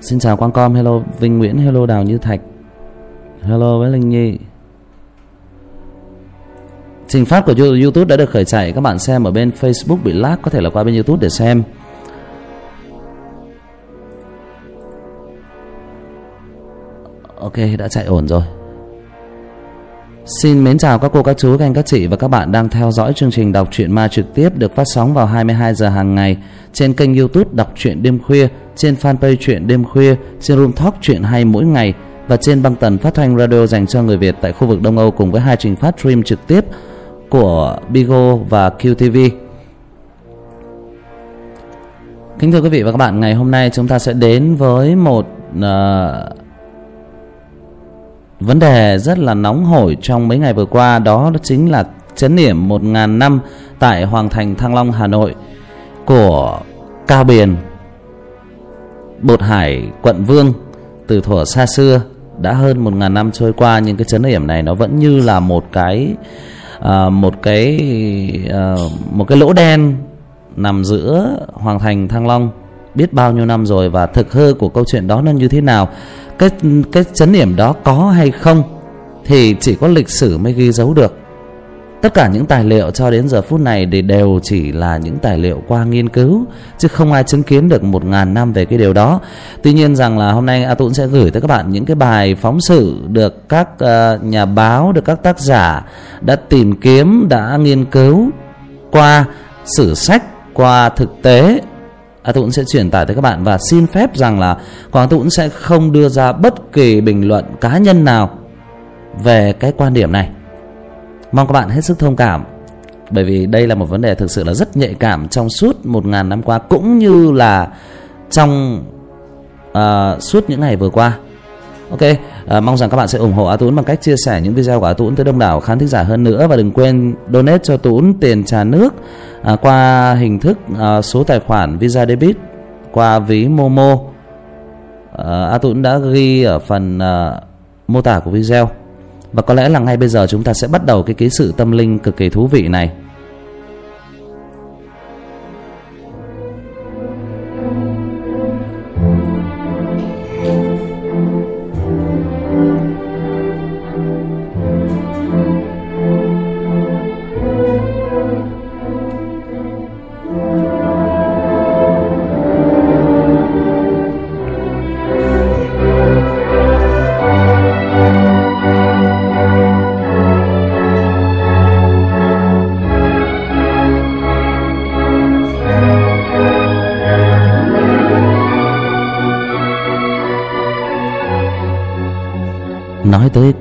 Xin chào Quang Com, hello Vinh Nguyễn, hello Đào Như Thạch Hello với Linh Nhi. Trình phát của YouTube đã được khởi chạy Các bạn xem ở bên Facebook bị lag Có thể là qua bên YouTube để xem. Ok đã chạy ổn rồi. Xin mến chào các cô, các chú, các anh, các chị và các bạn đang theo dõi chương trình đọc truyện ma trực tiếp được phát sóng vào 22 giờ hàng ngày trên kênh YouTube đọc truyện đêm khuya, trên fanpage chuyện đêm khuya, trên Room Talk chuyện hay mỗi ngày và trên băng tần phát thanh radio dành cho người Việt tại khu vực Đông Âu cùng với hai trình phát stream trực tiếp của Bigo và QTV. Kính thưa quý vị và các bạn, ngày hôm nay chúng ta sẽ đến với một uh, vấn đề rất là nóng hổi trong mấy ngày vừa qua đó chính là chấn điểm 1.000 năm tại Hoàng Thành Thăng Long Hà Nội của Cao Biền Bột Hải Quận Vương từ thuở xa xưa đã hơn một ngàn năm trôi qua nhưng cái chấn điểm này nó vẫn như là một cái à, một cái à, một cái lỗ đen nằm giữa Hoàng Thành Thăng Long. Biết bao nhiêu năm rồi và thực hư của câu chuyện đó nó như thế nào? Cái cái chấn điểm đó có hay không? Thì chỉ có lịch sử mới ghi dấu được tất cả những tài liệu cho đến giờ phút này thì đều chỉ là những tài liệu qua nghiên cứu chứ không ai chứng kiến được một ngàn năm về cái điều đó tuy nhiên rằng là hôm nay a tũng sẽ gửi tới các bạn những cái bài phóng sự được các uh, nhà báo được các tác giả đã tìm kiếm đã nghiên cứu qua sử sách qua thực tế A Tũng sẽ truyền tải tới các bạn và xin phép rằng là Quang Tũng sẽ không đưa ra bất kỳ bình luận cá nhân nào về cái quan điểm này. Mong các bạn hết sức thông cảm bởi vì đây là một vấn đề thực sự là rất nhạy cảm trong suốt một ngàn năm qua cũng như là trong uh, suốt những ngày vừa qua. Ok, uh, mong rằng các bạn sẽ ủng hộ A tún bằng cách chia sẻ những video của A tún tới đông đảo khán thính giả hơn nữa và đừng quên donate cho tún tiền trà nước uh, qua hình thức uh, số tài khoản Visa Debit qua ví Momo. uh, A tún đã ghi ở phần uh, mô tả của video. Và có lẽ là ngay bây giờ chúng ta sẽ bắt đầu cái ký sự tâm linh cực kỳ thú vị này.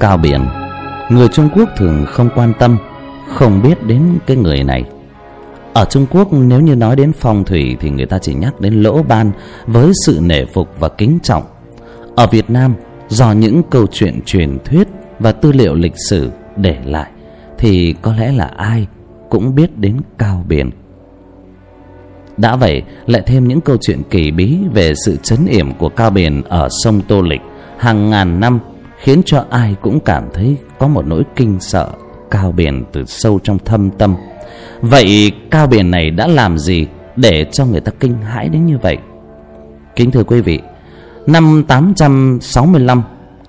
Cao biển. Người trung quốc thường không quan tâm, không biết đến cái người này. Ở trung quốc, nếu như nói đến phong thủy thì người ta chỉ nhắc đến lỗ ban với sự nể phục và kính trọng. Ở việt nam, do những câu chuyện truyền thuyết và tư liệu lịch sử để lại, thì có lẽ là ai cũng biết đến cao biển. Đã vậy, lại thêm những câu chuyện kỳ bí về sự chấn yểm của cao biển ở sông tô lịch hàng ngàn năm khiến cho ai cũng cảm thấy có một nỗi kinh sợ cao biển từ sâu trong thâm tâm. Vậy cao biển này đã làm gì để cho người ta kinh hãi đến như vậy? Kính thưa quý vị, năm 865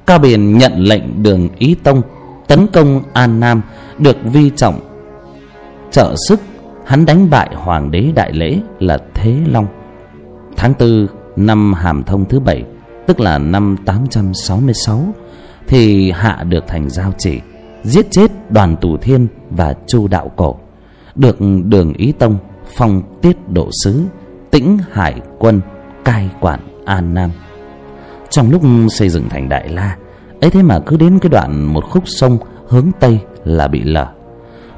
cao biển nhận lệnh đường ý tông tấn công an nam được vi trọng. Trợ sức, hắn đánh bại hoàng đế đại lễ là thế long. Tháng tư năm hàm thông thứ bảy, tức là năm 866 thì hạ được thành giao chỉ, giết chết đoàn tù thiên và chu đạo cổ. Được đường ý tông phong tiết độ sứ, tĩnh hải quân, cai quản an nam. Trong lúc xây dựng thành đại la, ấy thế mà cứ đến cái đoạn một khúc sông hướng tây là bị lở.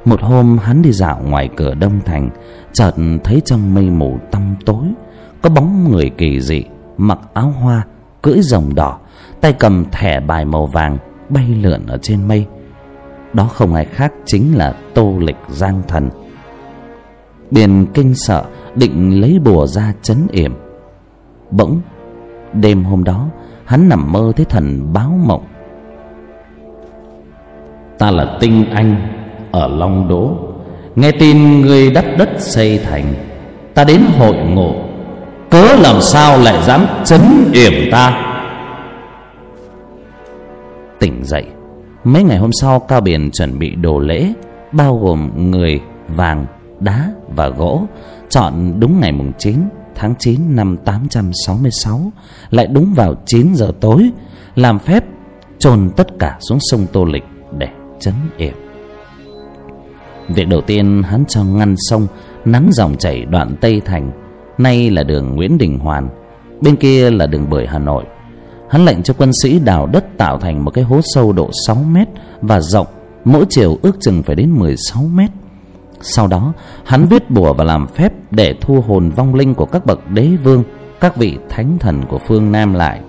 Một hôm hắn đi dạo ngoài cửa đông thành, chợt thấy trong mây mù tăm tối, có bóng người kỳ dị, mặc áo hoa, cưỡi rồng đỏ tay cầm thẻ bài màu vàng bay lượn ở trên mây. Đó không ai khác chính là tô lịch giang thần. Biển kinh sợ định lấy bùa ra chấn yểm. Bỗng, đêm hôm đó, hắn nằm mơ thấy thần báo mộng. Ta là tinh anh ở long đỗ. Nghe tin người đắp đất xây thành, ta đến hội ngộ. Cớ làm sao lại dám chấn yểm ta? Tỉnh dậy mấy ngày hôm sau cao biển chuẩn bị đồ lễ bao gồm người vàng đá và gỗ chọn đúng ngày mùng chín tháng chín năm 866 lại đúng vào chín giờ tối làm phép chôn tất cả xuống sông Tô Lịch để chấn yểm. Việc đầu tiên hắn cho ngăn sông nắn dòng chảy đoạn Tây Thành, nay là đường Nguyễn Đình Hoàn, bên kia là đường bưởi Hà Nội. Hắn lệnh cho quân sĩ đào đất tạo thành một cái hố sâu độ 6 mét và rộng mỗi chiều ước chừng phải đến 16 mét. Sau đó, hắn viết bùa và làm phép để thu hồn vong linh của các bậc đế vương, các vị thánh thần của phương Nam lại.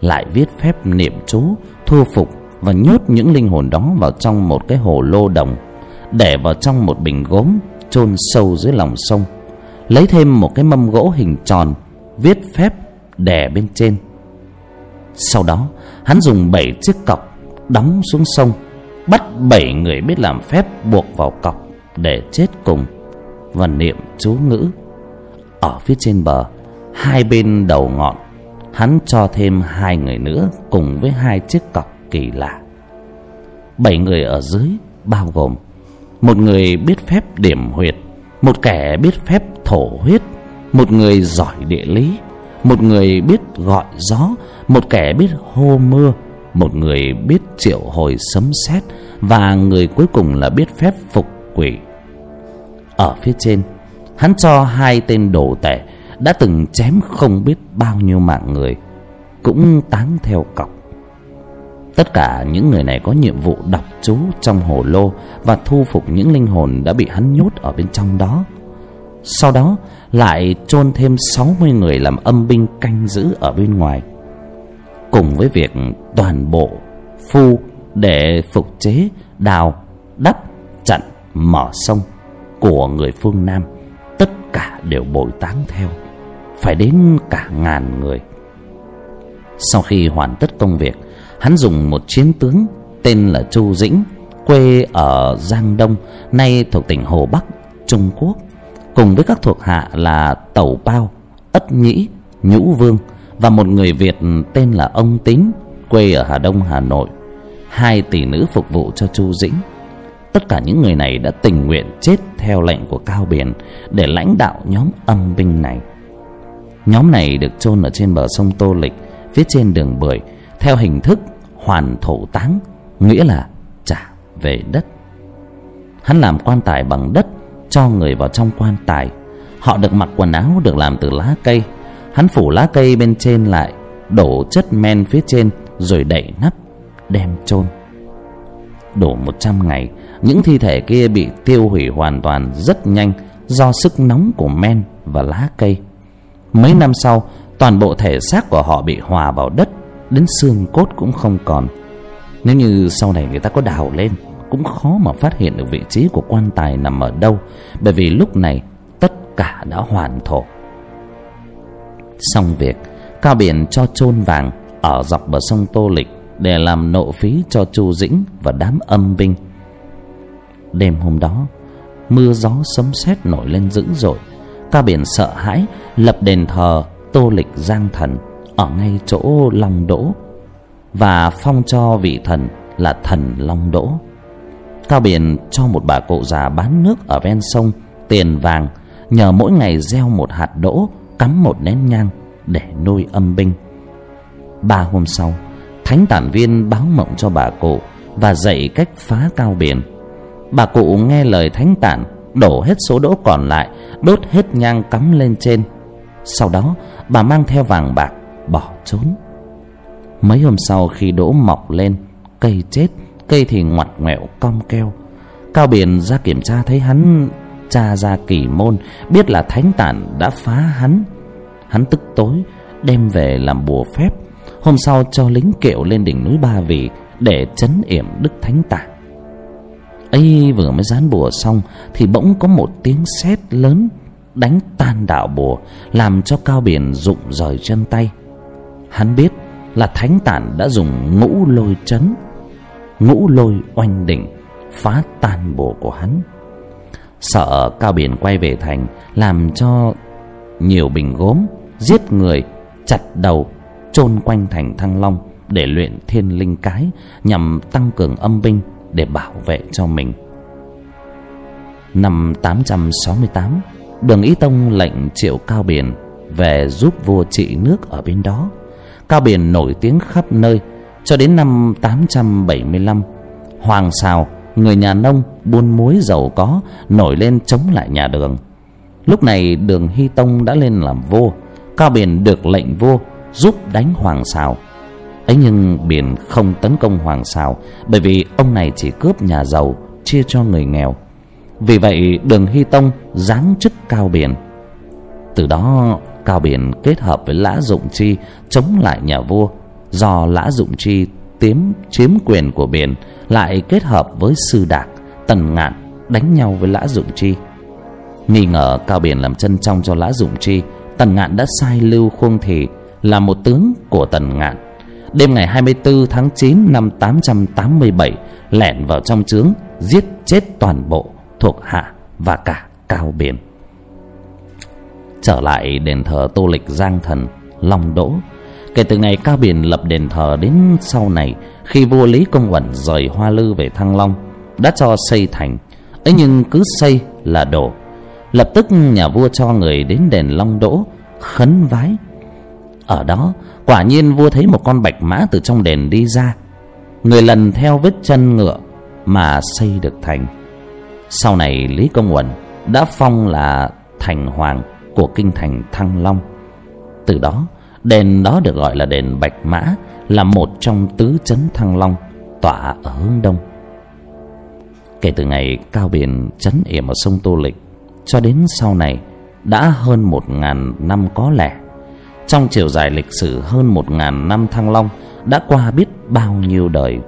Lại viết phép niệm chú, thu phục và nhốt những linh hồn đó vào trong một cái hồ lô đồng, để vào trong một bình gốm chôn sâu dưới lòng sông. Lấy thêm một cái mâm gỗ hình tròn, viết phép đè bên trên. Sau đó, hắn dùng bảy chiếc cọc đóng xuống sông, bắt bảy người biết làm phép buộc vào cọc để chết cùng và niệm chú ngữ. Ở phía trên bờ hai bên đầu ngọn hắn cho thêm hai người nữa cùng với hai chiếc cọc kỳ lạ. Bảy người ở dưới bao gồm một người biết phép điểm huyệt một kẻ biết phép thổ huyết một người giỏi địa lý một người biết gọi gió một kẻ biết hô mưa, một người biết triệu hồi sấm sét, và người cuối cùng là biết phép phục quỷ. Ở phía trên, hắn cho hai tên đồ tể đã từng chém không biết bao nhiêu mạng người, cũng táng theo cọc. Tất cả những người này có nhiệm vụ đọc chú trong hồ lô và thu phục những linh hồn đã bị hắn nhốt ở bên trong đó. Sau đó, lại chôn thêm sáu mươi người làm âm binh canh giữ ở bên ngoài cùng với việc toàn bộ phu để phục chế, đào, đắp, chặn mỏ sông của người phương Nam, tất cả đều bồi táng theo, phải đến cả ngàn người. Sau khi hoàn tất công việc, hắn dùng một chiến tướng tên là chu dĩnh, quê ở giang đông, nay thuộc tỉnh hồ bắc, trung quốc, cùng với các thuộc hạ là tẩu bao, ất nhĩ, nhũ vương và một người việt tên là ông tín, quê ở hà đông, hà nội. Hai tỷ nữ phục vụ cho chu dĩnh. Tất cả những người này đã tình nguyện chết theo lệnh của cao biển để lãnh đạo nhóm âm binh này. Nhóm này được chôn ở trên bờ sông tô lịch, phía trên đường bưởi, theo hình thức hoàn thổ táng, nghĩa là trả về đất. Hắn làm quan tài bằng đất cho người vào trong quan tài. Họ được mặc quần áo được làm từ lá cây hắn phủ lá cây bên trên lại, đổ chất men phía trên, rồi đậy nắp, đem chôn. Đổ một trăm ngày, những thi thể kia bị tiêu hủy hoàn toàn rất nhanh do sức nóng của men và lá cây. Mấy năm sau, toàn bộ thể xác của họ bị hòa vào đất, đến xương cốt cũng không còn. Nếu như sau này người ta có đào lên, cũng khó mà phát hiện được vị trí của quan tài nằm ở đâu, bởi vì lúc này tất cả đã hoàn thổ xong việc cao biển cho chôn vàng ở dọc bờ sông tô lịch để làm nộ phí cho chu dĩnh và đám âm binh. Đêm hôm đó, mưa gió sấm sét nổi lên dữ dội. Cao biển sợ hãi, lập đền thờ tô lịch giang thần ở ngay chỗ long đỗ và phong cho vị thần là thần long đỗ. Cao biển cho một bà cụ già bán nước ở ven sông, tiền vàng, nhờ mỗi ngày gieo một hạt đỗ cắm một nén nhang để nuôi âm binh. Ba hôm sau, thánh tản viên báo mộng cho bà cụ và dạy cách phá cao biển. Bà cụ nghe lời thánh tản, đổ hết số đỗ còn lại, đốt hết nhang cắm lên trên. Sau đó, bà mang theo vàng bạc, bỏ trốn. Mấy hôm sau khi đỗ mọc lên, cây chết, cây thì ngoặt ngoẹo, cong keo. Cao biển ra kiểm tra thấy hắn tra ra kỳ môn, biết là thánh tản đã phá hắn. Hắn tức tối, đem về làm bùa phép, hôm sau cho lính kiệu lên đỉnh núi ba vì để chấn yểm đức thánh tản ấy vừa mới dán bùa xong thì bỗng có một tiếng sét lớn đánh tan đạo bùa, làm cho cao biển rụng rời chân tay. Hắn biết là thánh tản đã dùng ngũ lôi chấn, ngũ lôi oanh đỉnh phá tan bùa của hắn sợ cao biển quay về thành, làm cho nhiều bình gốm, giết người, chặt đầu, chôn quanh thành thăng long để luyện thiên linh cái nhằm tăng cường âm binh để bảo vệ cho mình. Năm 868 đường ý tông lệnh triệu cao biển về giúp vua trị nước ở bên đó. Cao biển nổi tiếng khắp nơi cho đến năm 875 hoàng sào người nhà nông buôn muối giàu có nổi lên chống lại nhà đường. Lúc này đường hy tông đã lên làm vua, cao biển được lệnh vua giúp đánh hoàng sào. Ấy nhưng biển không tấn công hoàng sào, bởi vì ông này chỉ cướp nhà giàu, chia cho người nghèo. Vì vậy, đường hy tông giáng chức cao biển. Từ đó, cao biển kết hợp với lã dụng chi chống lại nhà vua do lã dụng chi tiếm chiếm quyền của biển lại kết hợp với sư đạc, tần ngạn đánh nhau với lã dụng chi. Nghi ngờ cao biển làm chân trong cho lã dụng chi, tần ngạn đã sai lưu khuông thì là một tướng của tần ngạn. Đêm ngày 24 tháng 9 năm 887 lẻn vào trong trướng, giết chết toàn bộ thuộc hạ và cả cao biển. Trở lại đền thờ tô lịch giang thần, long đỗ kể từ ngày cao biển lập đền thờ đến sau này, khi vua lý công uẩn rời hoa lư về thăng long, đã cho xây thành. Ấy nhưng cứ xây là đổ. Lập tức nhà vua cho người đến đền long đỗ, khấn vái. Ở đó, quả nhiên vua thấy một con bạch mã từ trong đền đi ra. Người lần theo vết chân ngựa mà xây được thành. Sau này, lý công uẩn đã phong là thành hoàng của kinh thành thăng long. Từ đó đền đó được gọi là đền bạch mã, là một trong tứ chấn thăng long, tọa ở hướng đông. Kể từ ngày cao biển chấn yểm ở sông tô lịch, cho đến sau này, đã hơn một ngàn năm có lẽ trong chiều dài lịch sử hơn một ngàn năm thăng long, đã qua biết bao nhiêu đời.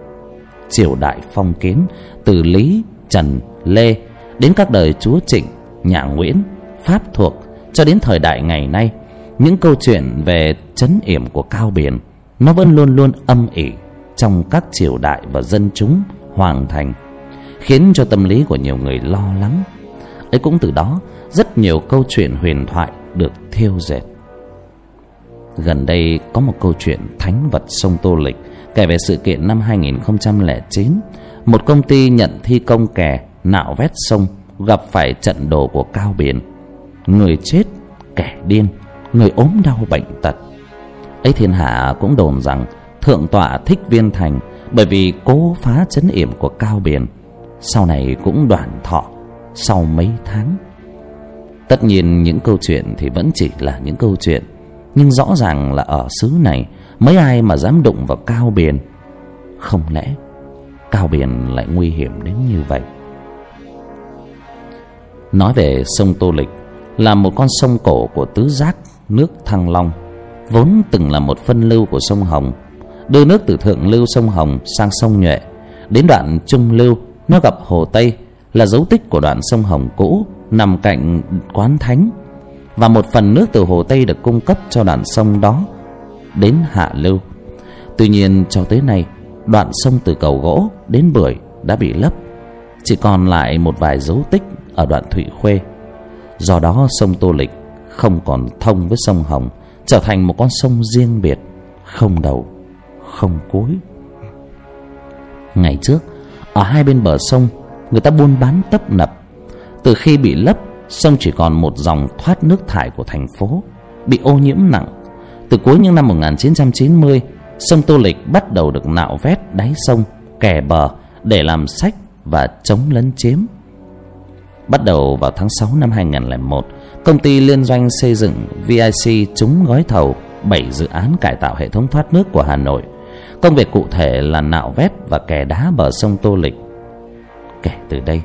Triều đại phong kiến, từ lý, trần, lê, đến các đời chúa trịnh nhà nguyễn, pháp thuộc, cho đến thời đại ngày nay những câu chuyện về chấn yểm của cao biển, nó vẫn luôn luôn âm ỉ trong các triều đại và dân chúng hoàng thành, khiến cho tâm lý của nhiều người lo lắng. Ấy cũng từ đó, rất nhiều câu chuyện huyền thoại được thiêu dệt. Gần đây có một câu chuyện thánh vật sông tô lịch kể về sự kiện năm 2009 một công ty nhận thi công kè nạo vét sông gặp phải trận đồ của cao biển. Người chết kẻ điên người ốm đau bệnh tật. Ấy thiên hạ cũng đồn rằng thượng tọa thích viên thành bởi vì cố phá chấn yểm của cao biển sau này cũng đoạn thọ sau mấy tháng. Tất nhiên những câu chuyện thì vẫn chỉ là những câu chuyện, nhưng rõ ràng là ở xứ này mấy ai mà dám đụng vào cao biển không lẽ cao biển lại nguy hiểm đến như vậy? Nói về sông tô lịch là một con sông cổ của tứ giác nước thăng long, vốn từng là một phân lưu của sông hồng. Đưa nước từ thượng lưu sông hồng sang sông nhuệ, đến đoạn trung lưu, nó gặp hồ tây, là dấu tích của đoạn sông hồng cũ, nằm cạnh quán thánh. Và một phần nước từ hồ tây được cung cấp cho đoạn sông đó đến hạ lưu. Tuy nhiên, cho tới nay, đoạn sông từ cầu gỗ đến bưởi đã bị lấp. Chỉ còn lại một vài dấu tích ở đoạn thụy khuê. Do đó, sông tô lịch không còn thông với sông hồng, trở thành một con sông riêng biệt, không đầu, không cuối. Ngày trước, ở hai bên bờ sông, người ta buôn bán tấp nập. Từ khi bị lấp, sông chỉ còn một dòng thoát nước thải của thành phố, bị ô nhiễm nặng. Từ cuối những năm 1990 sông Tô Lịch bắt đầu được nạo vét đáy sông, kè bờ để làm sách và chống lấn chiếm. Bắt đầu vào tháng 6 năm 2001 công ty liên doanh xây dựng VIC trúng gói thầu 7 dự án cải tạo hệ thống thoát nước của Hà Nội. Công việc cụ thể là nạo vét và kè đá bờ sông Tô Lịch. Kể từ đây,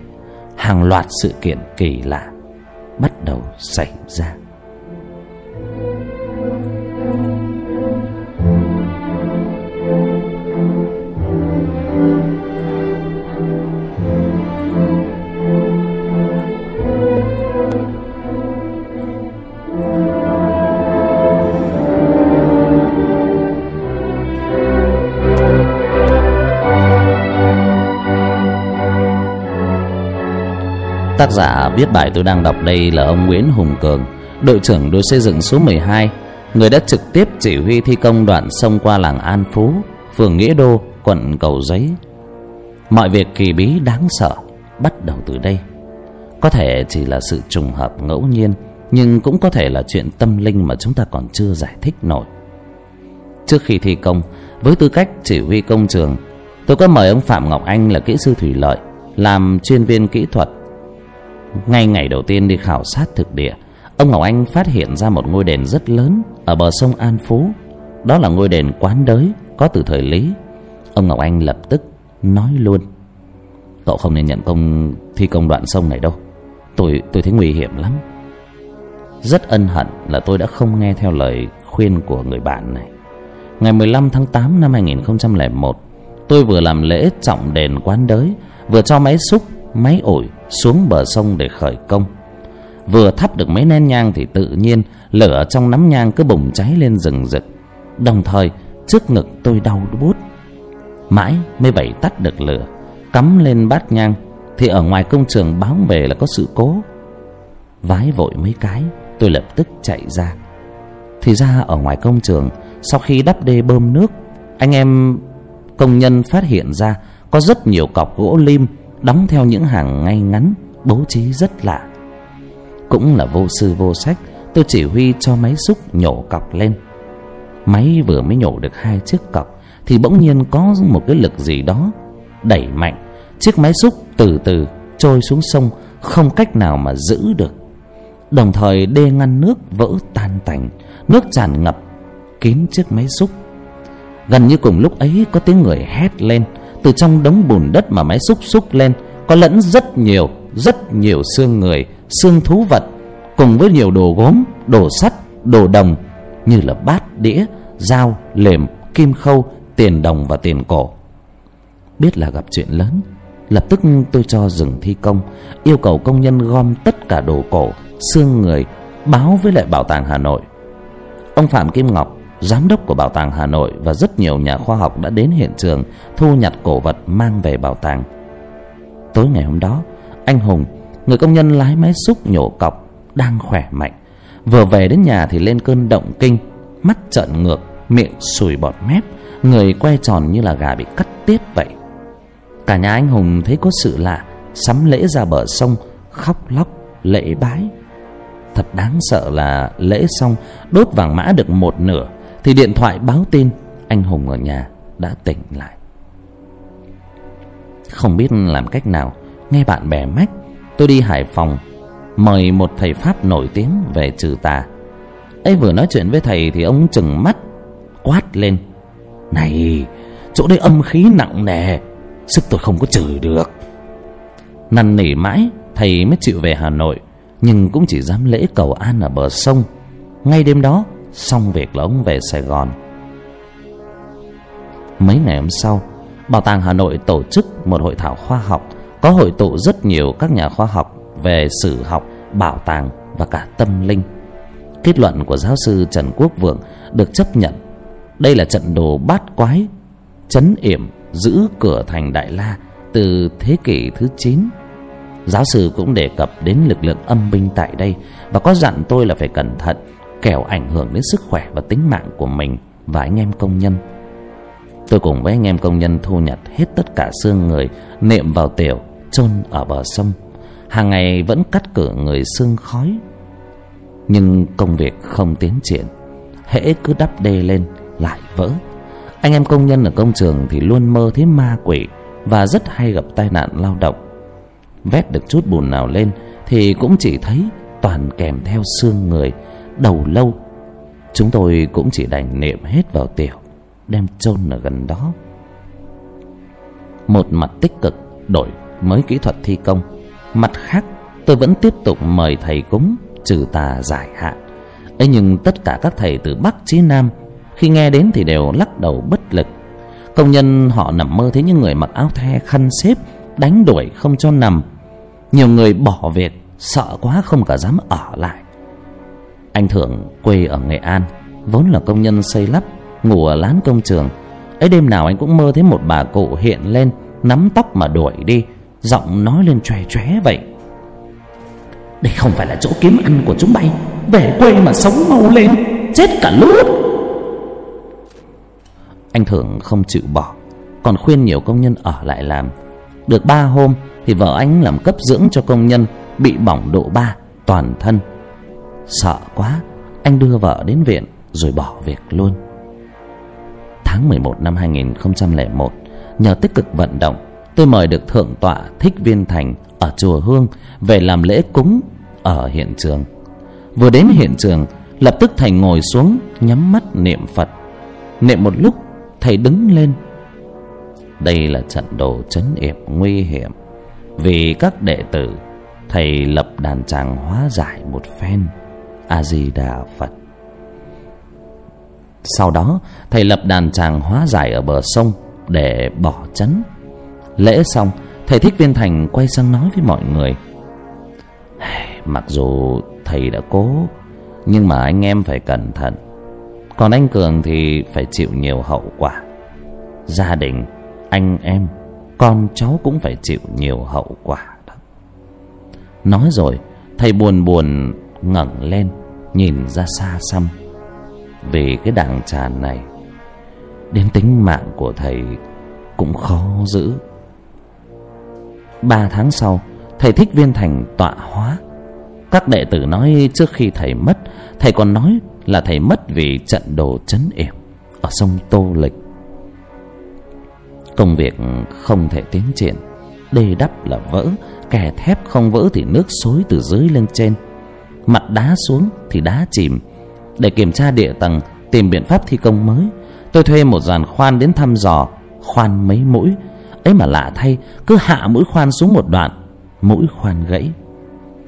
hàng loạt sự kiện kỳ lạ bắt đầu xảy ra. Tác giả viết bài tôi đang đọc đây là ông Nguyễn Hùng Cường, đội trưởng đội xây dựng số 12, người đã trực tiếp chỉ huy thi công đoạn sông qua làng an phú phường nghĩa đô quận cầu giấy. Mọi việc kỳ bí đáng sợ bắt đầu từ đây. Có thể chỉ là sự trùng hợp ngẫu nhiên nhưng cũng có thể là chuyện tâm linh mà chúng ta còn chưa giải thích nổi. Trước khi thi công với tư cách chỉ huy công trường tôi có mời ông phạm ngọc anh là kỹ sư thủy lợi làm chuyên viên kỹ thuật ngay ngày đầu tiên đi khảo sát thực địa, ông ngọc anh phát hiện ra một ngôi đền rất lớn ở bờ sông an phú. Đó là ngôi đền quán đới, có từ thời lý. Ông ngọc anh lập tức nói luôn, cậu không nên nhận công, thi công đoạn sông này đâu. Tôi tôi thấy nguy hiểm lắm. Rất ân hận là tôi đã không nghe theo lời khuyên của người bạn này. Ngày 15 tháng 8 năm 2001 tôi vừa làm lễ trọng đền quán đới, vừa cho máy xúc, máy ổi xuống bờ sông để khởi công. Vừa thắp được mấy nén nhang thì tự nhiên lửa trong nắm nhang cứ bùng cháy lên rừng rực. Đồng thời, trước ngực tôi đau bút mãi mới vậy tắt được lửa, cắm lên bát nhang, thì ở ngoài công trường báo về là có sự cố. Vái vội mấy cái, tôi lập tức chạy ra. Thì ra ở ngoài công trường, sau khi đắp đê bơm nước, anh em công nhân phát hiện ra có rất nhiều cọc gỗ lim đóng theo những hàng ngay ngắn, bố trí rất lạ. Cũng là vô sư vô sách, tôi chỉ huy cho máy xúc nhổ cọc lên. Máy vừa mới nhổ được hai chiếc cọc, thì bỗng nhiên có một cái lực gì đó đẩy mạnh. Chiếc máy xúc từ từ trôi xuống sông, không cách nào mà giữ được. Đồng thời đê ngăn nước vỡ tan tành, nước tràn ngập kín chiếc máy xúc. Gần như cùng lúc ấy có tiếng người hét lên từ trong đống bùn đất mà máy xúc xúc lên, có lẫn rất nhiều rất nhiều xương người, xương thú vật, cùng với nhiều đồ gốm, đồ sắt, đồ đồng, như là bát, đĩa, dao, lềm, kim khâu, tiền đồng và tiền cổ. Biết là gặp chuyện lớn, lập tức tôi cho dừng thi công, yêu cầu công nhân gom tất cả đồ cổ, xương người, báo với lại bảo tàng hà nội. Ông phạm kim ngọc giám đốc của bảo tàng hà nội và rất nhiều nhà khoa học đã đến hiện trường thu nhặt cổ vật mang về bảo tàng. Tối ngày hôm đó, anh hùng, người công nhân lái máy xúc nhổ cọc, đang khỏe mạnh. Vừa về đến nhà thì lên cơn động kinh, mắt trợn ngược, miệng sùi bọt mép, người quay tròn như là gà bị cắt tiết vậy. Cả nhà anh hùng thấy có sự lạ, sắm lễ ra bờ sông, khóc lóc, lễ bái. Thật đáng sợ là lễ xong, đốt vàng mã được một nửa thì điện thoại báo tin anh hùng ở nhà đã tỉnh lại. Không biết làm cách nào, nghe bạn bè mách, tôi đi hải phòng mời một thầy pháp nổi tiếng về trừ tà. Ấy, vừa nói chuyện với thầy thì ông chừng mắt, quát lên. Này, chỗ đây âm khí nặng nề, sức tôi không có trừ được. Năn nỉ mãi, thầy mới chịu về hà nội, nhưng cũng chỉ dám lễ cầu an ở bờ sông. Ngay đêm đó xong việc là ông về sài gòn. Mấy ngày hôm sau, bảo tàng hà nội tổ chức một hội thảo khoa học, có hội tụ rất nhiều các nhà khoa học về sử học, bảo tàng và cả tâm linh. Kết luận của giáo sư trần quốc vượng được chấp nhận. Đây là trận đồ bát quái, chấn yểm, giữ cửa thành đại la từ thế kỷ thứ chín. Giáo sư cũng đề cập đến lực lượng âm binh tại đây và có dặn tôi là phải cẩn thận kẻo ảnh hưởng đến sức khỏe và tính mạng của mình và anh em công nhân. Tôi cùng với anh em công nhân thu nhặt hết tất cả xương người, nệm vào tiểu, chôn ở bờ sông. Hàng ngày vẫn cắt cử người xương khói. Nhưng công việc không tiến triển, hễ cứ đắp đê lên lại vỡ. Anh em công nhân ở công trường thì luôn mơ thấy ma quỷ và rất hay gặp tai nạn lao động. Vét được chút bùn nào lên thì cũng chỉ thấy toàn kèm theo xương người đầu lâu. Chúng tôi cũng chỉ đành niệm hết vào tiểu, đem chôn ở gần đó. Một mặt tích cực đổi mới kỹ thuật thi công, mặt khác tôi vẫn tiếp tục mời thầy cúng trừ tà giải hạn. Ấy nhưng tất cả các thầy từ bắc chí nam khi nghe đến thì đều lắc đầu bất lực. Công nhân họ nằm mơ thấy những người mặc áo the khăn xếp, đánh đuổi không cho nằm. Nhiều người bỏ việc, sợ quá không cả dám ở lại anh thượng quê ở nghệ an, vốn là công nhân xây lắp, ngủ ở lán công trường. Ấy đêm nào anh cũng mơ thấy một bà cụ hiện lên, nắm tóc mà đuổi đi, giọng nói lên chòe chóe vậy. Đây không phải là chỗ kiếm ăn của chúng bay, về quê mà sống mau lên, chết cả lút anh Thượng không chịu bỏ, còn khuyên nhiều công nhân ở lại làm. Được ba hôm thì vợ anh làm cấp dưỡng cho công nhân, bị bỏng độ ba, toàn thân sợ quá, anh đưa vợ đến viện rồi bỏ việc luôn. Tháng 11 năm 2001 nhờ tích cực vận động, tôi mời được thượng tọa thích viên thành ở chùa hương về làm lễ cúng ở hiện trường. Vừa đến hiện trường, lập tức thầy ngồi xuống nhắm mắt niệm phật. Niệm một lúc, thầy đứng lên. Đây là trận đồ chấn yểm nguy hiểm. Vì các đệ tử, thầy lập đàn tràng hóa giải một phen a di đà phật. Sau đó, thầy lập đàn tràng hóa giải ở bờ sông để bỏ chấn. Lễ xong, thầy thích viên thành quay sang nói với mọi người. Mặc dù thầy đã cố, nhưng mà anh em phải cẩn thận. Còn anh cường thì phải chịu nhiều hậu quả. Gia đình, anh em, con cháu cũng phải chịu nhiều hậu quả đó. Nói rồi, thầy buồn buồn ngẩng lên, nhìn ra xa xăm. Vì cái đàng tràn này, đến tính mạng của thầy cũng khó giữ. Ba tháng sau, thầy thích viên thành tọa hóa. Các đệ tử nói trước khi thầy mất, thầy còn nói là thầy mất vì trận đồ chấn yểm ở sông tô lịch. Công việc không thể tiến triển, đê đắp là vỡ, kè thép không vỡ thì nước xối từ dưới lên trên mặt đá xuống thì đá chìm. Để kiểm tra địa tầng, tìm biện pháp thi công mới, tôi thuê một dàn khoan đến thăm dò, khoan mấy mũi. Ấy mà lạ thay, cứ hạ mũi khoan xuống một đoạn, mũi khoan gãy.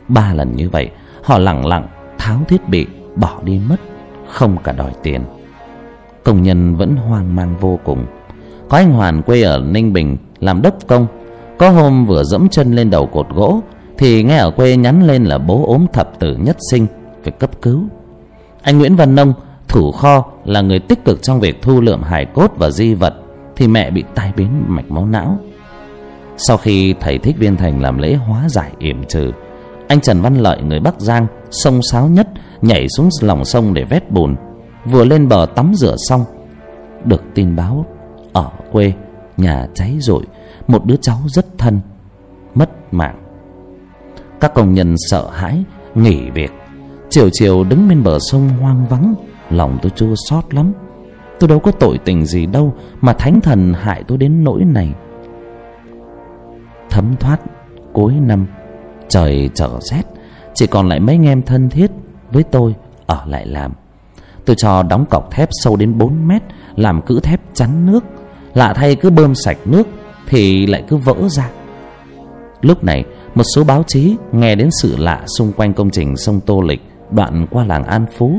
Ba lần như vậy, họ lẳng lặng, tháo thiết bị, bỏ đi mất, không cả đòi tiền. Công nhân vẫn hoang mang vô cùng. Có anh hoàn quê ở ninh bình, làm đốc công. Có hôm vừa dẫm chân lên đầu cột gỗ thì nghe ở quê nhắn lên là bố ốm thập tử nhất sinh, phải cấp cứu. Anh nguyễn văn nông, thủ kho, là người tích cực trong việc thu lượm hài cốt và di vật, thì mẹ bị tai biến mạch máu não. Sau khi thầy thích viên thành làm lễ hóa giải yểm trừ, anh trần văn lợi, người bắc giang, sông sáo nhất, nhảy xuống lòng sông để vét bùn, vừa lên bờ tắm rửa xong, được tin báo ở quê nhà cháy rụi, một đứa cháu rất thân, mất mạng các công nhân sợ hãi, nghỉ việc. Chiều chiều đứng bên bờ sông hoang vắng, lòng tôi chua xót lắm. Tôi đâu có tội tình gì đâu mà thánh thần hại tôi đến nỗi này. Thấm thoát cuối năm, trời trở rét, chỉ còn lại mấy anh em thân thiết với tôi ở lại làm. Tôi cho đóng cọc thép sâu đến bốn mét, làm cữ thép chắn nước. Lạ thay cứ bơm sạch nước thì lại cứ vỡ ra lúc này, một số báo chí nghe đến sự lạ xung quanh công trình sông tô lịch đoạn qua làng an phú.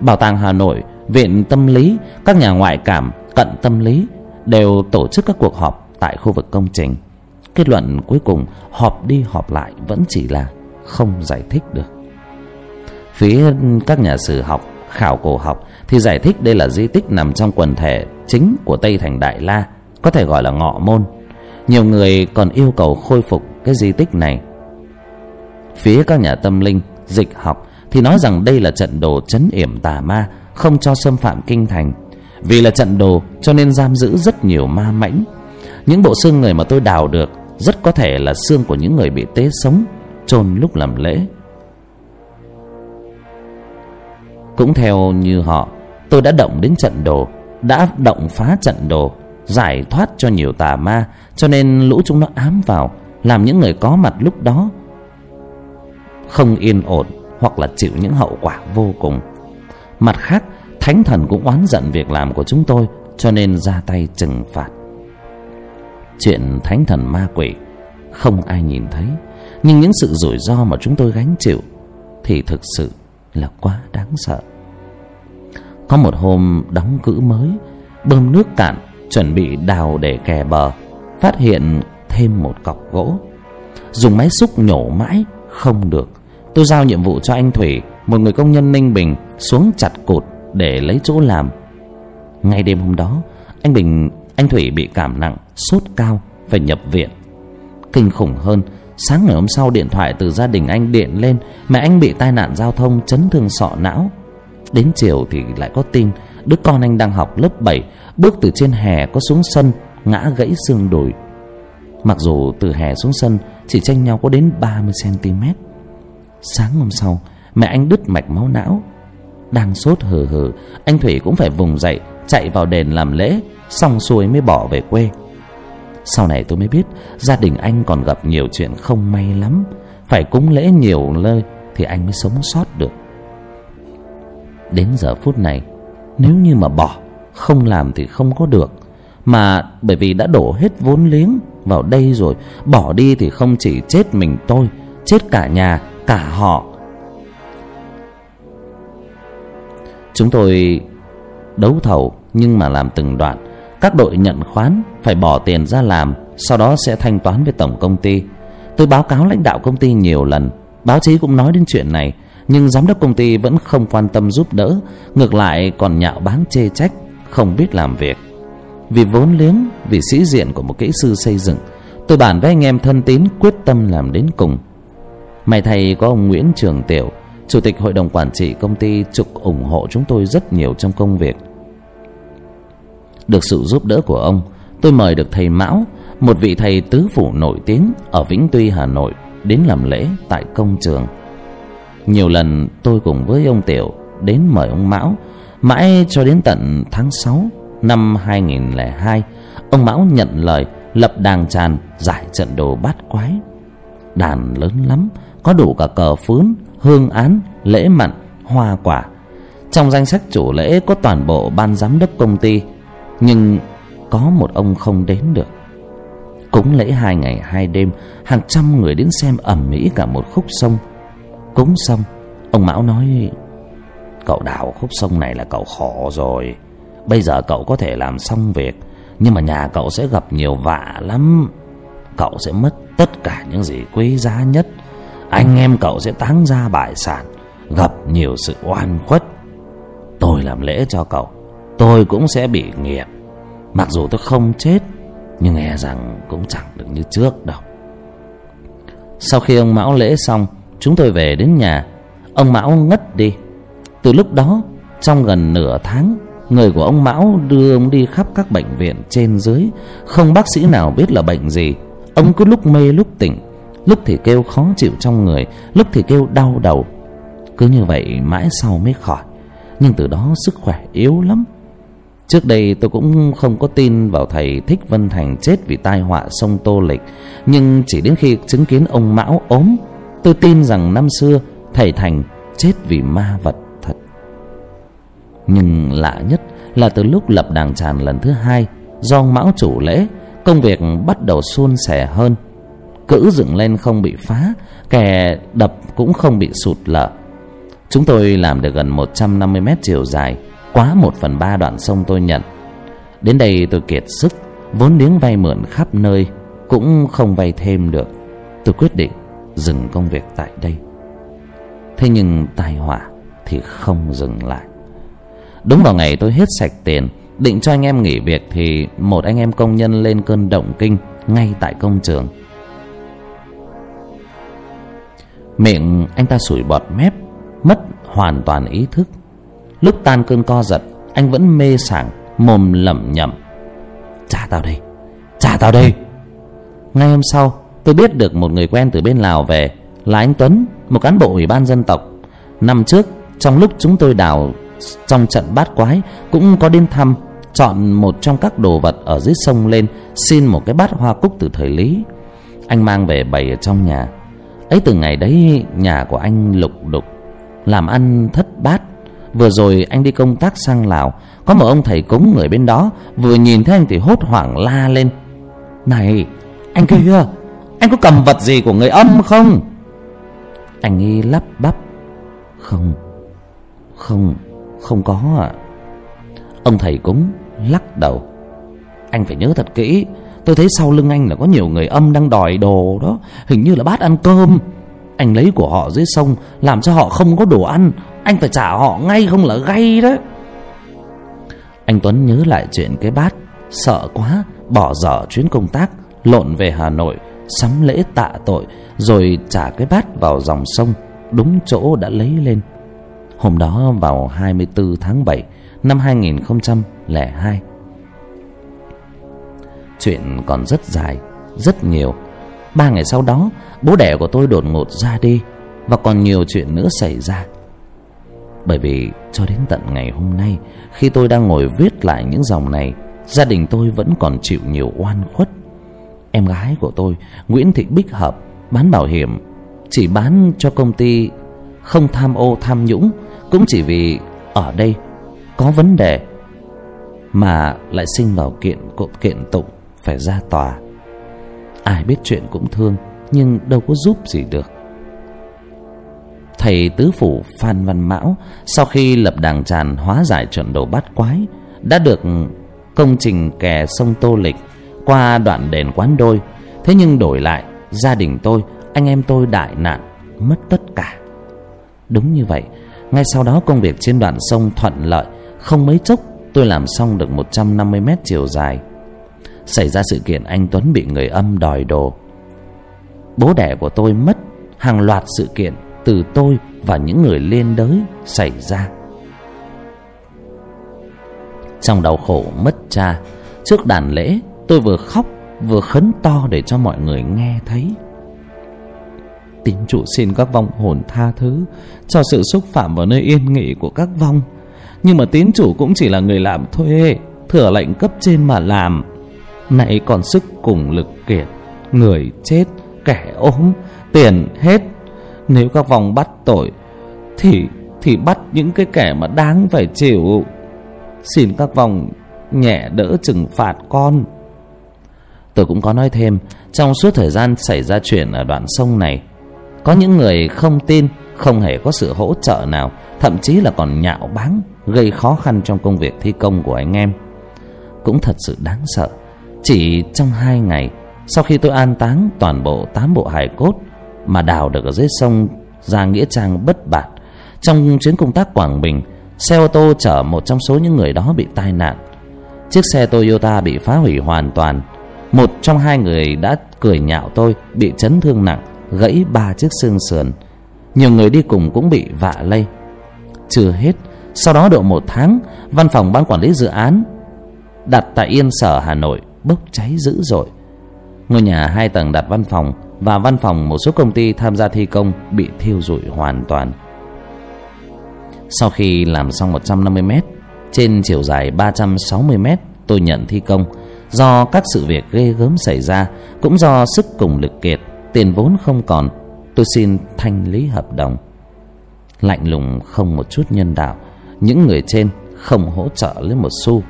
Bảo tàng hà nội, viện tâm lý, các nhà ngoại cảm cận tâm lý đều tổ chức các cuộc họp tại khu vực công trình. Kết luận cuối cùng, họp đi họp lại vẫn chỉ là không giải thích được. Phía các nhà sử học, khảo cổ học thì giải thích đây là di tích nằm trong quần thể chính của tây thành đại la, có thể gọi là ngọ môn. Nhiều người còn yêu cầu khôi phục cái di tích này. Phía các nhà tâm linh, dịch học thì nói rằng đây là trận đồ chấn yểm tà ma, không cho xâm phạm kinh thành. Vì là trận đồ cho nên giam giữ rất nhiều ma mãnh. Những bộ xương người mà tôi đào được rất có thể là xương của những người bị tế sống, chôn lúc làm lễ. Cũng theo như họ, tôi đã động đến trận đồ, đã động phá trận đồ, giải thoát cho nhiều tà ma, cho nên lũ chúng nó ám vào làm những người có mặt lúc đó không yên ổn hoặc là chịu những hậu quả vô cùng. Mặt khác, thánh thần cũng oán giận việc làm của chúng tôi, cho nên ra tay trừng phạt. Chuyện thánh thần ma quỷ không ai nhìn thấy, nhưng những sự rủi ro mà chúng tôi gánh chịu thì thực sự là quá đáng sợ. Có một hôm đóng cữ mới, bơm nước cạn, chuẩn bị đào để kè bờ, phát hiện thêm một cọc gỗ. Dùng máy xúc nhổ mãi, không được. Tôi giao nhiệm vụ cho anh thủy, một người công nhân ninh bình, xuống chặt cột để lấy chỗ làm. Ngay đêm hôm đó, anh bình, anh thủy bị cảm nặng, sốt cao, phải nhập viện. Kinh khủng hơn, sáng ngày hôm sau điện thoại từ gia đình anh điện lên, mẹ anh bị tai nạn giao thông, chấn thương sọ não. Đến chiều thì lại có tin, đứa con anh đang học lớp bảy, bước từ trên hè có xuống sân, ngã gãy xương đùi mặc dù từ hè xuống sân chỉ tranh nhau có đến 30 cm sáng hôm sau, mẹ anh đứt mạch máu não, đang sốt hừ hừ, anh thủy cũng phải vùng dậy, chạy vào đền làm lễ, xong xuôi mới bỏ về quê. Sau này tôi mới biết, gia đình anh còn gặp nhiều chuyện không may lắm, phải cúng lễ nhiều nơi thì anh mới sống sót được. Đến giờ phút này, nếu như mà bỏ, không làm thì không có được, mà bởi vì đã đổ hết vốn liếng vào đây rồi, bỏ đi thì không chỉ chết mình tôi, chết cả nhà, cả họ. Chúng tôi đấu thầu nhưng mà làm từng đoạn. Các đội nhận khoán phải bỏ tiền ra làm, sau đó sẽ thanh toán với tổng công ty. Tôi báo cáo lãnh đạo công ty nhiều lần, báo chí cũng nói đến chuyện này, nhưng giám đốc công ty vẫn không quan tâm giúp đỡ, ngược lại còn nhạo báng chê trách, không biết làm việc vì vốn liếng, vì sĩ diện của một kỹ sư xây dựng, tôi bàn với anh em thân tín quyết tâm làm đến cùng. May thay có ông nguyễn trường tiểu, chủ tịch hội đồng quản trị công ty trục ủng hộ chúng tôi rất nhiều trong công việc. Được sự giúp đỡ của ông, tôi mời được thầy mão, một vị thầy tứ phủ nổi tiếng ở vĩnh tuy, hà nội, đến làm lễ tại công trường. Nhiều lần tôi cùng với ông tiểu đến mời ông mão, mãi cho đến tận tháng sáu năm hai nghìn lẻ hai, ông mão nhận lời, lập đàn tràn, giải trận đồ bát quái. Đàn lớn lắm, có đủ cả cờ phướn, hương án, lễ mặn, hoa quả. Trong danh sách chủ lễ có toàn bộ ban giám đốc công ty, nhưng có một ông không đến được. Cúng lễ hai ngày hai đêm, hàng trăm người đến xem ẩm mỹ cả một khúc sông. Cúng xong, ông mão nói, cậu đào khúc sông này là cậu khổ rồi bây giờ cậu có thể làm xong việc, nhưng mà nhà cậu sẽ gặp nhiều vạ lắm. Cậu sẽ mất tất cả những gì quý giá nhất. Anh em cậu sẽ táng ra bại sản, gặp nhiều sự oan khuất. Tôi làm lễ cho cậu, tôi cũng sẽ bị nghiệp mặc dù tôi không chết, nhưng nghe rằng cũng chẳng được như trước đâu. Sau khi ông mão lễ xong, chúng tôi về đến nhà. Ông mão ngất đi. Từ lúc đó, trong gần nửa tháng người của ông mão đưa ông đi khắp các bệnh viện trên dưới. Không bác sĩ nào biết là bệnh gì. Ông cứ lúc mê lúc tỉnh. Lúc thì kêu khó chịu trong người, lúc thì kêu đau đầu. Cứ như vậy mãi sau mới khỏi. Nhưng từ đó sức khỏe yếu lắm. Trước đây tôi cũng không có tin vào thầy thích vân thành chết vì tai họa sông tô lịch. Nhưng chỉ đến khi chứng kiến ông mão ốm, tôi tin rằng năm xưa thầy thành chết vì ma vật nhưng lạ nhất là từ lúc lập đàng tràn lần thứ hai do mão chủ lễ, công việc bắt đầu suôn sẻ hơn. Cữ dựng lên không bị phá kè đập cũng không bị sụt lở. Chúng tôi làm được gần một trăm năm mươi mét chiều dài, quá một phần ba đoạn sông tôi nhận. Đến đây tôi kiệt sức, vốn liếng vay mượn khắp nơi, cũng không vay thêm được. Tôi quyết định dừng công việc tại đây. Thế nhưng tai họa thì không dừng lại đúng vào ngày tôi hết sạch tiền, định cho anh em nghỉ việc thì một anh em công nhân lên cơn động kinh ngay tại công trường. Miệng anh ta sủi bọt mép, mất hoàn toàn ý thức. Lúc tan cơn co giật, anh vẫn mê sảng, mồm lẩm nhẩm. Trả tao đây trả tao đây ngay hôm sau, tôi biết được một người quen từ bên lào về, là anh tuấn, một cán bộ ủy ban dân tộc. Năm trước, trong lúc chúng tôi đào trong trận bát quái, cũng có đến thăm, chọn một trong các đồ vật ở dưới sông lên, xin một cái bát hoa cúc từ thời lý. Anh mang về bày ở trong nhà. Ấy từ ngày đấy, nhà của anh lục đục, làm ăn thất bát. Vừa rồi anh đi công tác sang lào, có một ông thầy cúng người bên đó, vừa nhìn thấy anh thì hốt hoảng la lên. Này, anh kia anh có cầm vật gì của người âm không? Anh y lắp bắp, không không không có ạ. À. ông thầy cúng lắc đầu. Anh phải nhớ thật kỹ, tôi thấy sau lưng anh là có nhiều người âm đang đòi đồ đó, hình như là bát ăn cơm. Anh lấy của họ dưới sông, làm cho họ không có đồ ăn, anh phải trả họ ngay không là gay đấy anh tuấn nhớ lại chuyện cái bát, sợ quá, bỏ dở chuyến công tác, lộn về hà nội, sắm lễ tạ tội, rồi trả cái bát vào dòng sông, đúng chỗ đã lấy lên. Hôm đó vào 24 tháng 7 năm 2002 Chuyện còn rất dài, rất nhiều. Ba ngày sau đó Bố đẻ của tôi đột ngột ra đi Và còn nhiều chuyện nữa xảy ra. Bởi vì cho đến tận ngày hôm nay Khi tôi đang ngồi viết lại những dòng này Gia đình tôi vẫn còn chịu nhiều oan khuất. Em gái của tôi Nguyễn Thị Bích Hợp Bán bảo hiểm Chỉ bán cho công ty Không tham ô tham nhũng cũng chỉ vì ở đây Có vấn đề Mà lại sinh vào kiện cộm kiện tụng Phải ra tòa. Ai biết chuyện cũng thương Nhưng đâu có giúp gì được. Thầy tứ phủ Phan Văn Mão Sau khi lập đàng tràn hóa giải trận đồ bát quái Đã được công trình kè sông Tô Lịch Qua đoạn đền quán đôi. Thế nhưng đổi lại Gia đình tôi, anh em tôi đại nạn Mất tất cả. Đúng như vậy ngay sau đó công việc trên đoạn sông thuận lợi Không mấy chốc tôi làm xong được 150 mét chiều dài xảy ra sự kiện anh Tuấn bị người âm đòi đồ. Bố đẻ của tôi mất hàng loạt sự kiện từ tôi và những người liên đới xảy ra. Trong đau khổ mất cha, trước đàn lễ tôi vừa khóc vừa khấn to để cho mọi người nghe thấy. Tín chủ xin các vong hồn tha thứ cho sự xúc phạm vào nơi yên nghỉ của các vong. Nhưng mà tín chủ cũng chỉ là người làm thuê, thừa lệnh cấp trên mà làm. Nãy còn sức cùng lực kiệt Người chết Kẻ ốm Tiền hết. Nếu các vòng bắt tội Thì thì bắt những cái kẻ mà đáng phải chịu. Xin các vòng nhẹ đỡ trừng phạt con. Tôi cũng có nói thêm Trong suốt thời gian xảy ra chuyện ở đoạn sông này có những người không tin, Không hề có sự hỗ trợ nào, Thậm chí là còn nhạo báng, Gây khó khăn trong công việc thi công của anh em. Cũng thật sự đáng sợ, chỉ trong hai ngày, Sau khi tôi an táng toàn bộ tám bộ hài cốt Mà đào được ở dưới sông Ra Nghĩa Trang bất bạt, Trong chuyến công tác Quảng Bình, Xe ô tô chở một trong số những người đó bị tai nạn. Chiếc xe Toyota bị phá hủy hoàn toàn, Một trong hai người đã cười nhạo tôi, Bị chấn thương nặng. Gãy ba chiếc xương sườn. Nhiều người đi cùng cũng bị vạ lây. Chưa hết, Sau đó độ một tháng, Văn phòng ban quản lý dự án Đặt tại Yên Sở, Hà Nội bốc cháy dữ dội. Ngôi nhà hai tầng đặt văn phòng và văn phòng một số công ty tham gia thi công bị thiêu rụi hoàn toàn. Sau khi làm xong 150 mét, trên chiều dài 360 mét, tôi nhận thi công. Do các sự việc ghê gớm xảy ra, cũng do sức cùng lực kiệt tiền vốn không còn, tôi xin thanh lý hợp đồng. Lạnh lùng không một chút nhân đạo, những người trên không hỗ trợ lấy một xu.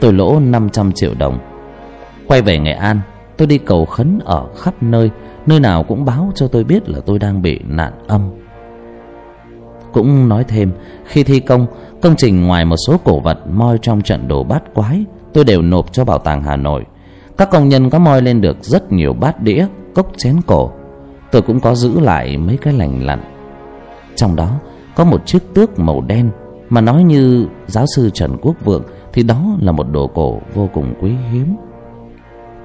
Tôi lỗ 500 triệu đồng. Quay về Nghệ An, Tôi đi cầu khấn ở khắp nơi Nơi nào cũng báo cho tôi biết là tôi đang bị nạn âm. Cũng nói thêm, Khi thi công Công trình ngoài một số cổ vật moi trong trận đồ bát quái, Tôi đều nộp cho Bảo tàng Hà Nội. Các công nhân có moi lên được rất nhiều bát đĩa. Cốc chén cổ, Tôi cũng có giữ lại mấy cái lành lặn. Trong đó, có một chiếc tước màu đen Mà nói như giáo sư Trần Quốc Vượng, Thì đó là một đồ cổ vô cùng quý hiếm.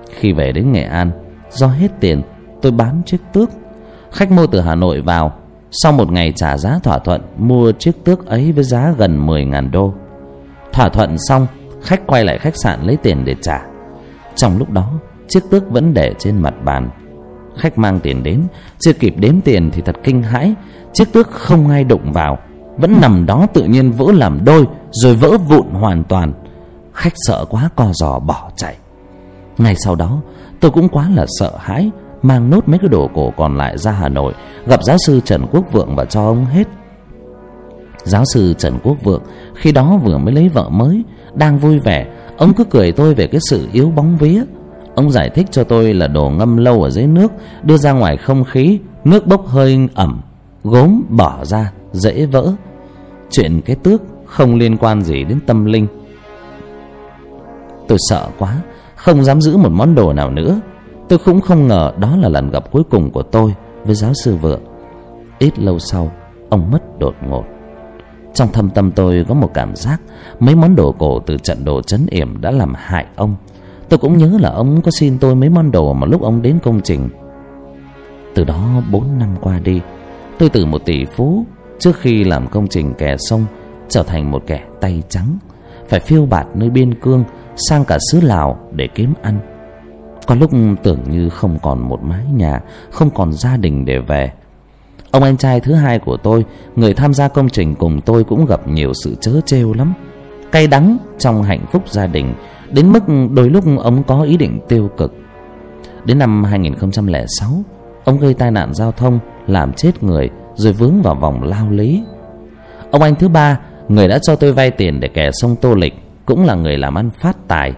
Khi về đến Nghệ An, Do hết tiền, tôi bán chiếc tước. Khách mua từ Hà Nội vào, Sau một ngày trả giá thỏa thuận Mua chiếc tước ấy với giá gần mười ngàn đô. Thỏa thuận xong, Khách quay lại khách sạn lấy tiền để trả. Trong lúc đó, Chiếc tước vẫn để trên mặt bàn. Khách mang tiền đến, Chưa kịp đếm tiền thì thật kinh hãi. Chiếc tước không ai đụng vào, Vẫn nằm đó tự nhiên vỡ làm đôi, Rồi vỡ vụn hoàn toàn. Khách sợ quá, co giò bỏ chạy. Ngay sau đó, tôi cũng quá là sợ hãi, mang nốt mấy cái đồ cổ còn lại ra hà nội, gặp giáo sư trần quốc vượng và cho ông hết. Giáo sư trần quốc vượng khi đó vừa mới lấy vợ mới, đang vui vẻ, ông cứ cười tôi về cái sự yếu bóng vía ông giải thích cho tôi là đồ ngâm lâu ở dưới nước, đưa ra ngoài không khí, nước bốc hơi ẩm, gốm bỏ ra, dễ vỡ. Chuyện cái tước không liên quan gì đến tâm linh. Tôi sợ quá, không dám giữ một món đồ nào nữa. Tôi cũng không ngờ đó là lần gặp cuối cùng của tôi với giáo sư vượng. Ít lâu sau, ông mất đột ngột. Trong thâm tâm tôi có một cảm giác, mấy món đồ cổ từ trận đồ chấn yểm đã làm hại ông tôi cũng nhớ là ông có xin tôi mấy món đồ mà lúc ông đến công trình. Từ đó bốn năm qua đi, tôi từ một tỷ phú, trước khi làm công trình kè sông, trở thành một kẻ tay trắng, phải phiêu bạt nơi biên cương, sang cả xứ lào để kiếm ăn. Có lúc tưởng như không còn một mái nhà, không còn gia đình để về. Ông anh trai thứ hai của tôi, người tham gia công trình cùng tôi cũng gặp nhiều sự chớ trêu lắm. Cay đắng trong hạnh phúc gia đình đến mức đôi lúc ông có ý định tiêu cực. Đến năm 2006 ông gây tai nạn giao thông, làm chết người, rồi vướng vào vòng lao lý. Ông anh thứ ba, người đã cho tôi vay tiền để kè sông tô lịch, cũng là người làm ăn phát tài.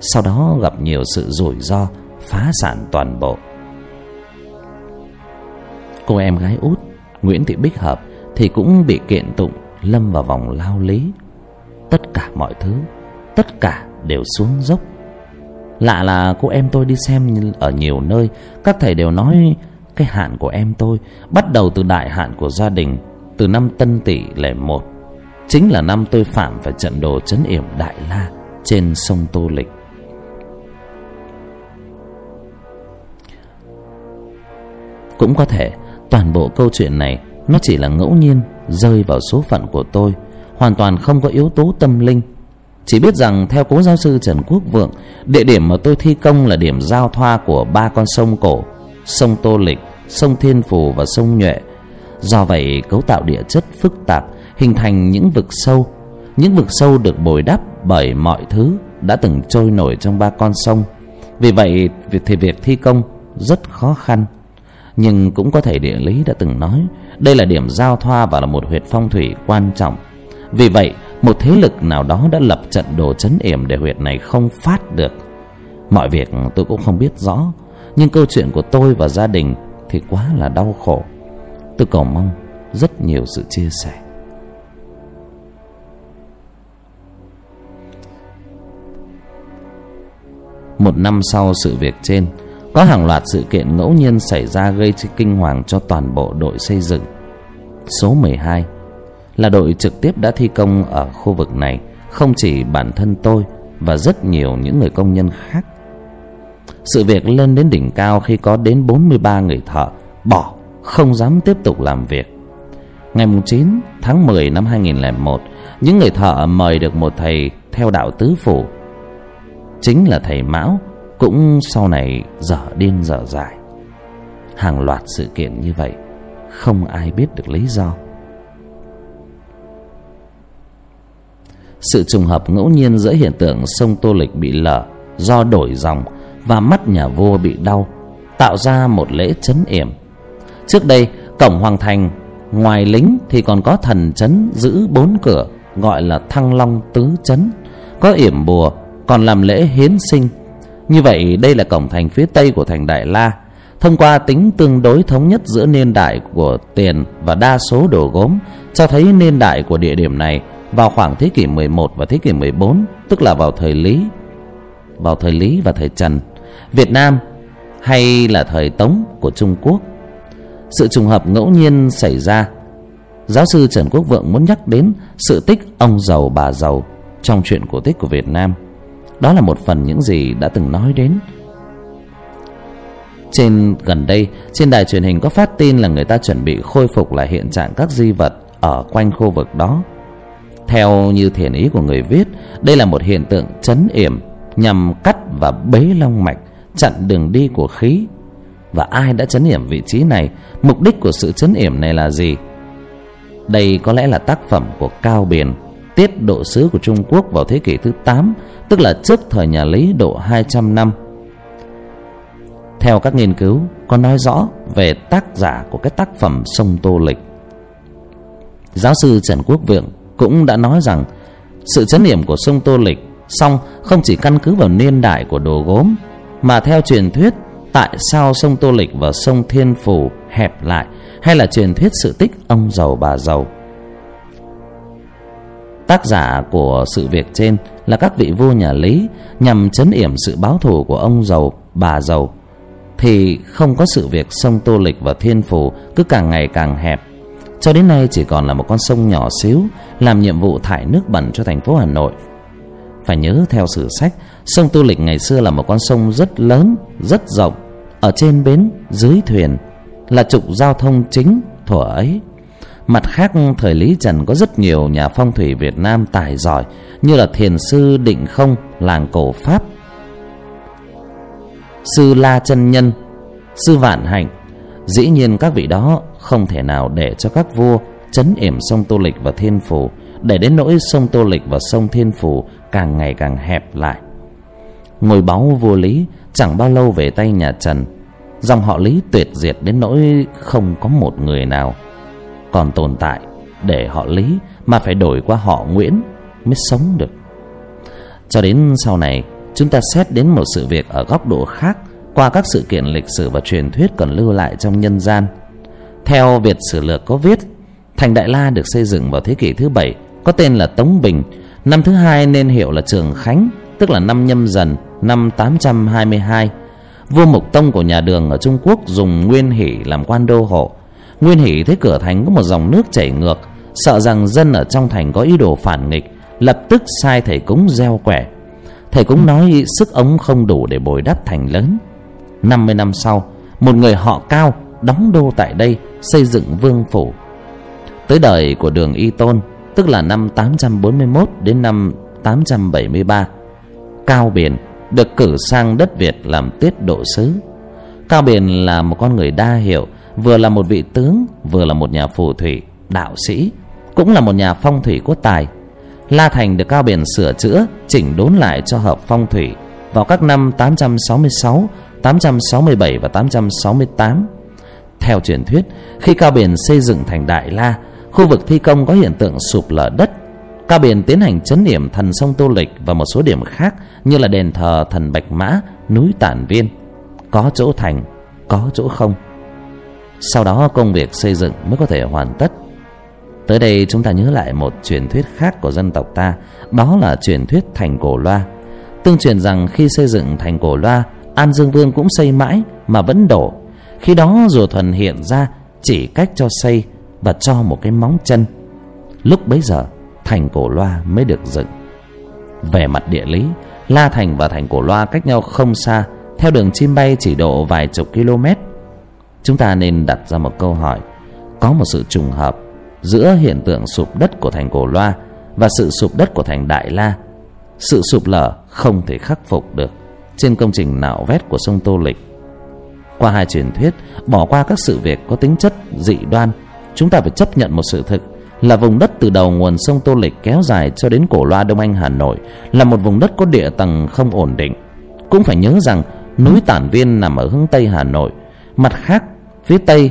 Sau đó gặp nhiều sự rủi ro, phá sản toàn bộ. Cô em gái út, nguyễn thị bích hợp, thì cũng bị kiện tụng, lâm vào vòng lao lý. Tất cả mọi thứ, tất cả đều xuống dốc. Lạ là cô em tôi đi xem ở nhiều nơi, các thầy đều nói cái hạn của em tôi bắt đầu từ đại hạn của gia đình, từ năm tân tỵ lẻ một. Chính là năm tôi phạm phải trận đồ chấn yểm đại la trên sông tô lịch. Cũng có thể, toàn bộ câu chuyện này nó chỉ là ngẫu nhiên rơi vào số phận của tôi, hoàn toàn không có yếu tố tâm linh chỉ biết rằng theo cố giáo sư trần quốc vượng, địa điểm mà tôi thi công là điểm giao thoa của ba con sông cổ, sông tô lịch, sông thiên phù và sông nhuệ. Do vậy, cấu tạo địa chất phức tạp, hình thành những vực sâu. Những vực sâu được bồi đắp bởi mọi thứ đã từng trôi nổi trong ba con sông. Vì vậy thì việc thi công rất khó khăn. Nhưng cũng có thể địa lý đã từng nói, đây là điểm giao thoa và là một huyệt phong thủy quan trọng. Vì vậy một thế lực nào đó đã lập trận đồ chấn yểm để huyệt này không phát được. Mọi việc tôi cũng không biết rõ, nhưng câu chuyện của tôi và gia đình thì quá là đau khổ. Tôi cầu mong rất nhiều sự chia sẻ. Một năm sau sự việc trên, có hàng loạt sự kiện ngẫu nhiên xảy ra gây kinh hoàng cho toàn bộ đội xây dựng. Số 12 là đội trực tiếp đã thi công ở khu vực này, không chỉ bản thân tôi và rất nhiều những người công nhân khác. Sự việc lên đến đỉnh cao khi có đến 43 người thợ, bỏ, không dám tiếp tục làm việc. Ngày 9 tháng 10 năm 2001 những người thợ mời được một thầy theo đạo tứ phủ. Chính là thầy mão, cũng sau này dở điên dở dài hàng loạt sự kiện như vậy, không ai biết được lý do. Sự trùng hợp ngẫu nhiên giữa hiện tượng sông tô lịch bị lở do đổi dòng và mắt nhà vua bị đau tạo ra một lễ chấn yểm. Trước đây, cổng hoàng thành ngoài lính thì còn có thần chấn giữ bốn cửa gọi là thăng long tứ chấn, có yểm bùa, còn làm lễ hiến sinh. Như vậy, đây là cổng thành phía tây của thành đại la, thông qua tính tương đối thống nhất giữa niên đại của tiền và đa số đồ gốm, cho thấy niên đại của địa điểm này vào khoảng thế kỷ 11 và thế kỷ 14 tức là vào thời Lý, vào thời Lý và thời Trần, Việt Nam hay là thời Tống của Trung Quốc, sự trùng hợp ngẫu nhiên xảy ra. Giáo sư Trần Quốc Vượng muốn nhắc đến sự tích ông giàu bà giàu trong chuyện cổ tích của Việt Nam. Đó là một phần những gì đã từng nói đến. Trên, gần đây, trên đài truyền hình có phát tin là người ta chuẩn bị khôi phục lại hiện trạng các di vật ở quanh khu vực đó theo như thiền ý của người viết, đây là một hiện tượng chấn yểm, nhằm cắt và bế long mạch, chặn đường đi của khí. Và ai đã chấn yểm vị trí này, mục đích của sự chấn yểm này là gì? Đây có lẽ là tác phẩm của cao biền, tiết độ sứ của trung quốc vào thế kỷ thứ tám, tức là trước thời nhà lý độ 200 năm. Theo các nghiên cứu, có nói rõ về tác giả của cái tác phẩm sông tô lịch. Giáo sư trần quốc vượng cũng đã nói rằng, sự chấn niệm của sông tô lịch song không chỉ căn cứ vào niên đại của đồ gốm, mà theo truyền thuyết tại sao sông tô lịch và sông thiên phủ hẹp lại, hay là truyền thuyết sự tích ông giàu bà giàu. Tác giả của sự việc trên là các vị vua nhà lý nhằm chấn yểm sự báo thù của ông giàu, bà giàu. Thì không có sự việc sông tô lịch và thiên phủ cứ càng ngày càng hẹp cho đến nay chỉ còn là một con sông nhỏ xíu, làm nhiệm vụ thải nước bẩn cho thành phố hà nội. Phải nhớ, theo sử sách, sông tô lịch ngày xưa là một con sông rất lớn, rất rộng, ở trên bến, dưới thuyền, là trục giao thông chính thuở ấy. Mặt khác, thời lý trần có rất nhiều nhà phong thủy việt nam tài giỏi, như là thiền sư định không, làng cổ pháp. Sư la chân nhân, sư vạn hạnh, dĩ nhiên các vị đó không thể nào để cho các vua chấn yểm sông tô lịch và thiên phủ, để đến nỗi sông tô lịch và sông thiên phủ càng ngày càng hẹp lại. Ngôi báu vua lý chẳng bao lâu về tay nhà trần, dòng họ lý tuyệt diệt đến nỗi không có một người nào còn tồn tại để họ lý mà phải đổi qua họ nguyễn mới sống được. Cho đến sau này, chúng ta xét đến một sự việc ở góc độ khác qua các sự kiện lịch sử và truyền thuyết còn lưu lại trong nhân gian theo việt sử lược có viết, thành đại la được xây dựng vào thế kỷ thứ bảy, có tên là tống bình. Năm thứ hai nên hiệu là trường khánh, tức là năm nhâm dần, năm 822 vua mục tông của nhà đường ở trung quốc dùng nguyên hỷ làm quan đô hộ. Nguyên hỷ thấy cửa thành có một dòng nước chảy ngược, sợ rằng dân ở trong thành có ý đồ phản nghịch, lập tức sai thầy cúng gieo quẻ. Thầy cúng nói sức ống không đủ để bồi đắp thành lớn. 50 năm sau, một người họ cao đóng đô tại đây xây dựng vương phủ. Tới đời của đường y tôn tức là năm 841 đến năm 873 cao biển được cử sang đất việt làm tiết độ sứ. Cao biển là một con người đa hiệu vừa là một vị tướng vừa là một nhà phù thủy đạo sĩ cũng là một nhà phong thủy có tài. La thành được cao biển sửa chữa chỉnh đốn lại cho hợp phong thủy vào các năm 866, 867 và 868. Theo truyền thuyết, khi Cao Biển xây dựng thành Đại La, khu vực thi công có hiện tượng sụp lở đất. Cao Biển tiến hành chấn điểm thần sông Tô Lịch và một số điểm khác như là đền thờ thần Bạch Mã, núi Tản Viên. Có chỗ thành, có chỗ không. Sau đó công việc xây dựng mới có thể hoàn tất. Tới đây chúng ta nhớ lại một truyền thuyết khác của dân tộc ta, đó là truyền thuyết thành cổ loa. Tương truyền rằng khi xây dựng thành cổ loa, An Dương Vương cũng xây mãi mà vẫn đổ. Khi đó rùa thuần hiện ra chỉ cách cho xây và cho một cái móng chân. Lúc bấy giờ thành cổ loa mới được dựng. Về mặt địa lý, La Thành và thành cổ loa cách nhau không xa, theo đường chim bay chỉ độ vài chục km. Chúng ta nên đặt ra một câu hỏi, có một sự trùng hợp giữa hiện tượng sụp đất của thành cổ loa và sự sụp đất của thành đại la sự sụp lở không thể khắc phục được trên công trình nạo vét của sông tô lịch qua hai truyền thuyết bỏ qua các sự việc có tính chất dị đoan chúng ta phải chấp nhận một sự thực là vùng đất từ đầu nguồn sông tô lịch kéo dài cho đến cổ loa đông anh hà nội là một vùng đất có địa tầng không ổn định cũng phải nhớ rằng núi tản viên nằm ở hướng tây hà nội mặt khác phía tây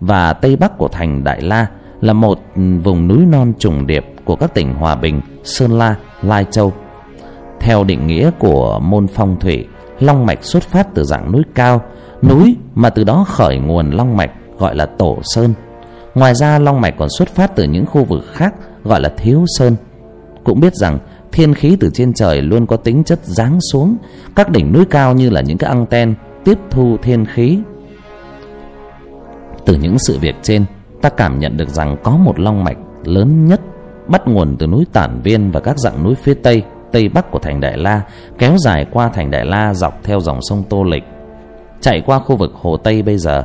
và tây bắc của thành đại la là một vùng núi non trùng điệp của các tỉnh Hòa Bình, Sơn La, Lai Châu. Theo định nghĩa của môn phong thủy, long mạch xuất phát từ dạng núi cao, núi mà từ đó khởi nguồn long mạch gọi là Tổ Sơn. Ngoài ra long mạch còn xuất phát từ những khu vực khác gọi là Thiếu Sơn. Cũng biết rằng thiên khí từ trên trời luôn có tính chất giáng xuống, các đỉnh núi cao như là những cái anten tiếp thu thiên khí. Từ những sự việc trên, ta cảm nhận được rằng có một long mạch lớn nhất bắt nguồn từ núi Tản Viên và các dạng núi phía tây, tây bắc của thành Đại La, kéo dài qua thành Đại La dọc theo dòng sông Tô Lịch, chạy qua khu vực Hồ Tây bây giờ.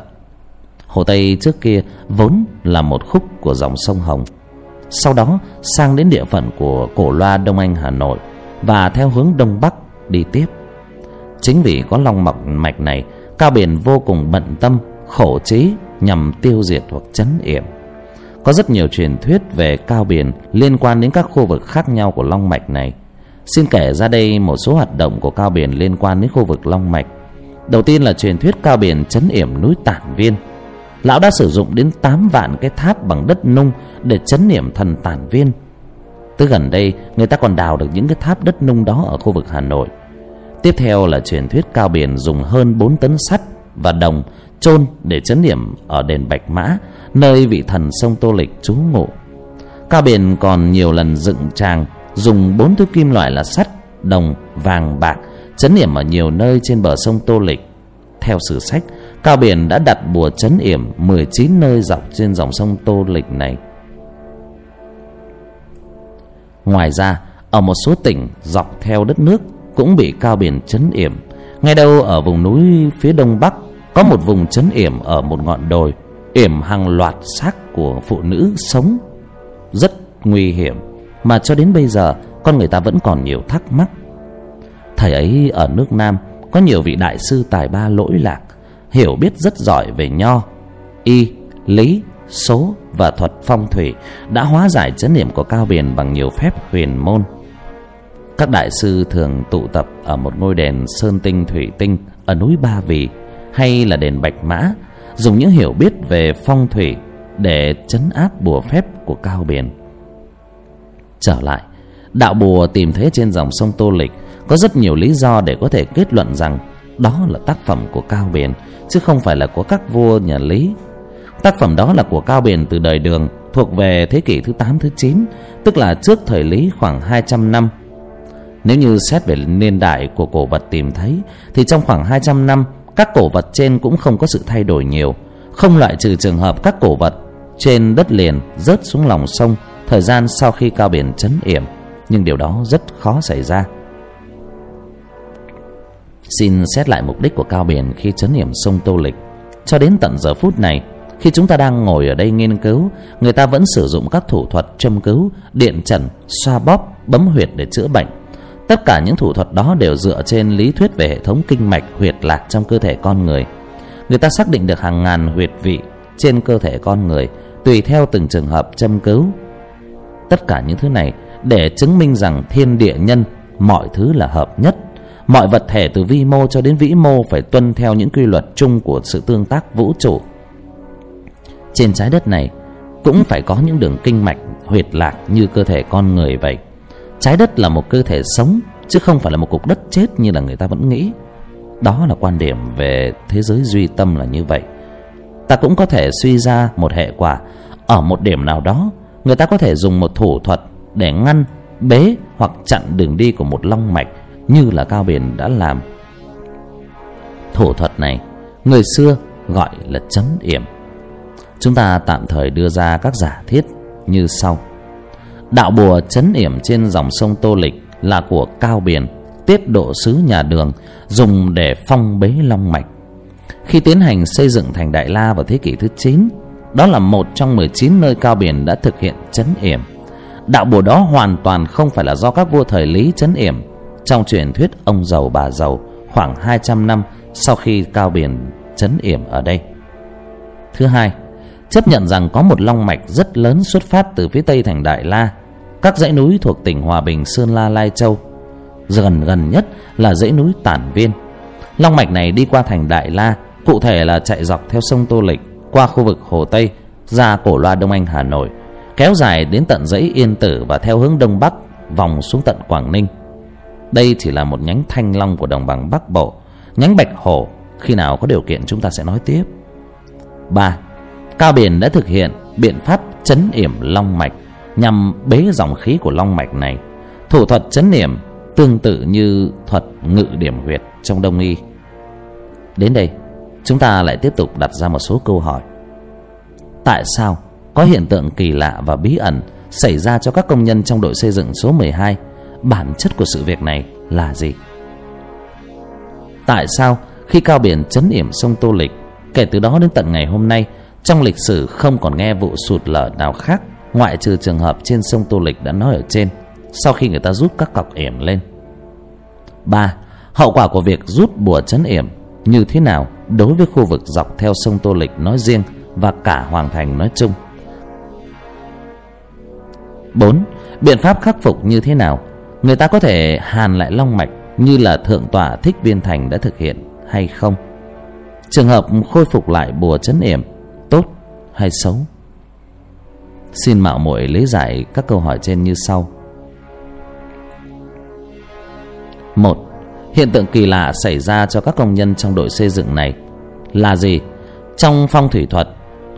Hồ Tây trước kia vốn là một khúc của dòng sông Hồng. Sau đó sang đến địa phận của Cổ Loa Đông Anh Hà Nội và theo hướng đông bắc đi tiếp. Chính vì có long mọc mạch này, Cao Biển vô cùng bận tâm, khổ trí nhằm tiêu diệt hoặc chấn yểm. Có rất nhiều truyền thuyết về cao biển liên quan đến các khu vực khác nhau của long mạch này. Xin kể ra đây một số hoạt động của cao biển liên quan đến khu vực long mạch. Đầu tiên là truyền thuyết cao biển chấn yểm núi Tản Viên. Lão đã sử dụng đến 8 vạn cái tháp bằng đất nung để chấn yểm thần Tản Viên. Tới gần đây, người ta còn đào được những cái tháp đất nung đó ở khu vực Hà Nội. Tiếp theo là truyền thuyết cao biển dùng hơn 4 tấn sắt và đồng chôn để chấn điểm ở đền Bạch Mã, nơi vị thần sông Tô Lịch trú ngụ. Cao Biển còn nhiều lần dựng tràng dùng bốn thứ kim loại là sắt, đồng, vàng, bạc chấn điểm ở nhiều nơi trên bờ sông Tô Lịch. Theo sử sách, Cao Biển đã đặt bùa chấn yểm 19 nơi dọc trên dòng sông Tô Lịch này. Ngoài ra, ở một số tỉnh dọc theo đất nước cũng bị Cao Biển chấn yểm. Ngay đâu ở vùng núi phía đông bắc có một vùng chấn yểm ở một ngọn đồi yểm hàng loạt xác của phụ nữ sống rất nguy hiểm mà cho đến bây giờ con người ta vẫn còn nhiều thắc mắc thời ấy ở nước nam, có nhiều vị đại sư tài ba lỗi lạc, hiểu biết rất giỏi về nho, y, lý, số và thuật phong thủy, đã hóa giải chấn niệm của cao biển bằng nhiều phép huyền môn. Các đại sư thường tụ tập ở một ngôi đền sơn tinh thủy tinh ở núi ba vì hay là đền bạch mã, dùng những hiểu biết về phong thủy để chấn áp bùa phép của cao biển trở lại, đạo bùa tìm thấy trên dòng sông tô lịch có rất nhiều lý do để có thể kết luận rằng đó là tác phẩm của cao biển, chứ không phải là của các vua nhà lý. Tác phẩm đó là của cao biển từ đời đường, thuộc về thế kỷ thứ tám, thứ chín, tức là trước thời lý khoảng hai trăm năm. Nếu như xét về niên đại của cổ vật tìm thấy, thì trong khoảng hai trăm năm, các cổ vật trên cũng không có sự thay đổi nhiều. Không loại trừ trường hợp các cổ vật trên đất liền rớt xuống lòng sông thời gian sau khi cao biển chấn yểm, nhưng điều đó rất khó xảy ra xin xét lại mục đích của cao biển khi chấn hiểm sông tô lịch. Cho đến tận giờ phút này, khi chúng ta đang ngồi ở đây nghiên cứu, người ta vẫn sử dụng các thủ thuật châm cứu, điện trần, xoa bóp, bấm huyệt để chữa bệnh. Tất cả những thủ thuật đó đều dựa trên lý thuyết về hệ thống kinh mạch, huyệt lạc trong cơ thể con người. Người ta xác định được hàng ngàn huyệt vị trên cơ thể con người, tùy theo từng trường hợp châm cứu. Tất cả những thứ này để chứng minh rằng thiên địa nhân, mọi thứ là hợp nhất mọi vật thể từ vi mô cho đến vĩ mô phải tuân theo những quy luật chung của sự tương tác vũ trụ. Trên trái đất này cũng phải có những đường kinh mạch huyệt lạc như cơ thể con người vậy. Trái đất là một cơ thể sống, chứ không phải là một cục đất chết như là người ta vẫn nghĩ. Đó là quan điểm về thế giới duy tâm là như vậy. Ta cũng có thể suy ra một hệ quả. Ở một điểm nào đó, người ta có thể dùng một thủ thuật để ngăn, bế hoặc chặn đường đi của một long mạch như là cao biển đã làm. Thủ thuật này, người xưa gọi là chấn yểm chúng ta tạm thời đưa ra các giả thiết như sau. Đạo bùa chấn yểm trên dòng sông tô lịch là của cao biển, tiết độ sứ nhà đường, dùng để phong bế long mạch. Khi tiến hành xây dựng thành đại la vào thế kỷ thứ chín, đó là một trong mười chín nơi cao biển đã thực hiện chấn yểm đạo bùa đó hoàn toàn không phải là do các vua thời lý chấn yểm trong truyền thuyết ông giàu bà giàu, khoảng hai trăm năm sau khi cao biển chấn yểm ở đây. Thứ hai, chấp nhận rằng có một long mạch rất lớn xuất phát từ phía tây thành đại la, các dãy núi thuộc tỉnh hòa bình, sơn la, lai châu. Gần gần nhất là dãy núi tản viên. Long mạch này đi qua thành đại la, cụ thể là chạy dọc theo sông tô lịch, qua khu vực hồ tây, ra cổ loa đông anh, hà nội, kéo dài đến tận dãy yên tử và theo hướng đông bắc, vòng xuống tận quảng ninh đây chỉ là một nhánh thanh long của đồng bằng bắc bộ. Nhánh bạch hổ khi nào có điều kiện chúng ta sẽ nói tiếp. Ba, cao biển đã thực hiện biện pháp chấn yểm long mạch nhằm bế dòng khí của long mạch này. Thủ thuật chấn yểm tương tự như thuật ngự điểm huyệt trong đông y. Đến đây, chúng ta lại tiếp tục đặt ra một số câu hỏi. Tại sao có hiện tượng kỳ lạ và bí ẩn xảy ra cho các công nhân trong đội xây dựng số 12 bản chất của sự việc này là gì? Tại sao khi cao biển chấn yểm sông tô lịch, kể từ đó đến tận ngày hôm nay, trong lịch sử không còn nghe vụ sụt lở nào khác, ngoại trừ trường hợp trên sông tô lịch đã nói ở trên, sau khi người ta rút các cọc yểm lên? Ba, hậu quả của việc rút bùa chấn yểm như thế nào đối với khu vực dọc theo sông tô lịch nói riêng và cả hoàng thành nói chung? Bốn, biện pháp khắc phục như thế nào người ta có thể hàn lại long mạch như là thượng tọa thích viên thành đã thực hiện, hay không? Trường hợp khôi phục lại bùa chấn yểm, tốt hay xấu? Xin mạo muội lý giải các câu hỏi trên như sau. Một, hiện tượng kỳ lạ xảy ra cho các công nhân trong đội xây dựng này là gì? Trong phong thủy thuật,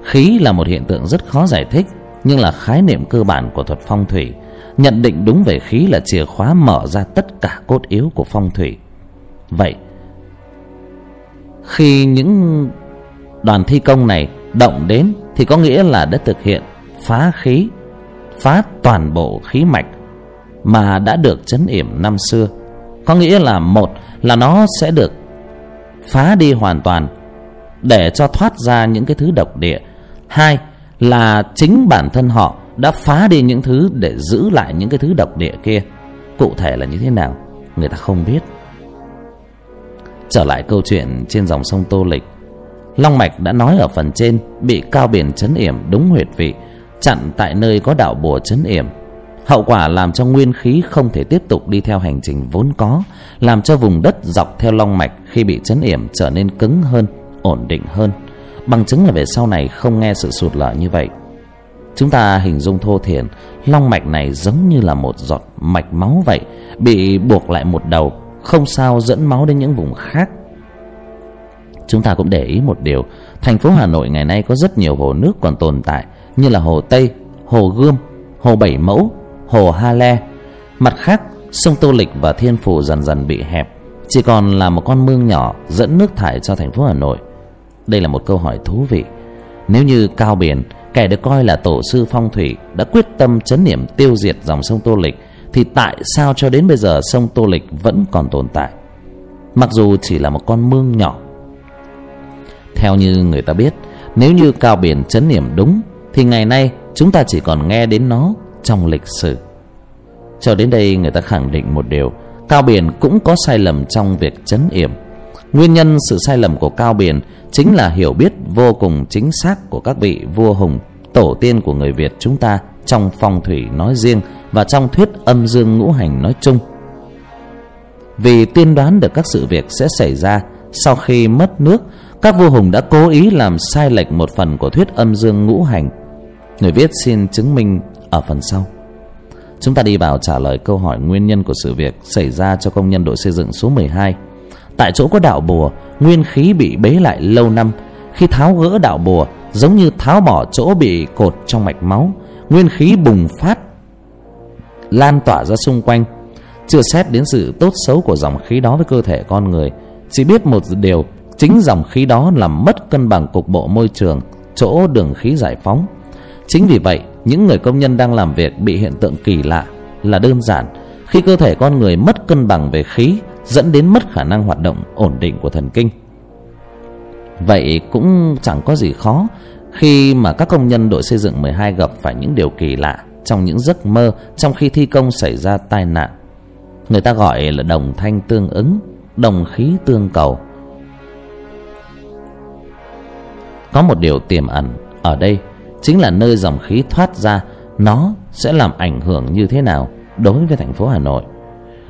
khí là một hiện tượng rất khó giải thích, nhưng là khái niệm cơ bản của thuật phong thủy nhận định đúng về khí là chìa khóa mở ra tất cả cốt yếu của phong thủy. Vậy, khi những đoàn thi công này động đến thì có nghĩa là đã thực hiện phá khí, phá toàn bộ khí mạch mà đã được chấn yểm năm xưa. Có nghĩa là một là nó sẽ được phá đi hoàn toàn để cho thoát ra những cái thứ độc địa. Hai là chính bản thân họ đã phá đi những thứ để giữ lại những cái thứ độc địa kia. Cụ thể là như thế nào, người ta không biết. Trở lại câu chuyện trên dòng sông tô lịch, long mạch đã nói ở phần trên, bị cao biển chấn yểm đúng huyệt vị, chặn tại nơi có đạo bùa chấn yểm. Hậu quả làm cho nguyên khí không thể tiếp tục đi theo hành trình vốn có, làm cho vùng đất dọc theo long mạch khi bị chấn yểm trở nên cứng hơn, ổn định hơn. Bằng chứng là về sau này không nghe sự sụt lở như vậy chúng ta hình dung thô thiển, long mạch này giống như là một giọt mạch máu vậy, bị buộc lại một đầu, không sao dẫn máu đến những vùng khác. Chúng ta cũng để ý một điều, thành phố hà nội ngày nay có rất nhiều hồ nước còn tồn tại, như là hồ tây, hồ gươm, hồ bảy mẫu, hồ ha le. Mặt khác, sông tô lịch và thiên phủ dần dần bị hẹp, chỉ còn là một con mương nhỏ dẫn nước thải cho thành phố hà nội. Đây là một câu hỏi thú vị. Nếu như cao biển kẻ được coi là tổ sư phong thủy đã quyết tâm chấn niệm tiêu diệt dòng sông tô lịch, thì tại sao cho đến bây giờ sông tô lịch vẫn còn tồn tại? Mặc dù chỉ là một con mương nhỏ. Theo như người ta biết, nếu như cao biển chấn niệm đúng, thì ngày nay chúng ta chỉ còn nghe đến nó trong lịch sử. Cho đến đây người ta khẳng định một điều, cao biển cũng có sai lầm trong việc chấn yểm nguyên nhân sự sai lầm của cao biển chính là hiểu biết vô cùng chính xác của các vị vua hùng, tổ tiên của người việt chúng ta trong phong thủy nói riêng và trong thuyết âm dương ngũ hành nói chung. Vì tiên đoán được các sự việc sẽ xảy ra sau khi mất nước, các vua hùng đã cố ý làm sai lệch một phần của thuyết âm dương ngũ hành. Người viết xin chứng minh ở phần sau. Chúng ta đi vào trả lời câu hỏi nguyên nhân của sự việc xảy ra cho công nhân đội xây dựng số 12 tại chỗ có đạo bùa, nguyên khí bị bế lại lâu năm. Khi tháo gỡ đạo bùa, giống như tháo bỏ chỗ bị cột trong mạch máu, nguyên khí bùng phát, lan tỏa ra xung quanh. Chưa xét đến sự tốt xấu của dòng khí đó với cơ thể con người, chỉ biết một điều, chính dòng khí đó làm mất cân bằng cục bộ môi trường, chỗ đường khí giải phóng. Chính vì vậy, những người công nhân đang làm việc bị hiện tượng kỳ lạ là đơn giản khi cơ thể con người mất cân bằng về khí, dẫn đến mất khả năng hoạt động ổn định của thần kinh. Vậy cũng chẳng có gì khó khi mà các công nhân đội xây dựng 12 gặp phải những điều kỳ lạ trong những giấc mơ trong khi thi công xảy ra tai nạn. Người ta gọi là đồng thanh tương ứng, đồng khí tương cầu. Có một điều tiềm ẩn ở đây chính là nơi dòng khí thoát ra, nó sẽ làm ảnh hưởng như thế nào? Đối với thành phố hà nội.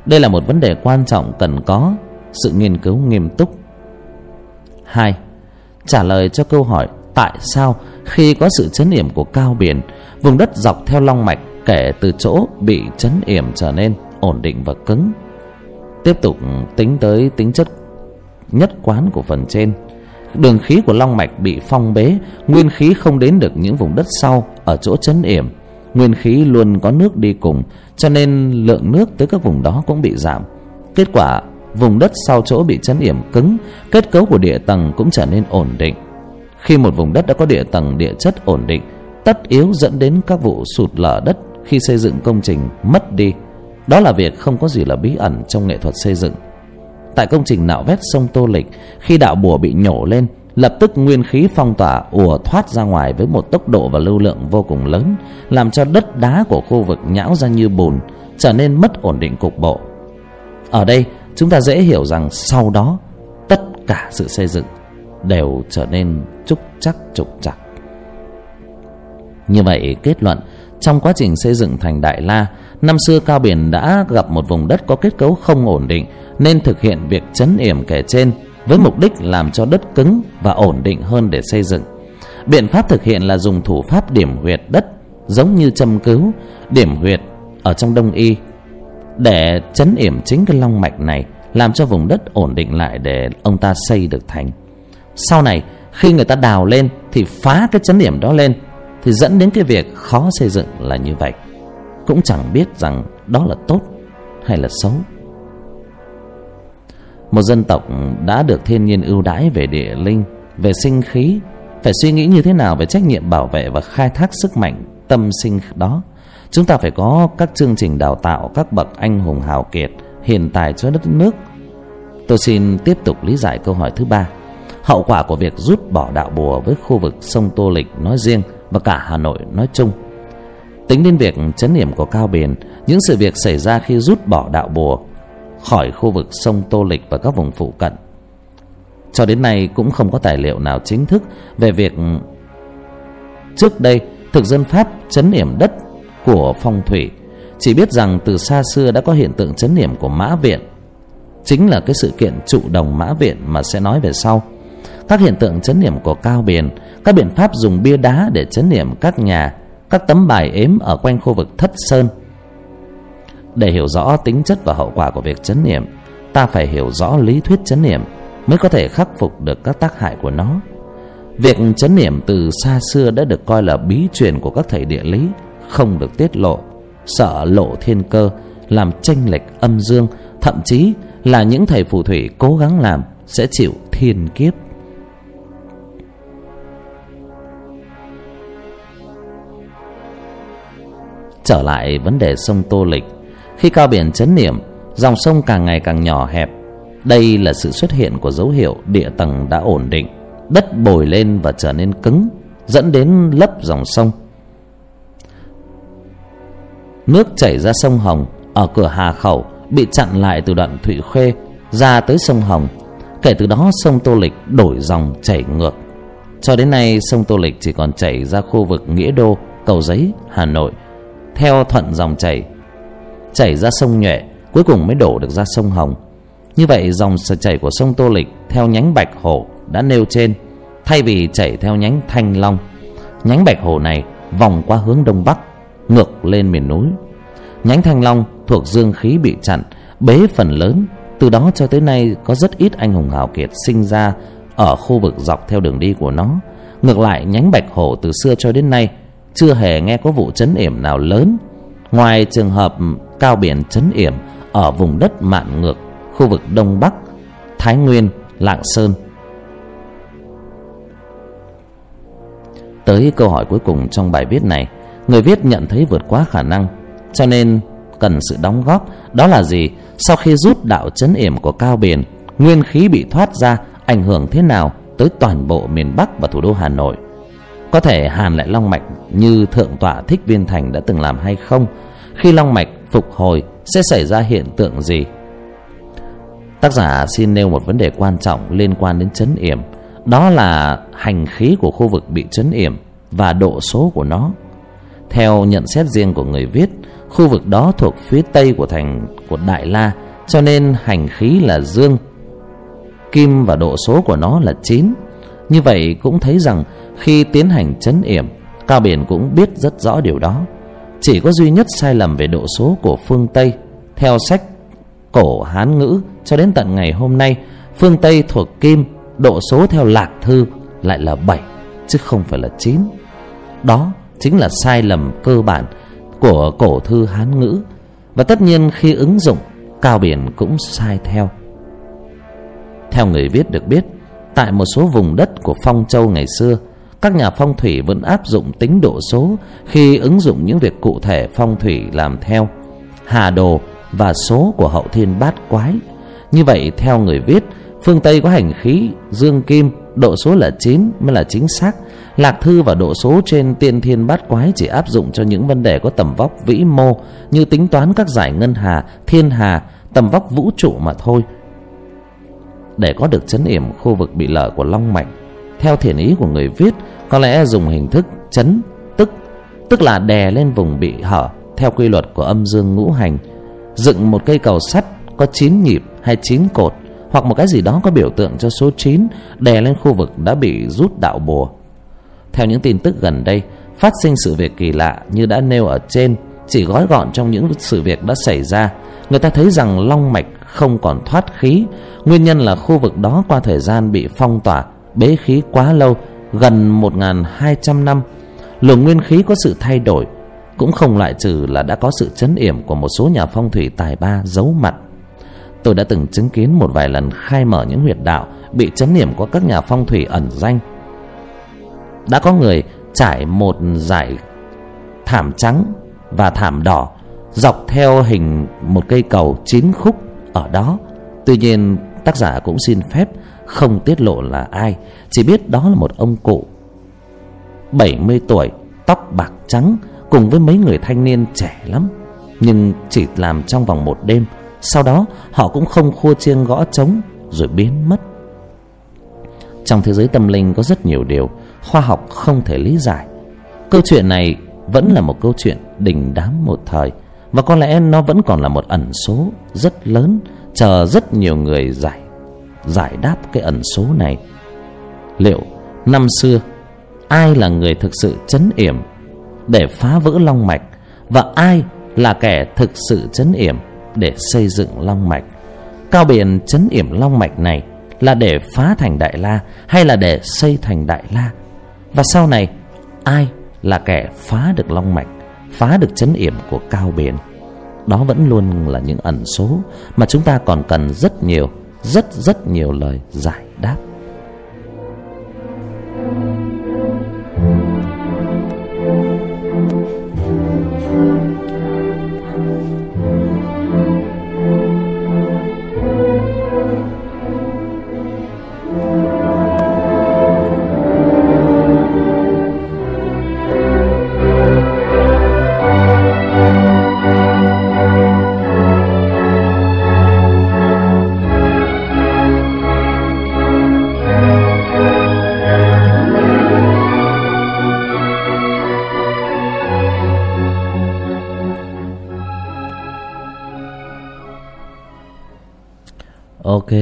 Đây là một vấn đề quan trọng cần có sự nghiên cứu nghiêm túc. Hai, trả lời cho câu hỏi tại sao khi có sự chấn yểm của cao biển, vùng đất dọc theo long mạch kể từ chỗ bị chấn yểm trở nên ổn định và cứng? Tiếp tục tính tới tính chất nhất quán của phần trên. Đường khí của long mạch bị phong bế, nguyên khí không đến được những vùng đất sau ở chỗ chấn yểm nguyên khí luôn có nước đi cùng, cho nên lượng nước tới các vùng đó cũng bị giảm. Kết quả, vùng đất sau chỗ bị chấn yểm cứng, kết cấu của địa tầng cũng trở nên ổn định. Khi một vùng đất đã có địa tầng địa chất ổn định, tất yếu dẫn đến các vụ sụt lở đất khi xây dựng công trình mất đi. Đó là việc không có gì là bí ẩn trong nghệ thuật xây dựng. Tại công trình nạo vét sông tô lịch, khi đạo bùa bị nhổ lên lập tức nguyên khí phong tỏa ùa thoát ra ngoài với một tốc độ và lưu lượng vô cùng lớn, làm cho đất đá của khu vực nhão ra như bùn, trở nên mất ổn định cục bộ. Ở đây, chúng ta dễ hiểu rằng sau đó, tất cả sự xây dựng đều trở nên trúc chắc trục chặt như vậy, kết luận, trong quá trình xây dựng thành đại la, năm xưa cao biển đã gặp một vùng đất có kết cấu không ổn định, nên thực hiện việc chấn yểm kể trên với mục đích làm cho đất cứng và ổn định hơn để xây dựng. Biện pháp thực hiện là dùng thủ pháp điểm huyệt đất giống như châm cứu, điểm huyệt ở trong đông y, để chấn yểm chính cái long mạch này, làm cho vùng đất ổn định lại để ông ta xây được thành. Sau này, khi người ta đào lên thì phá cái chấn điểm đó lên thì dẫn đến cái việc khó xây dựng là như vậy. Cũng chẳng biết rằng đó là tốt hay là xấu một dân tộc đã được thiên nhiên ưu đãi về địa linh về sinh khí. Phải suy nghĩ như thế nào về trách nhiệm bảo vệ và khai thác sức mạnh tâm sinh đó? Chúng ta phải có các chương trình đào tạo các bậc anh hùng hào kiệt hiện tài cho đất nước. Tôi xin tiếp tục lý giải câu hỏi thứ ba. Hậu quả của việc rút bỏ đạo bùa với khu vực sông Tô Lịch nói riêng và cả Hà Nội nói chung. Tính đến việc chấn niệm của Cao Biển, những sự việc xảy ra khi rút bỏ đạo bùa khỏi khu vực sông Tô Lịch và các vùng phụ cận. Cho đến nay cũng không có tài liệu nào chính thức về việc trước đây thực dân Pháp chấn niệm đất của phong thủy. Chỉ biết rằng từ xa xưa đã có hiện tượng chấn niệm của Mã Viện. Chính là cái sự kiện trụ đồng Mã Viện mà sẽ nói về sau. Các hiện tượng chấn niệm của Cao Biển, các biện pháp dùng bia đá để chấn niệm các nhà, các tấm bài ếm ở quanh khu vực Thất Sơn để hiểu rõ tính chất và hậu quả của việc chấn niệm, ta phải hiểu rõ lý thuyết chấn niệm mới có thể khắc phục được các tác hại của nó. Việc chấn niệm từ xa xưa đã được coi là bí truyền của các thầy địa lý, không được tiết lộ, sợ lộ thiên cơ, làm chênh lệch âm dương, thậm chí là những thầy phù thủy cố gắng làm sẽ chịu thiên kiếp. Trở lại vấn đề sông Tô Lịch khi cao biển chấn niệm, dòng sông càng ngày càng nhỏ hẹp. Đây là sự xuất hiện của dấu hiệu địa tầng đã ổn định, đất bồi lên và trở nên cứng, dẫn đến lấp dòng sông. Nước chảy ra sông hồng ở cửa hà khẩu bị chặn lại từ đoạn thụy khuê ra tới sông hồng. Kể từ đó, sông tô lịch đổi dòng chảy ngược. Cho đến nay, sông tô lịch chỉ còn chảy ra khu vực nghĩa đô, cầu giấy, hà nội, theo thuận dòng chảy chảy ra sông nhuệ, cuối cùng mới đổ được ra sông hồng. Như vậy, dòng chảy của sông tô lịch theo nhánh bạch hồ đã nêu trên. Thay vì chảy theo nhánh thanh long, nhánh bạch hồ này vòng qua hướng đông bắc, ngược lên miền núi. Nhánh thanh long thuộc dương khí bị chặn, bế phần lớn. Từ đó cho tới nay, có rất ít anh hùng hào kiệt sinh ra ở khu vực dọc theo đường đi của nó. Ngược lại, nhánh bạch hổ từ xưa cho đến nay chưa hề nghe có vụ chấn yểm nào lớn. Ngoài trường hợp cao biển chấn yểm ở vùng đất mạn ngược, khu vực đông bắc, thái nguyên, lạng sơn. Tới câu hỏi cuối cùng trong bài viết này, người viết nhận thấy vượt quá khả năng, cho nên cần sự đóng góp, đó là gì? Sau khi rút đạo chấn yểm của cao biển, nguyên khí bị thoát ra, ảnh hưởng thế nào tới toàn bộ miền bắc và thủ đô hà nội? Có thể hàn lại long mạch như thượng tọa thích viên thành đã từng làm hay không? Khi long mạch phục hồi, sẽ xảy ra hiện tượng gì? Tác giả xin nêu một vấn đề quan trọng liên quan đến chấn yểm. Đó là hành khí của khu vực bị chấn yểm và độ số của nó. Theo nhận xét riêng của người viết, khu vực đó thuộc phía tây của thành, của đại la, cho nên hành khí là dương, kim và độ số của nó là chín. như vậy cũng thấy rằng khi tiến hành chấn yểm, cao biển cũng biết rất rõ điều đó chỉ có duy nhất sai lầm về độ số của phương tây. Theo sách cổ hán ngữ, cho đến tận ngày hôm nay, phương tây thuộc kim, độ số theo lạc thư lại là bảy, chứ không phải là chín. Đó chính là sai lầm cơ bản của cổ thư hán ngữ. Và tất nhiên khi ứng dụng, cao biển cũng sai theo. Theo người viết được biết, tại một số vùng đất của phong châu ngày xưa các nhà phong thủy vẫn áp dụng tính độ số khi ứng dụng những việc cụ thể phong thủy làm theo. Hà đồ và số của hậu thiên bát quái. Như vậy, theo người viết, phương tây có hành khí dương kim, độ số là chín mới là chính xác. Lạc thư và độ số trên tiên thiên bát quái chỉ áp dụng cho những vấn đề có tầm vóc vĩ mô, như tính toán các giải ngân hà, thiên hà, tầm vóc vũ trụ mà thôi. Để có được chấn yểm khu vực bị lở của long mạch theo thiền ý của người viết có lẽ dùng hình thức chấn tức tức là đè lên vùng bị hở theo quy luật của âm dương ngũ hành dựng một cây cầu sắt có chín nhịp hay chín cột hoặc một cái gì đó có biểu tượng cho số 9 đè lên khu vực đã bị rút đạo bùa. Theo những tin tức gần đây, phát sinh sự việc kỳ lạ như đã nêu ở trên chỉ gói gọn trong những sự việc đã xảy ra. Người ta thấy rằng long mạch không còn thoát khí, nguyên nhân là khu vực đó qua thời gian bị phong tỏa, bế khí quá lâu, gần 1.200 năm. Luồng nguyên khí có sự thay đổi, cũng không loại trừ là đã có sự chấn yểm của một số nhà phong thủy tài ba giấu mặt tôi đã từng chứng kiến một vài lần khai mở những huyệt đạo bị chấn yểm của các nhà phong thủy ẩn danh đã có người trải một dải thảm trắng và thảm đỏ dọc theo hình một cây cầu chín khúc ở đó tuy nhiên tác giả cũng xin phép không tiết lộ là ai, chỉ biết đó là một ông cụ. 70 tuổi, tóc bạc trắng, cùng với mấy người thanh niên trẻ lắm, nhưng chỉ làm trong vòng một đêm. Sau đó, họ cũng không khua chiêng gõ trống, rồi biến mất. Trong thế giới tâm linh có rất nhiều điều khoa học không thể lý giải. Câu chuyện này vẫn là một câu chuyện đình đám một thời, và có lẽ nó vẫn còn là một ẩn số rất lớn, chờ rất nhiều người giải giải đáp cái ẩn số này. Liệu năm xưa, ai là người thực sự chấn yểm để phá vỡ long mạch và ai là kẻ thực sự chấn yểm để xây dựng long mạch? Cao biển chấn yểm long mạch này là để phá thành đại la hay là để xây thành đại la? Và sau này, ai là kẻ phá được long mạch, phá được chấn yểm của cao biển đó vẫn luôn là những ẩn số mà chúng ta còn cần rất nhiều rất rất nhiều lời giải đáp. Ok.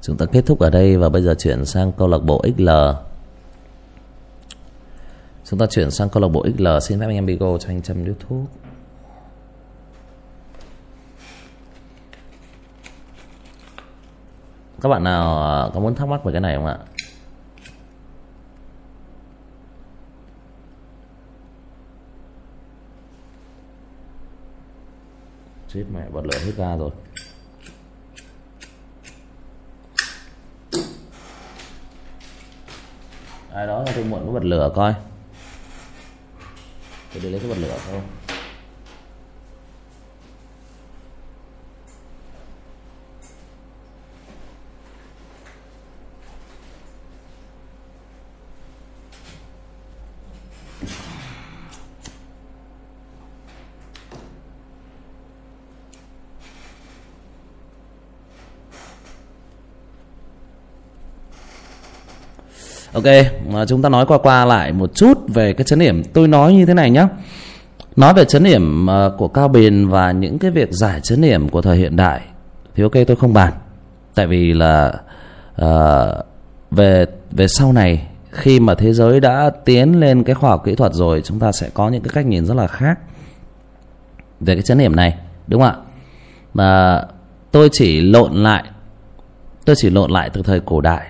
Chúng ta kết thúc ở đây và bây giờ chuyển sang câu lạc bộ xl chúng ta chuyển sang câu lạc bộ xl xin phép anh em bigo cho anh châm điếu thuốc các bạn nào à, có muốn thắc mắc về cái này không ạ? Chết mẹ, bật lửa hết ra rồi. Ai đó tôi muộn có bật lửa coi. Tôi để lấy cái bật lửa không? Ok mà chúng ta nói qua qua lại một chút về cái chấn điểm. Tôi nói như thế này nhé nói về chấn điểm à, của cao bền và những cái việc giải chấn điểm của thời hiện đại thì ok tôi không bàn. Tại vì là uh, về về sau này khi mà thế giới đã tiến lên cái khoa học kỹ thuật rồi chúng ta sẽ có những cái cách nhìn rất là khác về cái chấn điểm này đúng không ạ? Mà tôi chỉ lộn lại tôi chỉ lộn lại từ thời cổ đại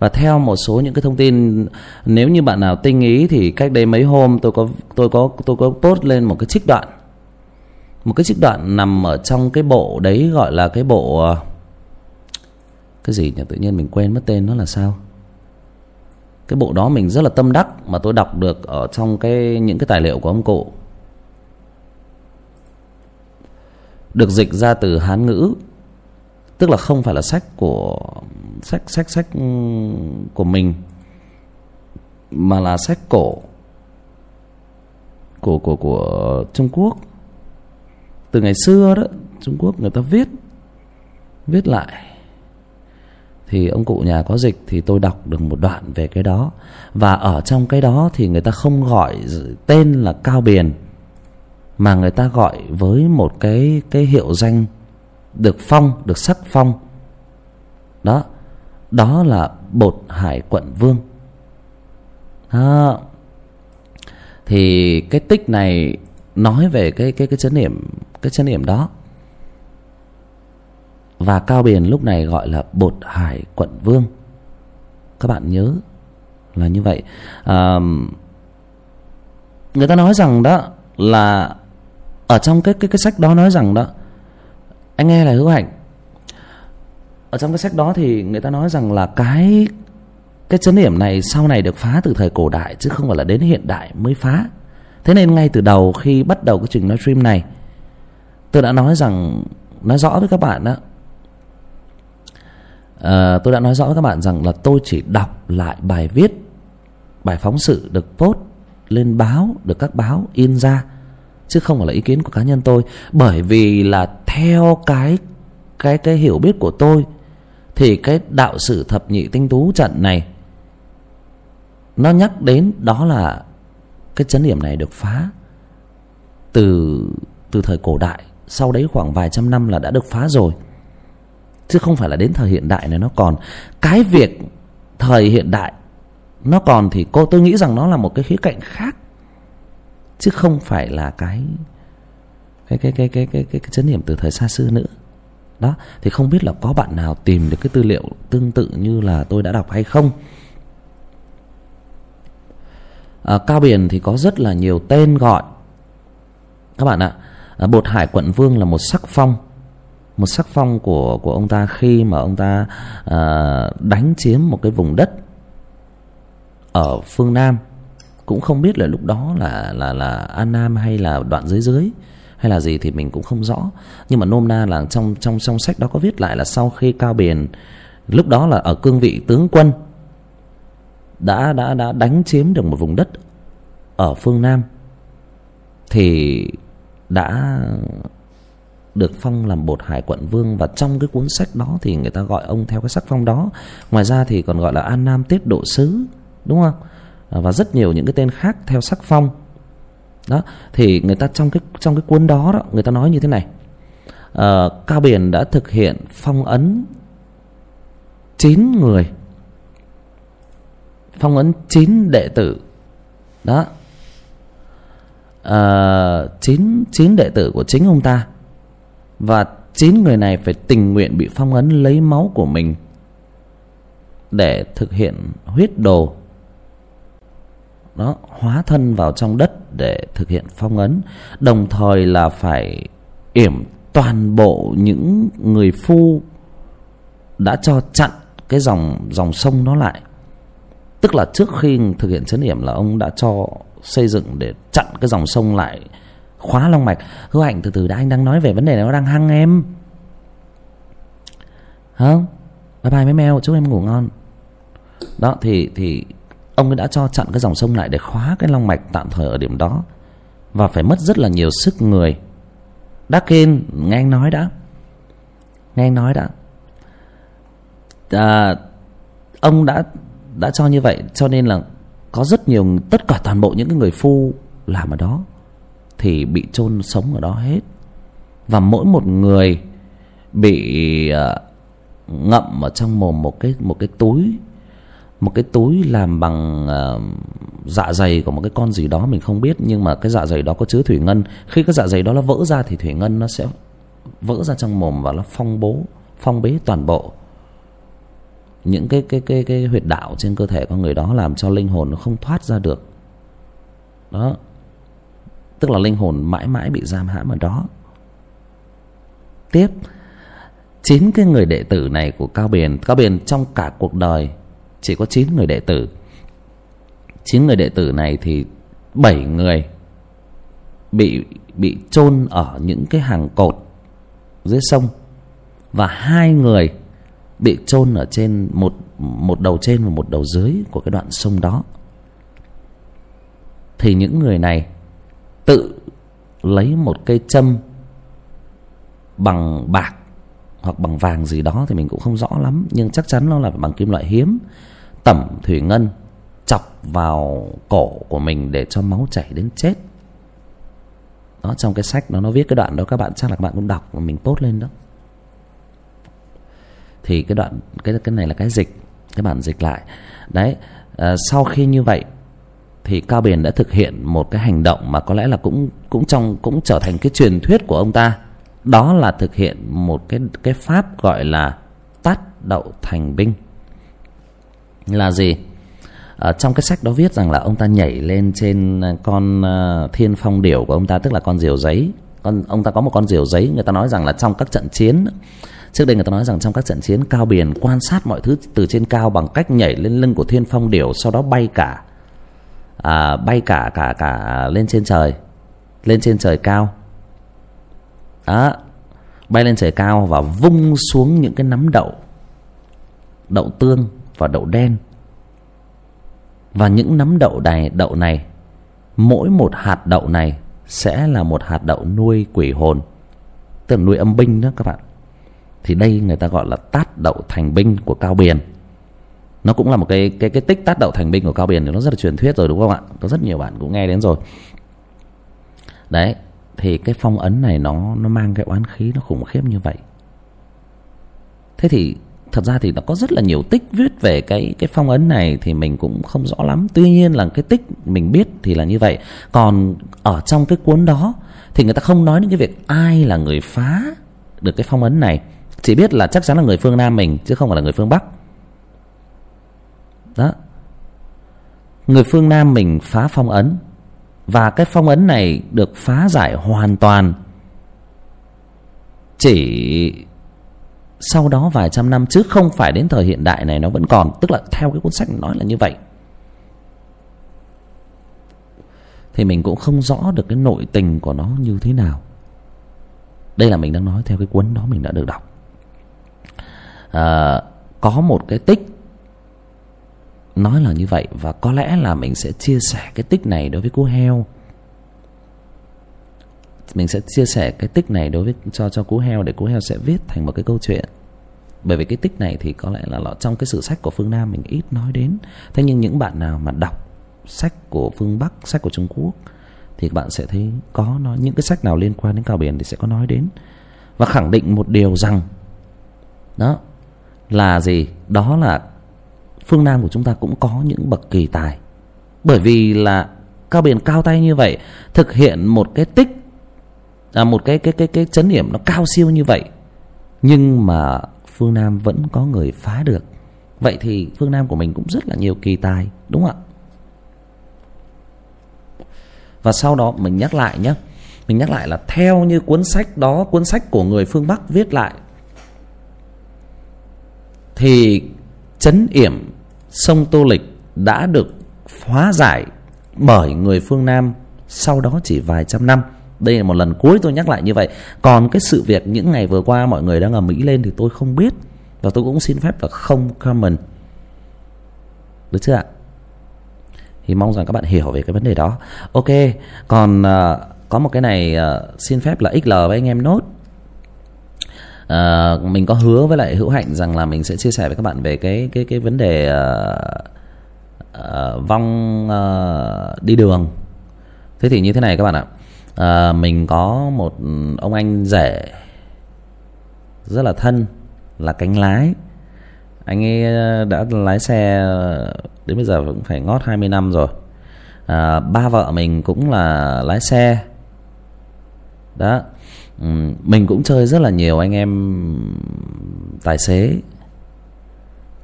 và theo một số những cái thông tin, nếu như bạn nào tinh ý thì cách đây mấy hôm tôi có tôi có tôi có post lên một cái trích đoạn. Một cái trích đoạn nằm ở trong cái bộ đấy gọi là cái bộ ờ, cái gì nhỉ? Tự nhiên mình quên mất tên nó là sao? Cái bộ đó mình rất là tâm đắc mà tôi đọc được ở trong cái, những cái tài liệu của ông cụ. Được dịch ra từ hán ngữ, tức là không phải là sách của sách sách sách ừ, của mình, mà là sách cổ, của của của Trung Quốc. Từ ngày xưa đó, Trung Quốc người ta viết viết lại. Thì ông cụ nhà có dịch thì tôi đọc được một đoạn về cái đó. Và ở trong cái đó thì người ta không gọi tên là cao biền mà người ta gọi với một cái cái hiệu danh được phong, được sắc phong. Đó đó là bột hải quận vương. À, thì cái tích này nói về cái cái cái chấn điểm cái chấn điểm đó. Và cao biển lúc này gọi là bột hải quận vương. Các bạn nhớ là như vậy. À, người ta nói rằng đó là ở trong cái cái cái sách đó nói rằng đó anh nghe là hữu hạnh ở trong cái sách đó thì người ta nói rằng là cái cái chấn điểm này sau này được phá từ thời cổ đại chứ không phải là đến hiện đại mới phá. Thế nên ngay từ đầu khi bắt đầu cái trình nói stream này tôi đã nói rằng nói rõ với các bạn đó à, ờ, tôi đã nói rõ với các bạn rằng là tôi chỉ đọc lại bài viết bài phóng sự được post lên báo được các báo in ra chứ không phải là ý kiến của cá nhân tôi. Bởi vì là theo cái cái cái hiểu biết của tôi thì cái đạo sử thập nhị tinh tú trận này nó nhắc đến đó là cái chấn điểm này được phá. Từ từ thời cổ đại sau đấy khoảng vài trăm năm là đã được phá rồi. Chứ không phải là đến thời hiện đại này nó còn. Cái việc thời hiện đại nó còn thì cô tôi nghĩ rằng nó là một cái khía cạnh khác. Chứ không phải là cái cái cái cái cái cái cái, cái chấn điểm từ thời xa xưa nữa đó thì không biết là có bạn nào tìm được cái tư liệu tương tự như là tôi đã đọc hay không. À, cao biển thì có rất là nhiều tên gọi. Các bạn ạ à, bột hải quận vương là một sắc phong một sắc phong của của ông ta khi mà ông ta à, đánh chiếm một cái vùng đất ở phương nam. Cũng không biết là lúc đó là là là an nam hay là đoạn dưới dưới hay là gì thì mình cũng không rõ. Nhưng mà nôm na là trong trong trong sách đó có viết lại là sau khi cao biền lúc đó là ở cương vị tướng quân, đã đã đã đánh chiếm được một vùng đất ở phương nam, thì đã được phong làm bột hải quận vương. Và trong cái cuốn sách đó thì người ta gọi ông theo cái sắc phong đó. Ngoài ra thì còn gọi là an nam tiết độ sứ, đúng không? Và rất nhiều những cái tên khác theo sắc phong đó thì người ta trong cái trong cái cuốn đó đó người ta nói như thế này. À, cao biển đã thực hiện phong ấn chín người. Phong ấn chín đệ tử. Đó. À, chín chín đệ tử của chính ông ta. Và chín người này phải tình nguyện bị phong ấn lấy máu của mình để thực hiện huyết đồ nó hóa thân vào trong đất để thực hiện phong ấn, đồng thời là phải yểm toàn bộ những người phu đã cho chặn cái dòng dòng sông nó lại. Tức là trước khi thực hiện chấn yểm là ông đã cho xây dựng để chặn cái dòng sông lại khóa long mạch. Hứa hạnh, từ từ đã, anh đang nói về vấn đề này, nó đang hăng em. Không bye bye mấy mèo chúc em ngủ ngon. Đó, thì thì ông ấy đã cho chặn cái dòng sông lại để khóa cái long mạch tạm thời ở điểm đó. Và phải mất rất là nhiều sức người. Dakin nghe anh nói đã. Nghe anh nói đã. À, ông đã đã cho như vậy cho nên là có rất nhiều tất cả toàn bộ những cái người phu làm ở đó thì bị chôn sống ở đó hết. Và mỗi một người bị à, ngậm ở trong mồm một cái một cái túi một cái túi làm bằng uh, dạ dày của một cái con gì đó mình không biết nhưng mà cái dạ dày đó có chứa thủy ngân. Khi cái dạ dày đó nó vỡ ra thì thủy ngân nó sẽ vỡ ra trong mồm và nó phong bố phong bế toàn bộ. Những cái cái cái cái huyệt đạo trên cơ thể con người đó làm cho linh hồn nó không thoát ra được. Đó. Tức là linh hồn mãi mãi bị giam hãm ở đó. Tiếp. Chín cái người đệ tử này của cao biền cao biền trong cả cuộc đời chỉ có chín người đệ tử. Chín người đệ tử này thì bảy người bị bị chôn ở những cái hàng cột dưới sông. Và hai người bị chôn ở trên một một đầu trên và một đầu dưới của cái đoạn sông đó. Thì những người này tự lấy một cây châm bằng bạc hoặc bằng vàng gì đó thì mình cũng không rõ lắm. Nhưng chắc chắn nó là bằng kim loại hiếm. Tẩm thủy ngân chọc vào cổ của mình để cho máu chảy đến chết. Đó trong cái sách nó nó viết cái đoạn đó các bạn chắc là các bạn cũng đọc mà mình post lên đó. Thì cái đoạn cái cái này là cái dịch cái bản dịch lại. Đấy à, sau khi như vậy thì cao biển đã thực hiện một cái hành động mà có lẽ là cũng cũng trong cũng trở thành cái truyền thuyết của ông ta đó là thực hiện một cái cái pháp gọi là tát đậu thành binh. Là gì? Ở trong cái sách đó viết rằng là ông ta nhảy lên trên à, con à, thiên phong điểu của ông ta tức là con diều giấy. Con ông ta có một con diều giấy người ta nói rằng là trong các trận chiến trước đây người ta nói rằng trong các trận chiến cao biển quan sát mọi thứ từ trên cao bằng cách nhảy lên lưng của thiên phong điểu sau đó bay cả à, bay cả cả cả lên trên trời lên trên trời cao đó. Bay lên trời cao và vung xuống những cái nắm đậu. Đậu tương và đậu đen. Và những nắm đậu này đậu này, mỗi một hạt đậu này sẽ là một hạt đậu nuôi quỷ hồn. Tức là nuôi âm binh đó các bạn. Thì đây người ta gọi là tát đậu thành binh của cao biền nó cũng là một cái cái cái tích tát đậu thành binh của cao biền thì nó rất là truyền thuyết rồi, đúng không ạ? Có rất nhiều bạn cũng nghe đến rồi. Đấy thì cái phong ấn này nó nó mang cái oán khí, nó khủng khiếp như vậy. Thế thì thật ra thì nó có rất là nhiều tích viết về cái cái phong ấn này thì mình cũng không rõ lắm. Tuy nhiên là cái tích mình biết thì là như vậy. Còn ở trong cái cuốn đó thì người ta không nói đến cái việc ai là người phá được cái phong ấn này. Chỉ biết là chắc chắn là người phương nam mình, chứ không phải là người phương bắc. Đó. Người phương nam mình phá phong ấn và cái phong ấn này được phá giải hoàn toàn. Chỉ sau đó vài trăm năm chứ không phải đến thời hiện đại này nó vẫn còn. Tức là theo cái cuốn sách nói là như vậy. Thì mình cũng không rõ được cái nội tình của nó như thế nào. Đây là mình đang nói theo cái cuốn đó mình đã được đọc. À, có một cái tích nói là như vậy và có lẽ là mình sẽ chia sẻ cái tích này đối với cô heo. Mình sẽ chia sẻ cái tích này đối với, cho cho cú heo để cú heo sẽ viết thành một cái câu chuyện. Bởi vì cái tích này thì có lẽ là trong cái sử sách của phương nam mình ít nói đến. Thế nhưng những bạn nào mà đọc sách của phương bắc, sách của trung quốc thì các bạn sẽ thấy có nó, những cái sách nào liên quan đến cao biển thì sẽ có nói đến. Và khẳng định một điều rằng, đó, là gì? Đó là phương nam của chúng ta cũng có những bậc kỳ tài. Bởi vì là cao biển cao tay như vậy thực hiện một cái tích à, một cái cái cái cái chấn điểm nó cao siêu như vậy nhưng mà phương nam vẫn có người phá được. Vậy thì phương nam của mình cũng rất là nhiều kỳ tài đúng không ạ? Và sau đó mình nhắc lại nhé mình nhắc lại là theo như cuốn sách đó cuốn sách của người phương bắc viết lại thì chấn yểm sông tô lịch đã được hóa giải bởi người phương nam sau đó chỉ vài trăm năm. Đây là một lần cuối tôi nhắc lại như vậy. Còn cái sự việc những ngày vừa qua mọi người đang ở mỹ lên thì tôi không biết. Và tôi cũng xin phép là không comment. Được chưa ạ? Thì mong rằng các bạn hiểu về cái vấn đề đó. Ok còn uh, có một cái này uh, xin phép là xl với anh em nốt uh, mình có hứa với lại hữu hạnh rằng là mình sẽ chia sẻ với các bạn về cái cái cái vấn đề uh, uh, vong uh, đi đường. Thế thì như thế này các bạn ạ. À, mình có một ông anh rể rất là thân là cánh lái. Anh ấy đã lái xe đến bây giờ cũng phải ngót 20 năm rồi. À, ba vợ mình cũng là lái xe. Đó. Ừ, mình cũng chơi rất là nhiều anh em tài xế.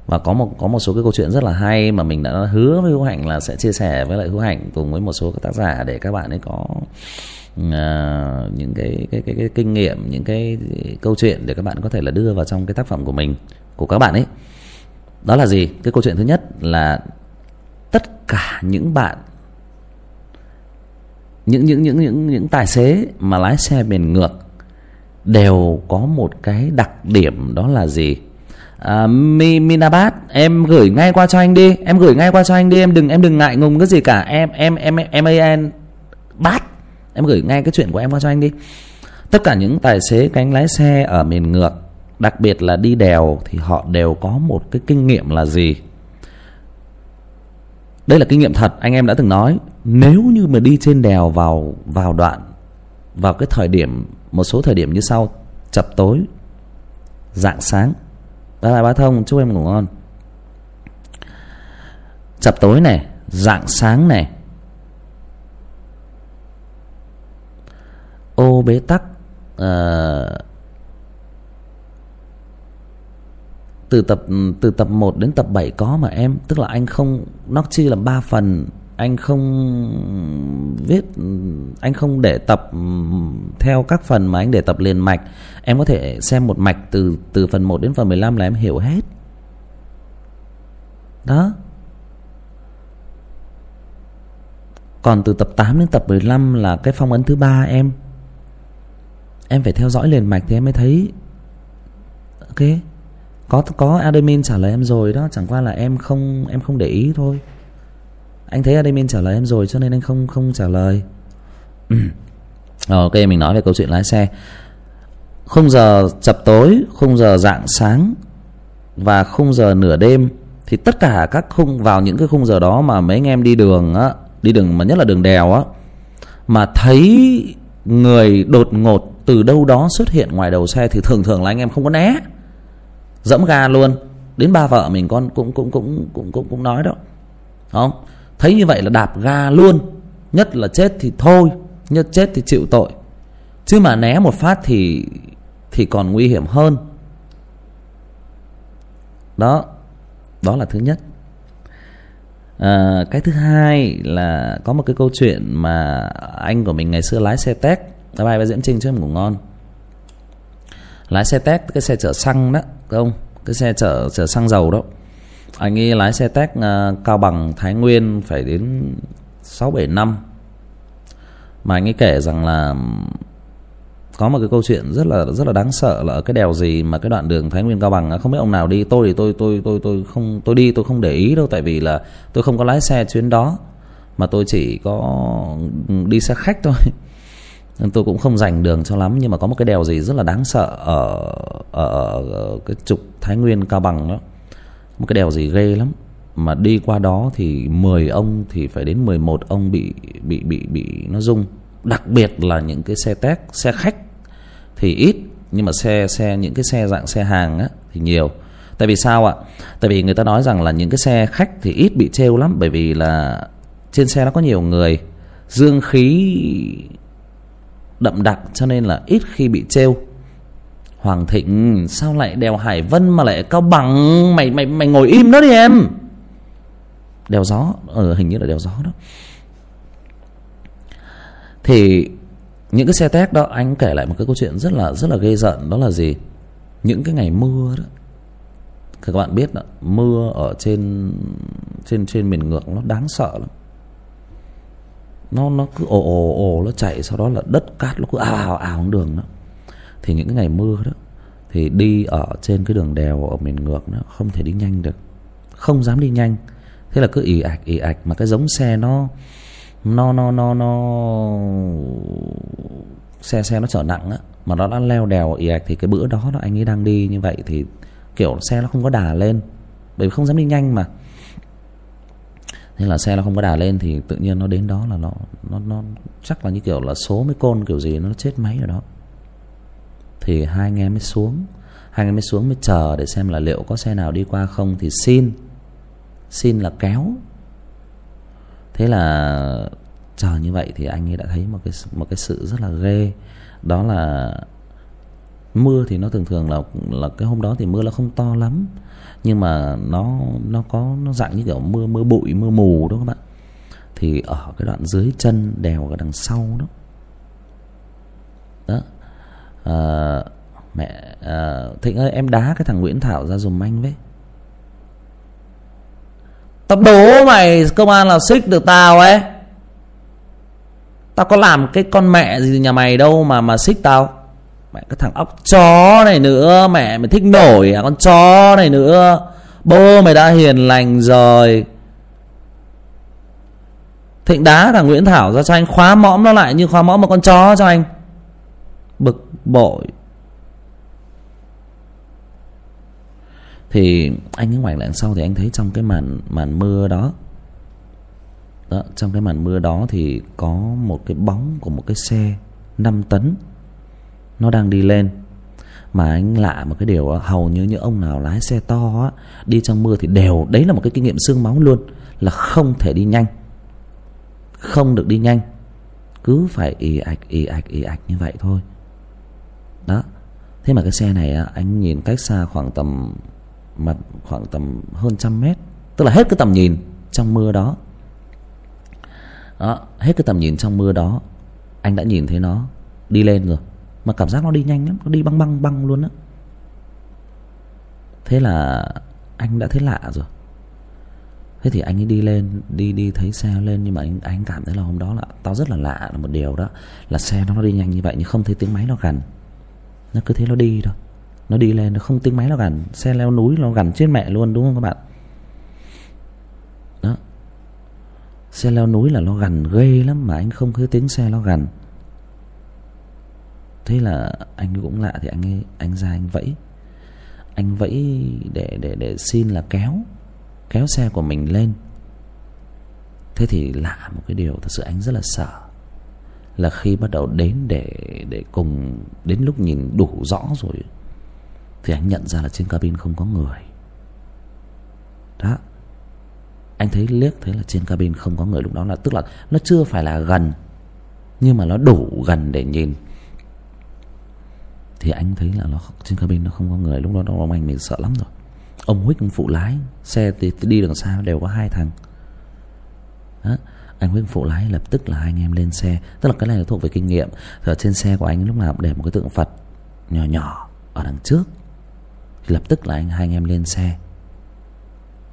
Và có một có một số cái câu chuyện rất là hay mà mình đã hứa với hữu hạnh là sẽ chia sẻ với lại hữu hạnh cùng với một số các tác giả để các bạn ấy có uh, những cái cái, cái cái kinh nghiệm những cái câu chuyện để các bạn có thể là đưa vào trong cái tác phẩm của mình của các bạn ấy. Đó là gì? Cái câu chuyện thứ nhất là tất cả những bạn những những những những những tài xế mà lái xe bền ngược đều có một cái đặc điểm đó là gì? À, Mi Minabat em gửi ngay qua cho anh đi. Em gửi ngay qua cho anh đi. Em đừng em đừng ngại ngùng cái gì cả. Em em em em an bát em gửi ngay cái chuyện của em qua cho anh đi. Tất cả những tài xế cánh lái xe ở miền ngược đặc biệt là đi đèo thì họ đều có một cái kinh nghiệm là gì? Đây là kinh nghiệm thật anh em đã từng nói. Nếu như mà đi trên đèo vào vào đoạn vào cái thời điểm một số thời điểm như sau. Chập tối dạng sáng. Bye bye bá thông chúc em ngủ ngon. Chập tối này dạng sáng này. Ô bế tắc uh, từ tập từ tập 1 đến tập 7 có mà em. Tức là anh không nó chia làm 3 phần anh không viết, anh không để tập theo các phần mà anh để tập liền mạch. Em có thể xem một mạch từ từ phần 1 đến phần 15 là em hiểu hết. Đó. Còn từ tập 8 đến tập 15 là cái phong ấn thứ ba em. Em phải theo dõi liền mạch thì em mới thấy. Ok. Có có admin trả lời em rồi đó, chẳng qua là em không em không để ý thôi anh thấy admin trả lời em rồi cho nên anh không không trả lời. Rồi, ok mình nói về câu chuyện lái xe. Khung giờ chập tối khung giờ dạng sáng và khung giờ nửa đêm thì tất cả các khung vào những cái khung giờ đó mà mấy anh em đi đường á đi đường mà nhất là đường đèo á mà thấy người đột ngột từ đâu đó xuất hiện ngoài đầu xe thì thường thường là anh em không có né. Dẫm ga luôn. Đến ba vợ mình con cũng cũng cũng cũng cũng cũng nói đó. Không? Thấy như vậy là đạp ga luôn. Nhất là chết thì thôi nhất chết thì chịu tội. Chứ mà né một phát thì thì còn nguy hiểm hơn. Đó đó là thứ nhất. À, cái thứ hai là có một cái câu chuyện mà anh của mình ngày xưa lái xe tét. Bye và với diễm trinh chứ ngủ ngon. Lái xe tét cái xe chở xăng đó không cái xe chở chở xăng dầu đó anh ấy lái xe tét uh, cao bằng thái nguyên phải đến sáu bảy năm. Mà anh ấy kể rằng là có một cái câu chuyện rất là rất là đáng sợ là ở cái đèo gì mà cái đoạn đường Thái Nguyên Cao Bằng không biết ông nào đi. Tôi thì tôi tôi tôi tôi không tôi đi tôi không để ý đâu tại vì là tôi không có lái xe chuyến đó. Mà tôi chỉ có đi xe khách thôi. Nên tôi cũng không dành đường cho lắm nhưng mà có một cái đèo gì rất là đáng sợ ở ở, ở cái trục Thái Nguyên Cao Bằng đó một cái đèo gì ghê lắm. Mà đi qua đó thì 10 ông thì phải đến 11 ông bị bị bị bị nó rung. Đặc biệt là những cái xe tét, xe khách thì ít. Nhưng mà xe xe, những cái xe dạng xe hàng á, thì nhiều. Tại vì sao ạ? Tại vì người ta nói rằng là những cái xe khách thì ít bị trêu lắm. Bởi vì là trên xe nó có nhiều người. Dương khí đậm đặc cho nên là ít khi bị trêu hoàng thịnh sao lại đèo hải vân mà lại cao bằng? Mày mày mày ngồi im đó đi em. Đèo gió ở ừ, hình như là đèo gió đó. Thì những cái xe tét đó anh kể lại một cái câu chuyện rất là rất là ghê giận đó là gì? Những cái ngày mưa đó. Các bạn biết đó, mưa ở trên trên trên miền ngược nó đáng sợ lắm. Nó nó cứ ồ ồ ồ nó chảy sau đó là đất cát nó cứ ào ào ào đường đó thì những cái ngày mưa đó, thì đi ở trên cái đường đèo ở miền ngược nó không thể đi nhanh được. Không dám đi nhanh. Thế là cứ ì ạch ì ạch mà cái giống xe nó nó nó nó nó, xe xe nó trở nặng á, mà nó đã leo đèo ì ạch thì cái bữa đó đó anh ấy đang đi như vậy thì kiểu xe nó không có đà lên. Bởi vì không dám đi nhanh mà. Nên là xe nó không có đà lên thì tự nhiên nó đến đó là nó nó nó chắc là như kiểu là số mấy côn kiểu gì nó chết máy ở đó thì hai anh em mới xuống. Hai anh em mới xuống mới chờ để xem là liệu có xe nào đi qua không thì xin xin là kéo. Thế là chờ như vậy thì anh ấy đã thấy một cái một cái sự rất là ghê. Đó là mưa thì nó thường thường là là cái hôm đó thì mưa nó không to lắm, nhưng mà nó nó có, nó dạng như kiểu mưa mưa bụi, mưa mù đó các bạn. Thì ở cái đoạn dưới chân đèo ở đằng sau đó. Đó à, mẹ à, thịnh ơi em đá cái thằng nguyễn thảo ra dùm anh với. Tao đố mày công an là xích được tao ấy. Tao có làm cái con mẹ gì nhà mày đâu mà mà xích tao. Mẹ cái thằng óc chó này nữa mẹ mày thích nổi à con chó này nữa. Bố mày đã hiền lành rồi. Thịnh đá thằng nguyễn thảo ra cho anh khóa mõm nó lại như khóa mõm một con chó cho anh bực bội. Thì anh ấy ngoảnh lại sau thì anh thấy trong cái màn màn mưa đó đó trong cái màn mưa đó thì có một cái bóng của một cái xe 5 tấn. Nó đang đi lên. Mà anh lạ một cái điều đó, hầu như những ông nào lái xe to á, đi trong mưa thì đều đấy là một cái kinh nghiệm xương máu luôn là không thể đi nhanh. Không được đi nhanh. Cứ phải ì ạch ì ạch ì ạch như vậy thôi đó. Thế mà cái xe này anh nhìn cách xa khoảng tầm mặt khoảng tầm hơn trăm mét. Tức là hết cái tầm nhìn trong mưa đó. Đó, hết cái tầm nhìn trong mưa đó, anh đã nhìn thấy nó đi lên rồi. Mà cảm giác nó đi nhanh lắm, nó đi băng băng băng luôn á. Thế là anh đã thấy lạ rồi. Thế thì anh ấy đi lên, đi đi thấy xe lên, nhưng mà anh anh cảm thấy là hôm đó là tao rất là lạ là một điều đó, là xe nó đi nhanh như vậy nhưng không thấy tiếng máy nó gần nó cứ thế nó đi thôi. Nó đi lên nó không tiếng máy nó gằn xe leo núi nó gằn chết mẹ luôn đúng không các bạn? Đó. Xe leo núi là nó gằn ghê lắm mà anh không thấy tiếng xe nó gằn thế là anh cũng lạ thì anh ấy, anh ra anh vẫy. Anh vẫy để để để xin là kéo kéo xe của mình lên. Thế thì lạ một cái điều thật sự anh rất là sợ là khi bắt đầu đến để để cùng đến lúc nhìn đủ rõ rồi, thì anh nhận ra là trên cabin không có người. Đó. Anh thấy liếc thấy là trên cabin không có người lúc đó là, tức là nó chưa phải là gần, nhưng mà nó đủ gần để nhìn. Thì anh thấy là nó trên cabin nó không có người, lúc đó đó ông anh mình sợ lắm rồi. Ông huých, ông phụ lái, xe thì đi đường xa, đều có hai thằng. Đó anh huých phụ lái lập tức là hai anh em lên xe. Tức là cái này thuộc về kinh nghiệm. Ở trên xe của anh lúc nào cũng để một cái tượng phật nhỏ nhỏ ở đằng trước. Thì lập tức là anh hai anh em lên xe.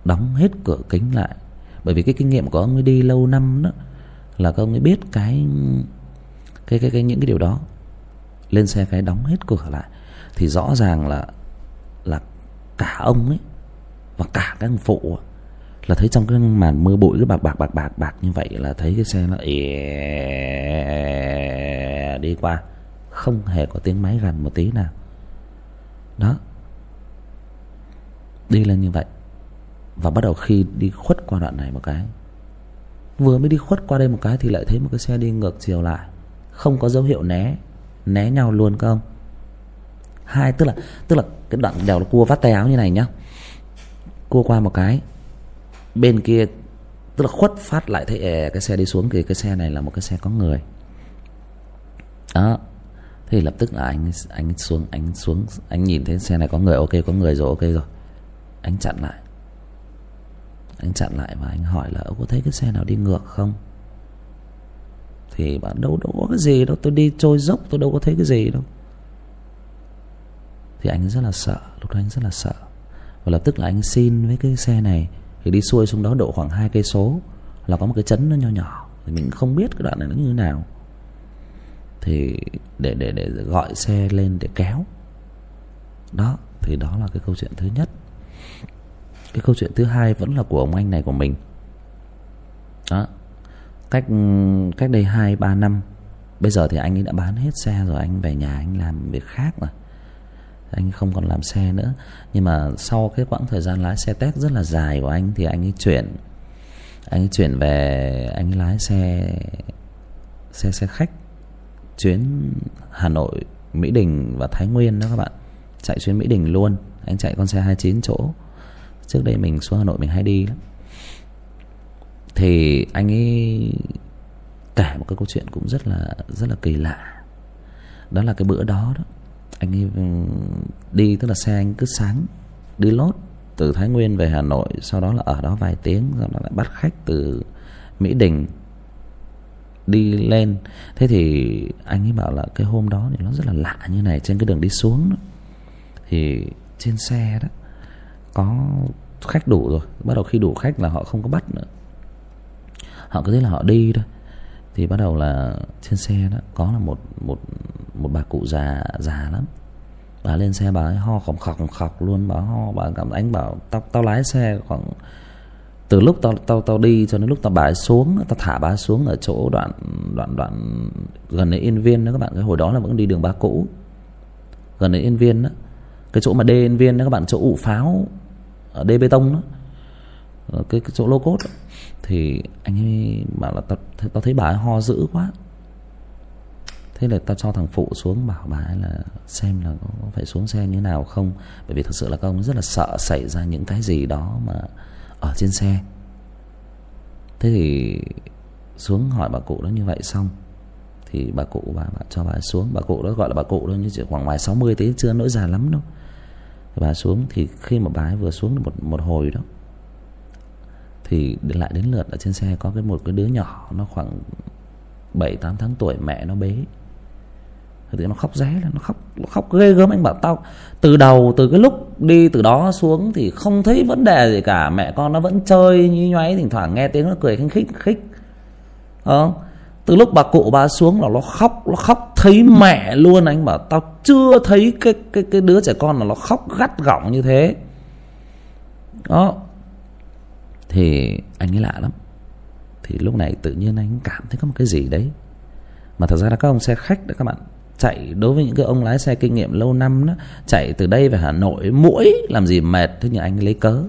Đóng hết cửa kính lại. Bởi vì cái kinh nghiệm của ông ấy đi lâu năm đó là các ông ấy biết cái cái cái, cái những cái điều đó. Lên xe cái đóng hết cửa lại. Thì rõ ràng là là cả ông ấy và cả các ông phụ là thấy trong cái màn mưa bụi cái bạc bạc bạc bạc bạc như vậy là thấy cái xe nó ì, đi qua. Không hề có tiếng máy gần một tí nào. Đó. Đi lên như vậy. Và bắt đầu khi đi khuất qua đoạn này một cái. Vừa mới đi khuất qua đây một cái thì lại thấy một cái xe đi ngược chiều lại. Không có dấu hiệu né né nhau luôn không? Hai, tức là tức là cái đoạn đèo nó cua vắt tay áo như này nhá. Cua qua một cái bên kia, tức là khuất phát lại thấy è cái xe đi xuống thì cái xe này là một cái xe có người. Đó. Thì lập tức là anh anh xuống anh xuống, anh nhìn thấy xe này có người, ok, có người rồi, ok rồi. Anh chặn lại. Anh chặn lại và anh hỏi là ông có thấy cái xe nào đi ngược không? Thì bạn đâu đâu có cái gì đâu, tôi đi trôi dốc, tôi đâu có thấy cái gì đâu. Thì anh rất là sợ, lúc đó anh rất là sợ. Và lập tức là anh xin với cái xe này thì đi xuôi xuống đó độ khoảng hai cây số là có một cái chấn nó nho nhỏ. Thì mình không biết cái đoạn này nó như thế nào. Thì để để để gọi xe lên để kéo. Đó, thì đó là cái câu chuyện thứ nhất. Cái câu chuyện thứ hai vẫn là của ông anh này, của mình. Đó. Cách cách đây hai, ba năm, bây giờ thì anh ấy đã bán hết xe rồi, anh về nhà anh làm việc khác rồi anh không còn làm xe nữa. Nhưng mà sau cái quãng thời gian lái xe test rất là dài của anh thì anh ấy chuyển, anh ấy chuyển về, anh ấy lái xe xe xe khách, chuyến Hà Nội, Mỹ Đình và Thái Nguyên đó các bạn. Chạy chuyến Mỹ Đình luôn. Anh chạy con xe 29 chỗ. Trước đây mình xuống Hà Nội mình hay đi lắm. Thì anh ấy kể một cái câu chuyện cũng rất là rất là kỳ lạ. Đó là cái bữa đó đó anh ấy ừ, đi, tức là xe anh cứ sáng, đi lốt từ Thái Nguyên về Hà Nội, sau đó là ở đó vài tiếng rồi lại bắt khách từ Mỹ Đình đi lên thế thì anh ấy bảo là cái hôm đó thì nó rất là lạ như này, trên cái đường đi xuống đó. thì trên xe đó có khách đủ rồi, bắt đầu khi đủ khách là họ không có bắt nữa họ cứ thế là họ đi thôi thì bắt đầu là trên xe đó, có là một một một bà cụ già già lắm. Bà lên xe bà ấy ho khòng khọc khòng khọc luôn. Bà ho, bà cảm anh bảo, tao tao lái xe khoảng, từ lúc tao tao tao đi cho đến lúc tao bà ấy xuống, tao thả bà ấy xuống ở chỗ đoạn đoạn đoạn gần đến yên viên đó các bạn cái hồi đó là vẫn đi đường ba cũ, gần đến yên viên đó. Cái chỗ mà đê yên viên đó các bạn, chỗ ụ pháo ở đê bê tông đó. Ờ, cái, cái chỗ lô cốt đó. thì anh ấy bảo là tao tao thấy bà ấy ho dữ quá. Thế là tao cho thằng phụ xuống bảo bà ấy là xem là có, có phải xuống xe như nào không? Bởi vì thực sự là các ông rất là sợ xảy ra những cái gì đó mà ở trên xe. Thế thì xuống hỏi bà cụ đó như vậy xong thì bà cụ bà, bà cho bà ấy xuống. Bà cụ đó gọi là bà cụ đó như chỉ khoảng ngoài 60 tí chưa nỗi già lắm đâu. Bà xuống thì khi mà bà ấy vừa xuống một một hồi đó thì lại đến lượt ở trên xe có cái một cái đứa nhỏ nó khoảng bảy tám tháng tuổi mẹ nó bế. Thì nó khóc ré lên nó khóc nó khóc ghê gớm. Anh bảo tao từ đầu từ cái lúc đi từ đó xuống thì không thấy vấn đề gì cả. Mẹ con nó vẫn chơi như nhoáy thỉnh thoảng nghe tiếng nó cười khinh khích khích. Ờ, từ lúc bà cụ bà xuống là nó khóc nó khóc thấy mẹ luôn. Anh bảo tao chưa thấy cái cái cái đứa trẻ con nào nó khóc gắt gỏng như thế. Đó thì anh ấy lạ lắm. Thì lúc này tự nhiên anh cảm thấy có một cái gì đấy. Mà thật ra là các ông xe khách đó các bạn chạy đối với những cái ông lái xe kinh nghiệm lâu năm đó chạy từ đây về hà nội mũi làm gì mệt thế nhưng anh ấy lấy cớ.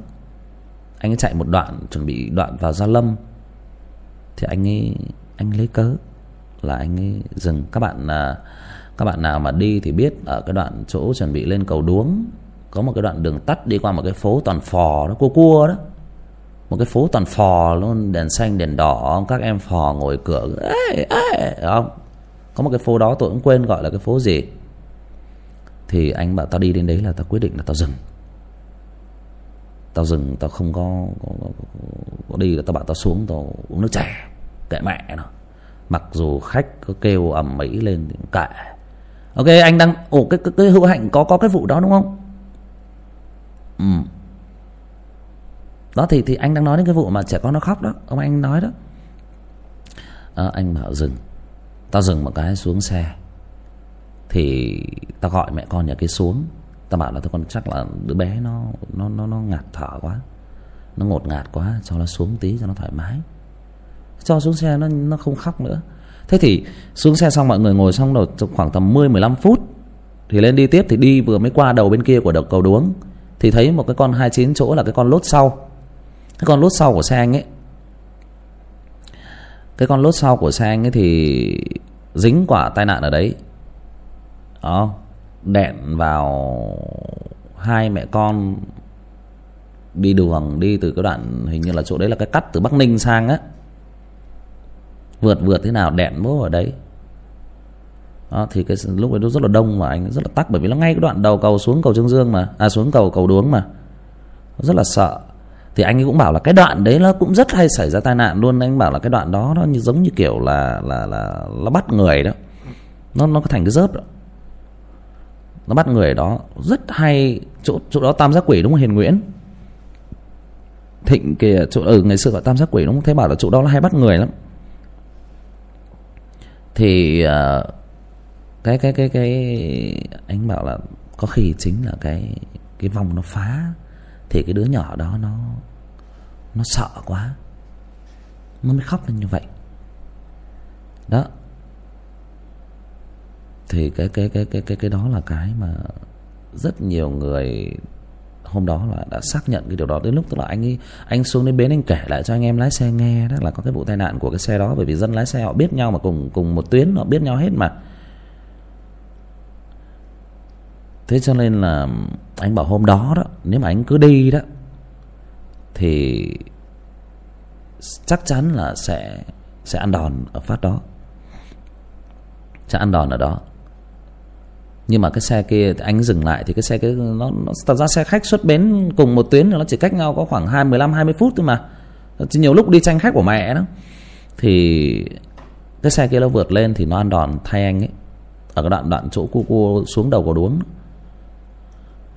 Anh ấy chạy một đoạn chuẩn bị đoạn vào gia lâm. Thì anh ấy anh lấy cớ là anh ấy dừng. Các bạn à, các bạn nào mà đi thì biết ở cái đoạn chỗ chuẩn bị lên cầu đuống có một cái đoạn đường tắt đi qua một cái phố toàn phò đó cua cua đó một cái phố toàn phò luôn đèn xanh đèn đỏ các em phò ngồi cửa. Ê, ê, không? Có một cái phố đó tôi cũng quên gọi là cái phố gì. Thì anh bảo tao đi đến đấy là tao quyết định là tao dừng. Tao dừng tao không có, có, có, có đi là tao bảo tao xuống tao uống nước chè kệ mẹ nó. Mặc dù khách có kêu ầm ĩ lên thì kệ. Ok anh đang ồ cái, cái cái hữu hạnh có có cái vụ đó đúng không? Ừ đó thì thì anh đang nói đến cái vụ mà trẻ con nó khóc đó. Ông anh nói đó. À, anh bảo dừng. Tao dừng một cái xuống xe. Thì tao gọi mẹ con nhà kia xuống. Tao bảo là tao con chắc là đứa bé nó nó nó nó ngạt thở quá. Nó ngột ngạt quá cho nó xuống tí cho nó thoải mái. Cho xuống xe nó nó không khóc nữa. Thế thì xuống xe xong mọi người ngồi xong rồi khoảng tầm mười mười lăm phút thì lên đi tiếp thì đi vừa mới qua đầu bên kia của đầu cầu đuống thì thấy một cái con hai chín chỗ là cái con lốt sau cái con lốt sau của xe anh ấy. Cái con lốt sau của xe anh ấy thì dính quả tai nạn ở đấy. Đó đẹn vào hai mẹ con đi đường đi từ cái đoạn hình như là chỗ đấy là cái cắt từ bắc ninh sang á. Vượt vượt thế nào đẹn bố ở đấy. Đó, thì cái lúc ấy nó rất là đông mà anh rất là tắc bởi vì nó ngay cái đoạn đầu cầu xuống cầu trương dương mà. À xuống cầu cầu đuống mà. Rất là sợ thì anh ấy cũng bảo là cái đoạn đấy nó cũng rất hay xảy ra tai nạn luôn. Anh bảo là cái đoạn đó nó như giống như kiểu là là là nó bắt người đó. Nó nó thành cái rớp đó. Nó bắt người đó. Rất hay. Chỗ chỗ đó tam giác quỷ đúng không? Hiền nguyễn? Thịnh kìa chỗ ở ừ, ngày xưa gọi tam giác quỷ đúng không? Thế bảo là chỗ đó là hay bắt người lắm. Thì uh, cái cái cái cái anh bảo là có khi chính là cái cái vòng nó phá thì cái đứa nhỏ đó nó nó sợ quá. Nó mới khóc lên như vậy. Đó. Thì cái cái cái cái cái cái đó là cái mà rất nhiều người hôm đó là đã xác nhận cái điều đó. Đến lúc tức là anh ấy, anh xuống đến bến anh kể lại cho anh em lái xe nghe đó là có cái vụ tai nạn của cái xe đó. Bởi vì dân lái xe họ biết nhau mà cùng cùng một tuyến, họ biết nhau hết mà. Thế cho nên là anh bảo hôm đó đó nếu mà anh cứ đi đó thì chắc chắn là sẽ sẽ ăn đòn ở phát đó. Sẽ ăn đòn ở đó. Nhưng mà cái xe kia anh dừng lại thì cái xe kia nó, nó thật ra xe khách xuất bến cùng một tuyến nó chỉ cách nhau có khoảng hai mười lăm hai mươi phút thôi mà. Chỉ nhiều lúc đi tranh khách của mẹ đó. Thì cái xe kia nó vượt lên thì nó ăn đòn thay anh ấy. Ở cái đoạn đoạn chỗ cu cu xuống đầu cầu đuống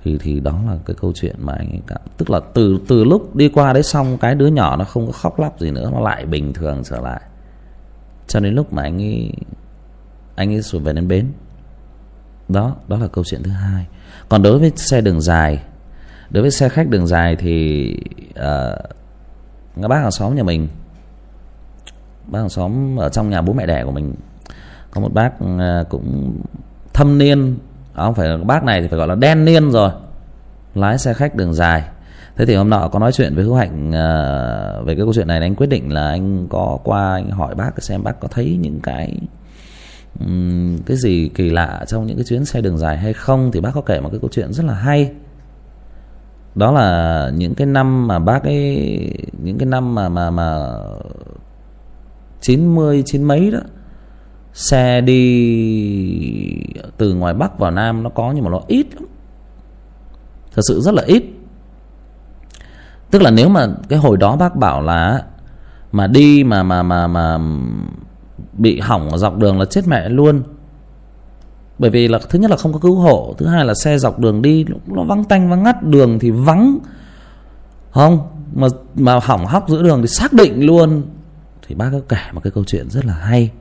thì thì đó là cái câu chuyện mà anh ấy cảm tức là từ từ lúc đi qua đấy xong cái đứa nhỏ nó không có khóc lóc gì nữa nó lại bình thường trở lại. Cho đến lúc mà anh ấy anh ấy xuống về đến bến. Đó đó là câu chuyện thứ hai. Còn đối với xe đường dài đối với xe khách đường dài thì uh, bác hàng xóm nhà mình bác hàng xóm ở trong nhà bố mẹ đẻ của mình có một bác uh, cũng thâm niên không phải bác này thì phải gọi là đen niên rồi. Lái xe khách đường dài. Thế thì hôm nọ có nói chuyện với hữu hạnh uh, về cái câu chuyện này anh quyết định là anh có qua anh hỏi bác xem bác có thấy những cái um, cái gì kỳ lạ trong những cái chuyến xe đường dài hay không. Thì bác có kể một cái câu chuyện rất là hay. Đó là những cái năm mà bác ấy những cái năm mà mà mà chín mươi chín mấy đó xe đi từ ngoài bắc vào nam nó có nhưng mà nó ít lắm. Thật sự rất là ít. Tức là nếu mà cái hồi đó bác bảo là mà đi mà mà mà mà bị hỏng ở dọc đường là chết mẹ luôn. Bởi vì là thứ nhất là không có cứu hộ, thứ hai là xe dọc đường đi nó vắng tanh, vắng ngắt, đường thì vắng. Không, mà mà hỏng hóc giữa đường thì xác định luôn. Thì bác có kể một cái câu chuyện rất là hay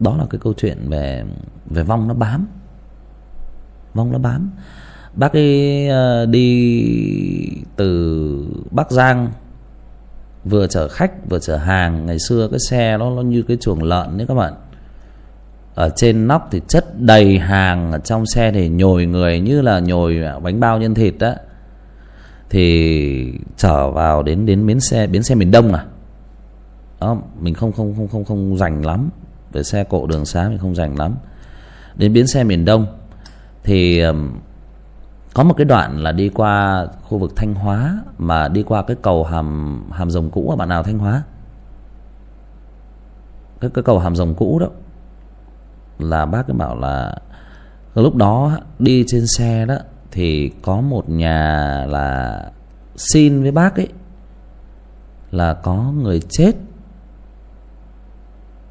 đó là cái câu chuyện về về vong nó bám. Vong nó bám. Bác ấy ờ, đi từ bắc giang, vừa chở khách, vừa chở hàng. Ngày xưa cái xe nó nó như cái chuồng lợn đấy các bạn. Ở trên nóc thì chất đầy hàng, ở trong xe thì nhồi người như là nhồi bánh bao nhân thịt đó thì chở vào đến đến bến xe bến xe miền đông à đó, mình không không không không không rành lắm về xe cộ đường xá mình không rành lắm. Đến bến xe miền đông thì có một cái đoạn là đi qua khu vực thanh hóa mà đi qua cái cầu hàm hàm rồng cũ ở bạn nào thanh hóa? Cái cái cầu hàm rồng cũ đó. Là bác ấy bảo là lúc đó đi trên xe đó thì có một nhà là xin với bác ấy là có người chết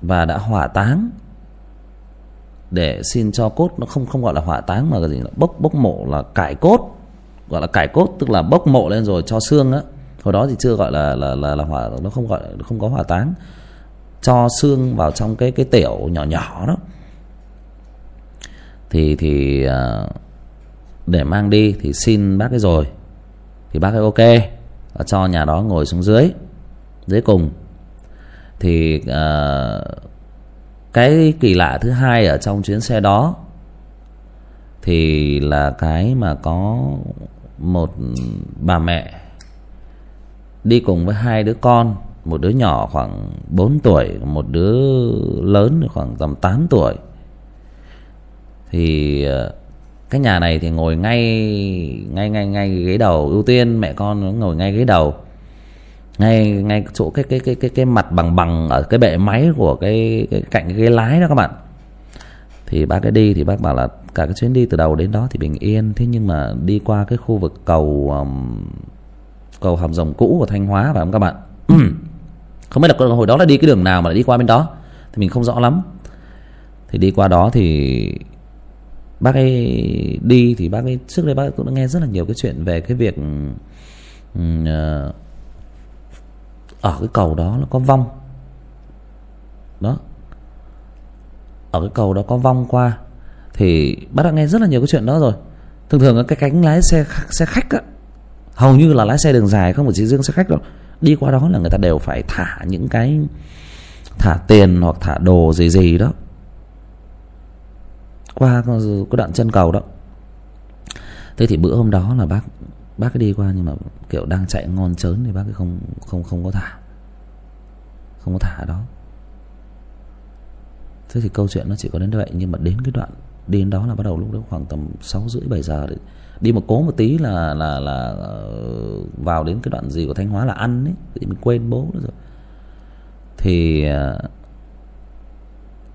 và đã hỏa táng. Để xin cho cốt nó không không gọi là hỏa táng mà là gì là bốc bốc mộ là cải cốt. Gọi là cải cốt tức là bốc mộ lên rồi cho xương á. Hồi đó thì chưa gọi là là là, là hỏa nó không gọi không có hỏa táng. Cho xương vào trong cái cái tiểu nhỏ nhỏ đó. Thì thì à, để mang đi thì xin bác ấy rồi. Thì bác ấy ok. Và cho nhà đó ngồi xuống dưới dưới cùng thì uh, cái kỳ lạ thứ hai ở trong chuyến xe đó thì là cái mà có một bà mẹ đi cùng với hai đứa con một đứa nhỏ khoảng bốn tuổi một đứa lớn khoảng tầm tám tuổi. Thì à, cái nhà này thì ngồi ngay ngay ngay ngay ghế đầu. Ưu tiên mẹ con ngồi ngay ghế đầu ngay ngay chỗ cái cái cái cái cái mặt bằng bằng ở cái bệ máy của cái, cái cạnh cái ghế lái đó các bạn. Thì bác ấy đi thì bác bảo là cả cái chuyến đi từ đầu đến đó thì bình yên. Thế nhưng mà đi qua cái khu vực cầu um, cầu hầm rồng cũ của thanh hóa phải không các bạn? Không biết là hồi đó là đi cái đường nào mà lại đi qua bên đó? Thì mình không rõ lắm. Thì đi qua đó thì bác ấy đi thì bác ấy trước đây bác cũng đã nghe rất là nhiều cái chuyện về cái việc uh, ở cái cầu đó nó có vong. Đó. Ở cái cầu đó có vong qua. Thì bác đã nghe rất là nhiều cái chuyện đó rồi. Thường thường cái cánh lái xe xe khách á, hầu như là lái xe đường dài, không phải chỉ riêng xe khách đâu. Đi qua đó là người ta đều phải thả những cái, thả tiền hoặc thả đồ gì gì đó. Qua cái đoạn chân cầu đó. Thế thì bữa hôm đó là bác bác ấy đi qua nhưng mà, kiểu, đang chạy ngon chớn thì bác ấy không không không có thả. Không có thả đó. Thế thì câu chuyện nó chỉ có đến vậy, nhưng mà đến cái đoạn, đi đến đó là bắt đầu lúc đó khoảng tầm sáu rưỡi, bảy giờ đấy đi một cố một tí là là là ờ, vào đến cái đoạn gì của thanh hóa là ăn ấy thì mình quên bố nữa rồi. Thì ờ,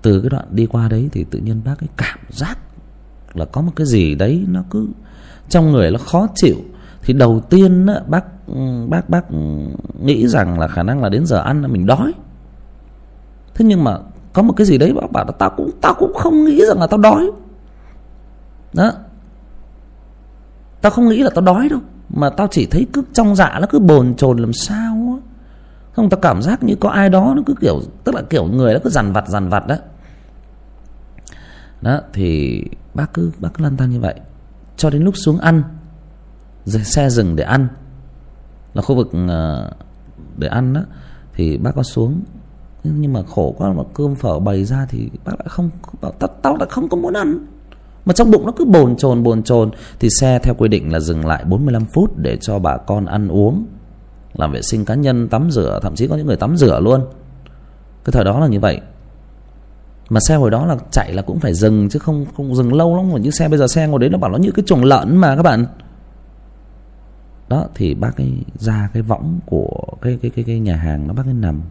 từ cái đoạn đi qua đấy thì tự nhiên bác ấy cảm giác là có một cái gì đấy nó cứ trong người nó khó chịu thì đầu tiên á, bác bác bác nghĩ rằng là khả năng là đến giờ ăn là mình đói. Thế nhưng mà có một cái gì đấy bác bảo là tao cũng tao cũng không nghĩ rằng là tao đói. Đó. Tao không nghĩ là tao đói đâu mà tao chỉ thấy cứ trong dạ nó cứ bồn chồn làm sao á. Không tao cảm giác như có ai đó nó cứ kiểu tức là kiểu người nó cứ dằn vặt dằn vặt đó đó thì bác cứ bác cứ lăn tăn như vậy. Cho đến lúc xuống ăn xe dừng để ăn. Là khu vực ờ, để ăn đó thì bác có xuống. Nhưng mà khổ quá mà cơm phở bày ra thì bác lại không bảo tao, tao lại không có muốn ăn. Mà trong bụng nó cứ bồn chồn bồn chồn. Thì xe theo quy định là dừng lại 45 phút để cho bà con ăn uống làm vệ sinh cá nhân tắm rửa thậm chí có những người tắm rửa luôn. Cái thời đó là như vậy. Mà xe hồi đó là chạy là cũng phải dừng chứ không không dừng lâu lắm. Mà những xe bây giờ xe ngồi đấy nó bảo nó như cái chuồng lợn mà các bạn đó, thì bác ấy ra cái võng của cái cái cái cái nhà hàng nó bác ấy nằm.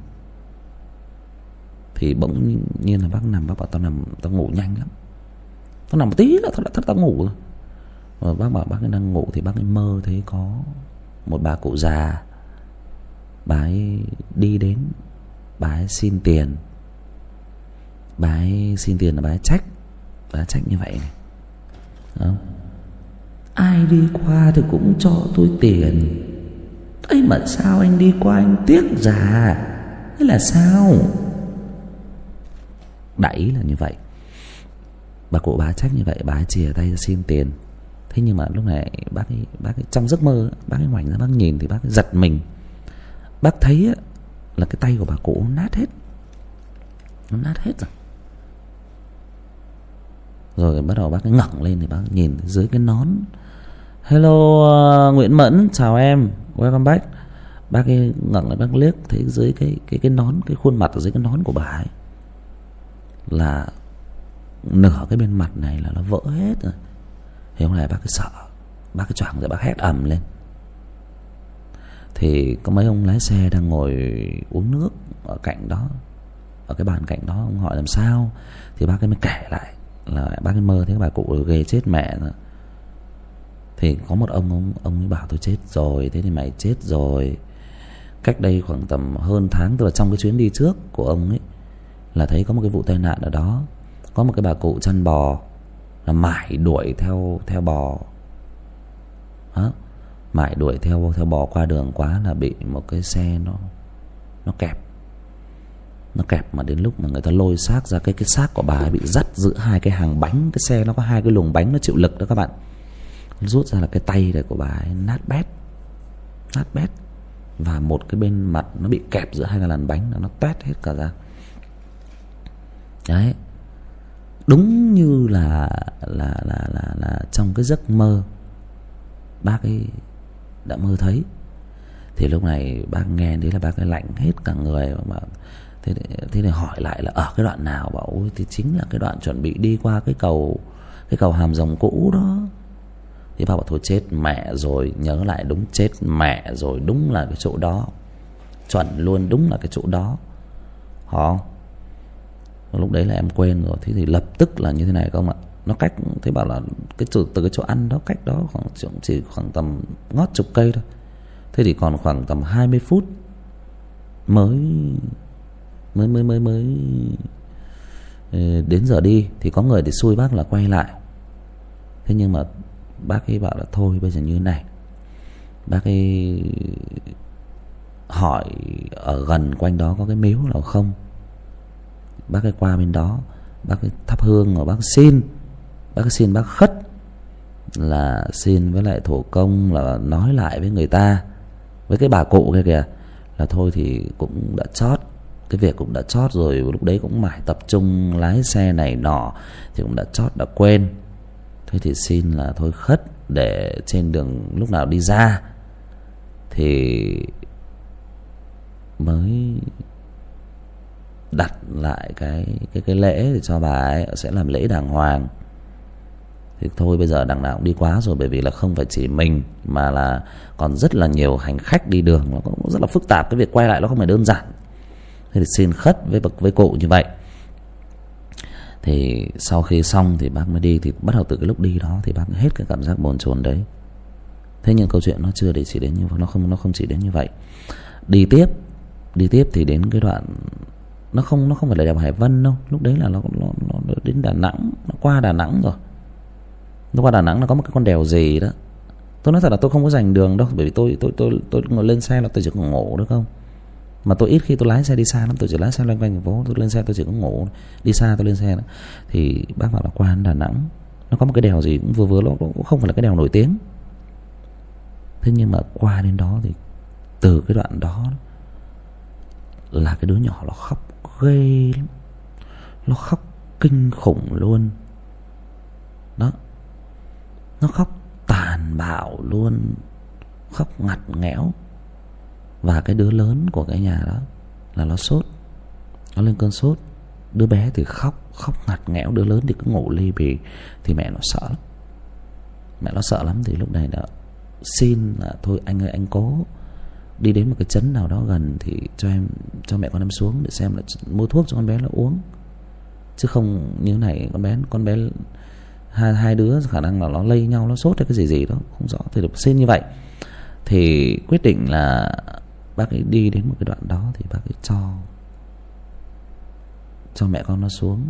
Thì bỗng nhiên là bác nằm, bác bảo tao nằm, tao ngủ nhanh lắm. Tao nằm một tí là tao đã thất tao ngủ rồi. Rồi bác bảo bác ấy đang ngủ thì bác ấy mơ thấy có một bà cụ già. Bà ấy đi đến, bà ấy xin tiền. Bà ấy xin tiền là bà ấy trách, bà ấy trách như vậy này. Đó ai đi qua thì cũng cho tôi tiền. Ấy mà sao anh đi qua anh tiếc già? Thế là sao? Đại ý là như vậy. Bà cụ bà trách như vậy bà ấy chìa tay ra xin tiền. Thế nhưng mà lúc này bác ấy, bác ấy trong giấc mơ bác ấy ngoảnh ra bác nhìn thì bác ấy giật mình. Bác thấy là cái tay của bà cụ nát hết. Nó nát hết rồi. Rồi bắt đầu bác ấy ngẩng lên thì bác nhìn dưới cái nón hello uh, nguyễn mẫn. Chào em. Welcome back. Bác ấy ngẩng lại bác liếc thấy dưới cái cái cái nón cái khuôn mặt ở dưới cái nón của bà ấy là nửa cái bên mặt này là nó vỡ hết rồi. Thì hôm nay bác cứ sợ. Bác cứ choàng rồi bác hét ầm lên. Thì có mấy ông lái xe đang ngồi uống nước ở cạnh đó ở cái bàn cạnh đó. Ông hỏi làm sao? Thì bác ấy mới kể lại là bác ấy mơ thấy bà cụ ghê chết mẹ rồi thì có một ông ông ông ấy bảo tôi chết rồi, thế thì mày chết rồi. Cách đây khoảng tầm hơn tháng, tức là trong cái chuyến đi trước của ông ấy, là thấy có một cái vụ tai nạn ở đó. Có một cái bà cụ chăn bò, là mải đuổi theo theo bò. Đó mải đuổi theo theo bò qua đường quá là bị một cái xe nó nó kẹp. Nó kẹp mà đến lúc mà người ta lôi xác ra, cái cái xác của bà ấy bị dắt giữa hai cái hàng bánh. Cái xe nó có hai cái luồng bánh nó chịu lực đó các bạn rút ra là cái tay này của bà ấy, nát bét. Nát bét. Và một cái bên mặt nó bị kẹp giữa hai cái làn bánh nó toét hết cả ra. Đấy. Đúng như là là là là là trong cái giấc mơ bác ấy đã mơ thấy. Thì lúc này bác nghe đấy là bác ấy lạnh hết cả người mà thế thế này hỏi lại là ở cái đoạn nào? Bảo, ôi, thì chính là cái đoạn chuẩn bị đi qua cái cầu cái cầu hàm rồng cũ đó thì bác bảo thôi chết mẹ rồi nhớ lại đúng chết mẹ rồi đúng là cái chỗ đó. Chuẩn luôn đúng là cái chỗ đó. Họ lúc đấy là em quên rồi thế thì lập tức là như thế này không ạ? Nó cách thế bảo là cái từ, từ cái chỗ ăn đó cách đó khoảng chỉ khoảng tầm ngót chục cây thôi. Thế thì còn khoảng tầm 20 phút mới mới mới mới mới ờ, đến giờ đi. Thì có người thì xui bác là quay lại. Thế nhưng mà bác ấy bảo là, thôi, bây giờ như này. Bác ấy hỏi ở gần quanh đó có cái miếu nào không? Bác ấy qua bên đó, bác ấy thắp hương rồi bác xin. Bác ấy xin bác khất là xin với lại thổ công là nói lại với người ta, với cái bà cụ kia kìa, là thôi thì cũng đã chót, cái việc cũng đã chót rồi, lúc đấy cũng mải tập trung lái xe này nọ thì cũng đã chót, đã quên thế thì xin là thôi khất để trên đường lúc nào đi ra. Thì mới đặt lại cái cái cái lễ để cho bà ấy sẽ làm lễ đàng hoàng. Thì thôi bây giờ đằng nào cũng đi quá rồi, bởi vì là không phải chỉ mình, mà là còn rất là nhiều hành khách đi đường. Nó cũng rất là phức tạp, cái việc quay lại nó không phải đơn giản. Thế thì xin khất với bậc với cụ như vậy thì sau khi xong thì bác mới đi thì bắt đầu từ cái lúc đi đó thì bác hết cái cảm giác bồn chồn đấy. Thế nhưng câu chuyện nó chưa để chỉ đến như nó không nó không chỉ đến như vậy. Đi tiếp đi tiếp thì đến cái đoạn nó không nó không phải là đèo hải vân đâu. Lúc đấy là nó, nó, nó đến đà nẵng nó qua đà nẵng rồi. Nó qua đà nẵng nó có một cái con đèo gì đó. Tôi nói thật là tôi không có dành đường đâu bởi vì tôi tôi tôi tôi ngồi lên xe là tôi chỉ còn ngủ được không? Mà tôi ít khi tôi lái xe đi xa lắm, tôi chỉ lái xe loanh quanh thành phố, tôi lên xe tôi chỉ có ngủ, đi xa tôi lên xe đó. thì bác bảo là qua đà nẵng, nó có một cái đèo gì cũng vừa vừa, nó cũng không phải là cái đèo nổi tiếng. Thế nhưng mà qua đến đó thì từ cái đoạn đó là cái đứa nhỏ nó khóc ghê lắm. Nó khóc kinh khủng luôn. Đó. Nó khóc tàn bạo luôn, khóc ngặt nghẽo và cái đứa lớn của cái nhà đó là nó sốt. Nó lên cơn sốt. Đứa bé thì khóc khóc ngặt nghẽo. Đứa lớn thì cứ ngủ ly bì. Thì mẹ nó sợ lắm. Mẹ nó sợ lắm thì lúc này đã xin là, thôi anh ơi, anh cố đi đến một cái trấn nào đó gần thì cho em, cho mẹ con em xuống để xem là mua thuốc cho con bé là uống. Chứ không như thế này, con bé con bé, hai hai đứa khả năng là nó lây nhau, nó sốt hay cái gì gì đó, không rõ. Thì được xin như vậy. Thì quyết định là bác ấy đi đến một cái đoạn đó thì bác ấy cho cho mẹ con nó xuống.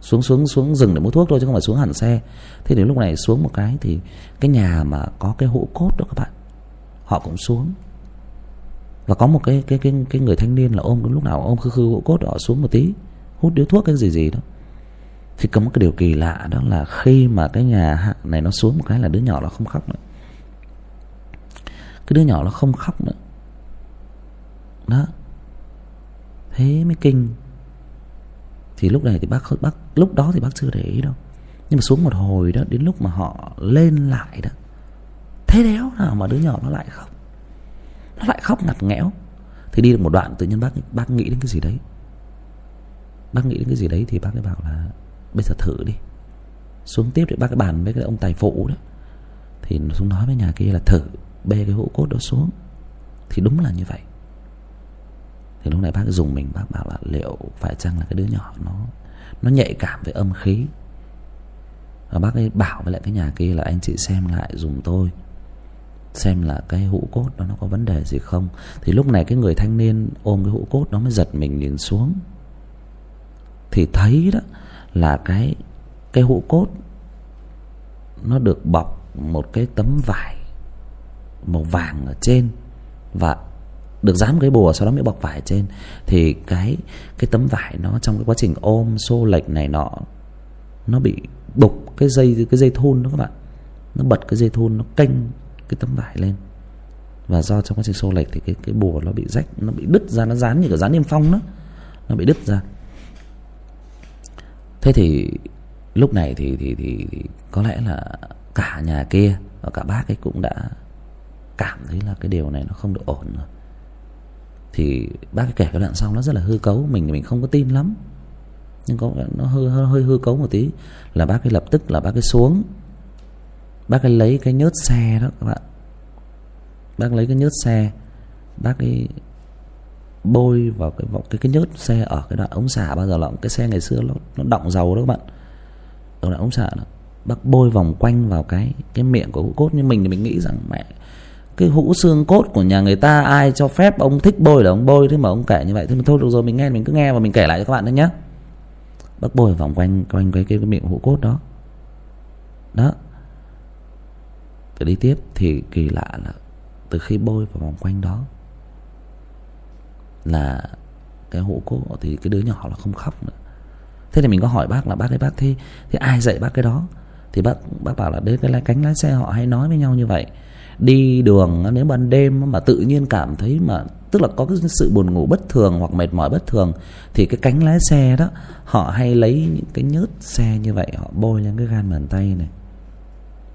Xuống xuống xuống rừng để mua thuốc thôi chứ không phải xuống hẳn xe. Thế đến lúc này xuống một cái thì cái nhà mà có cái hũ cốt đó các bạn, họ cũng xuống. Và có một cái cái cái cái người thanh niên là ôm, lúc nào ôm khư khư hũ cốt họ xuống một tí, hút điếu thuốc cái gì gì đó. Thì có một cái điều kỳ lạ đó là khi mà cái nhà này nó xuống một cái là đứa nhỏ nó không khóc nữa. Cái đứa nhỏ nó không khóc nữa đó. Thế mới kinh. Thì lúc này thì bác bác lúc đó thì bác chưa để ý đâu. Nhưng mà xuống một hồi đó, đến lúc mà họ lên lại đó, thế đéo nào mà đứa nhỏ nó lại khóc. Nó lại khóc ngặt nghẽo. Thì đi được một đoạn tự nhiên bác bác nghĩ đến cái gì đấy. Bác nghĩ đến cái gì đấy thì bác ấy bảo là, bây giờ thử đi. Xuống tiếp để bác cái bàn với cái ông tài phụ đó. Thì xuống nói với nhà kia là thử bê cái hũ cốt đó xuống. Thì đúng là như vậy thì lúc này bác dùng mình, bác bảo là liệu phải chăng là cái đứa nhỏ nó nó nhạy cảm với âm khí. Và bác ấy bảo với lại cái nhà kia là anh chị xem lại dùng tôi, xem là cái hũ cốt đó nó có vấn đề gì không. Thì lúc này cái người thanh niên ôm cái hũ cốt nó mới giật mình nhìn xuống. Thì thấy đó là cái cái hũ cốt nó được bọc một cái tấm vải màu vàng ở trên và được dán cái bùa sau đó mới bọc vải trên thì cái cái tấm vải nó trong cái quá trình ôm xô lệch này nọ nó bị bục cái dây cái dây thun đó các bạn. Nó bật cái dây thun nó kênh cái tấm vải lên. Và do trong quá trình xô lệch thì cái cái bùa nó bị rách nó bị đứt ra nó dán như kiểu dán niêm phong đó. Nó bị đứt ra. Thế thì lúc này thì thì thì, thì có lẽ là cả nhà kia và cả bác ấy cũng đã cảm thấy là cái điều này nó không được ổn rồi thì bác kể cái đoạn sau nó rất là hư cấu, mình thì mình không có tin lắm. Nhưng có nó hơi hơi hơi hư cấu một tí. Là bác ấy lập tức là bác ấy xuống. Bác ấy lấy cái nhớt xe đó, các bạn. Bác lấy cái nhớt xe. Bác ấy bôi vào cái vào cái cái nhớt xe ở cái đoạn ống xả. Bao giờ là cái xe ngày xưa nó nó động dầu đó, các bạn. Ở đoạn ống xả đó. Bác bôi vòng quanh vào cái cái miệng của cốt. Như mình thì mình nghĩ rằng mẹ cái hũ xương cốt của nhà người ta ai cho phép ông thích bôi là ông bôi thế mà ông kể như vậy. Thế mà thôi được rồi mình nghe mình cứ nghe và mình kể lại cho các bạn thôi nhé bác bôi vòng quanh quanh cái cái, cái miệng hũ cốt đó. Đó. Từ đi tiếp thì kỳ lạ là từ khi bôi vào vòng quanh đó là cái hũ cốt thì cái đứa nhỏ là không khóc nữa. Thế thì mình có hỏi bác là bác ấy bác thế thì ai dạy bác cái đó? Thì bác bác bảo là đấy cái lái cánh lái xe họ hay nói với nhau như vậy đi đường nếu ban đêm mà tự nhiên cảm thấy mà tức là có cái sự buồn ngủ bất thường hoặc mệt mỏi bất thường thì cái cánh lái xe đó họ hay lấy những cái nhớt xe như vậy họ bôi lên cái gan bàn tay này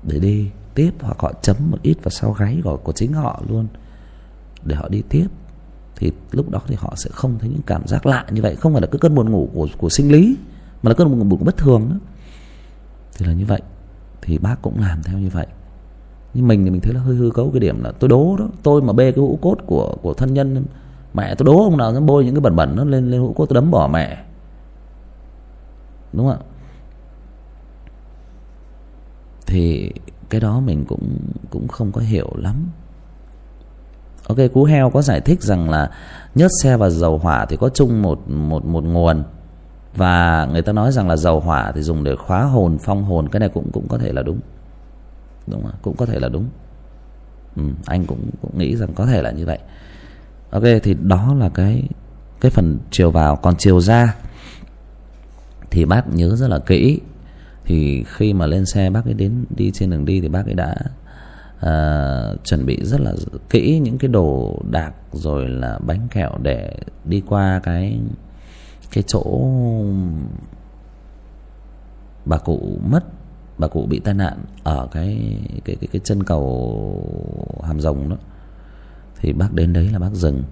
để đi tiếp hoặc họ chấm một ít vào sau gáy của, của chính họ luôn để họ đi tiếp. Thì lúc đó thì họ sẽ không thấy những cảm giác lạ như vậy không phải là cái cơn buồn ngủ của của sinh lý mà là cơn buồn ngủ bất thường đó. Thì là như vậy thì bác cũng làm theo như vậy nhưng mình thì mình thấy là hơi hư cấu cái điểm là tôi đố đó. Tôi mà bê cái hũ cốt của của thân nhân, mẹ tôi đố ông nào dám bôi những cái bẩn bẩn nó lên lên hũ cốt tôi đấm bỏ mẹ. Đúng không ạ? Thì cái đó mình cũng cũng không có hiểu lắm. Ok, cú heo có giải thích rằng là nhớt xe và dầu hỏa thì có chung một một một nguồn. Và người ta nói rằng là dầu hỏa thì dùng để khóa hồn, phong hồn, cái này cũng cũng có thể là đúng đúng không? cũng có thể là đúng. Ừ, anh cũng cũng nghĩ rằng có thể là như vậy. Ok thì đó là cái cái phần chiều vào. Còn chiều ra thì bác nhớ rất là kỹ. Thì khi mà lên xe bác ấy đến đi trên đường đi thì bác ấy đã uh, chuẩn bị rất là kỹ những cái đồ đạc rồi là bánh kẹo để đi qua cái cái chỗ bà cụ mất bà cụ bị tai nạn ở cái cái cái cái chân cầu hàm rồng đó. Thì bác đến đấy là bác dừng.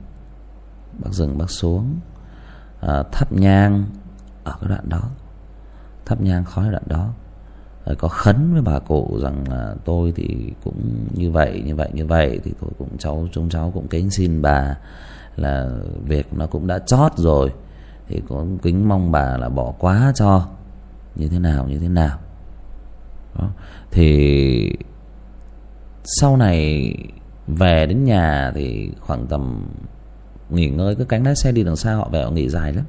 Bác dừng bác xuống. À, thắp nhang ở cái đoạn đó. Thắp nhang khói đoạn đó. Rồi có khấn với bà cụ rằng là tôi thì cũng như vậy như vậy như vậy thì tôi cũng cháu chúng cháu cũng kính xin bà là việc nó cũng đã chót rồi. Thì cũng kính mong bà là bỏ quá cho. Như thế nào như thế nào đó. thì sau này về đến nhà thì khoảng tầm nghỉ ngơi, cứ cánh lái xe đi đường xa, họ về họ nghỉ dài lắm.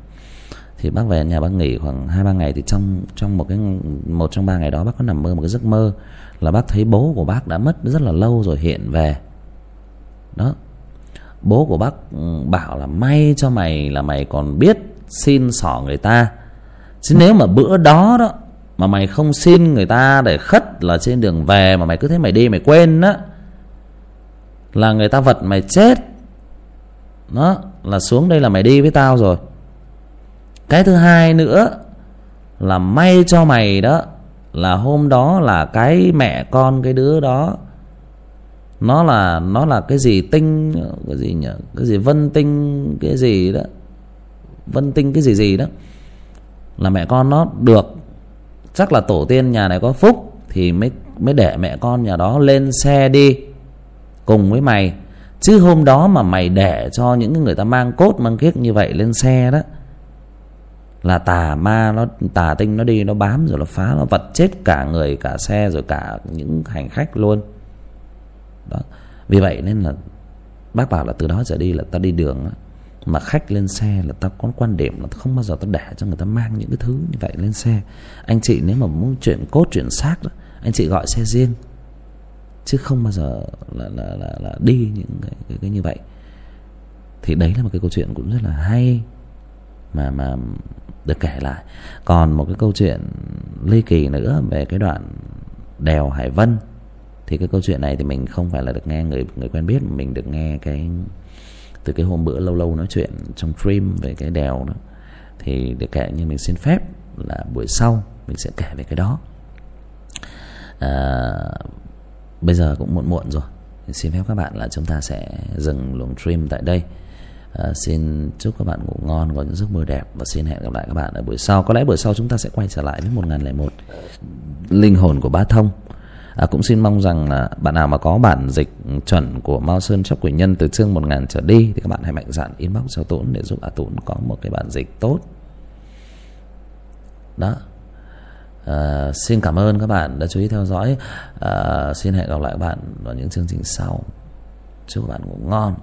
Thì bác về nhà bác nghỉ khoảng hai, ba ngày thì trong trong một cái, một trong ba ngày đó bác có nằm mơ một cái giấc mơ là bác thấy bố của bác đã mất rất là lâu rồi hiện về. Đó. Bố của bác ừ, bảo là may cho mày là mày còn biết xin xỏ người ta. Chứ nếu mà bữa đó đó mà mày không xin người ta để khất là trên đường về mà mày cứ thế mày đi, mày quên á là người ta vật mày chết. Đó, là xuống đây là mày đi với tao rồi. Cái thứ hai nữa là may cho mày đó là hôm đó là cái mẹ con cái đứa đó. Nó là nó là cái gì tinh, cái gì nhỉ? Cái gì vân tinh, cái gì đó? Vân tinh cái gì gì đó. Là mẹ con nó được chắc là tổ tiên nhà này có phúc thì mới mới để mẹ con nhà đó lên xe đi cùng với mày. Chứ hôm đó mà mày để cho những người ta mang cốt, mang kiếc như vậy lên xe đó, là tà ma nó, tà tinh nó đi, nó bám rồi nó phá, nó vật chết cả người, cả xe rồi cả những hành khách luôn. Đó. Vì vậy nên là bác bảo là từ đó trở đi là ta đi đường mà khách lên xe là ta có quan điểm là không bao giờ ta để cho người ta mang những cái thứ như vậy lên xe. Anh chị nếu mà muốn chuyện cốt chuyện xác đó anh chị gọi xe riêng chứ không bao giờ là là là, là đi những cái, cái, cái như vậy. Thì đấy là một cái câu chuyện cũng rất là hay mà mà được kể lại. Còn một cái câu chuyện ly kỳ nữa về cái đoạn đèo hải vân. Thì cái câu chuyện này thì mình không phải là được nghe người người quen biết mà mình được nghe cái từ cái hôm bữa lâu lâu nói chuyện trong stream về cái đèo đó thì để kể nhưng mình xin phép là buổi sau mình sẽ kể về cái đó. À, bây giờ cũng muộn muộn rồi. Xin phép các bạn là chúng ta sẽ dừng luồng stream tại đây. À, xin chúc các bạn ngủ ngon có những giấc mơ đẹp và xin hẹn gặp lại các bạn ở buổi sau. Có lẽ buổi sau chúng ta sẽ quay trở lại với một ngàn lẻ một linh hồn của bá thông à, cũng xin mong rằng là bạn nào mà có bản dịch chuẩn của Mao Sơn Chóc Quỷ Nhân từ chương một ngàn trở đi thì các bạn hãy mạnh dạn inbox cho Tốn để giúp A Tốn có một cái bản dịch tốt. Đó. À, xin cảm ơn các bạn đã chú ý theo dõi. À, xin hẹn gặp lại các bạn vào những chương trình sau. Chúc các bạn ngủ ngon.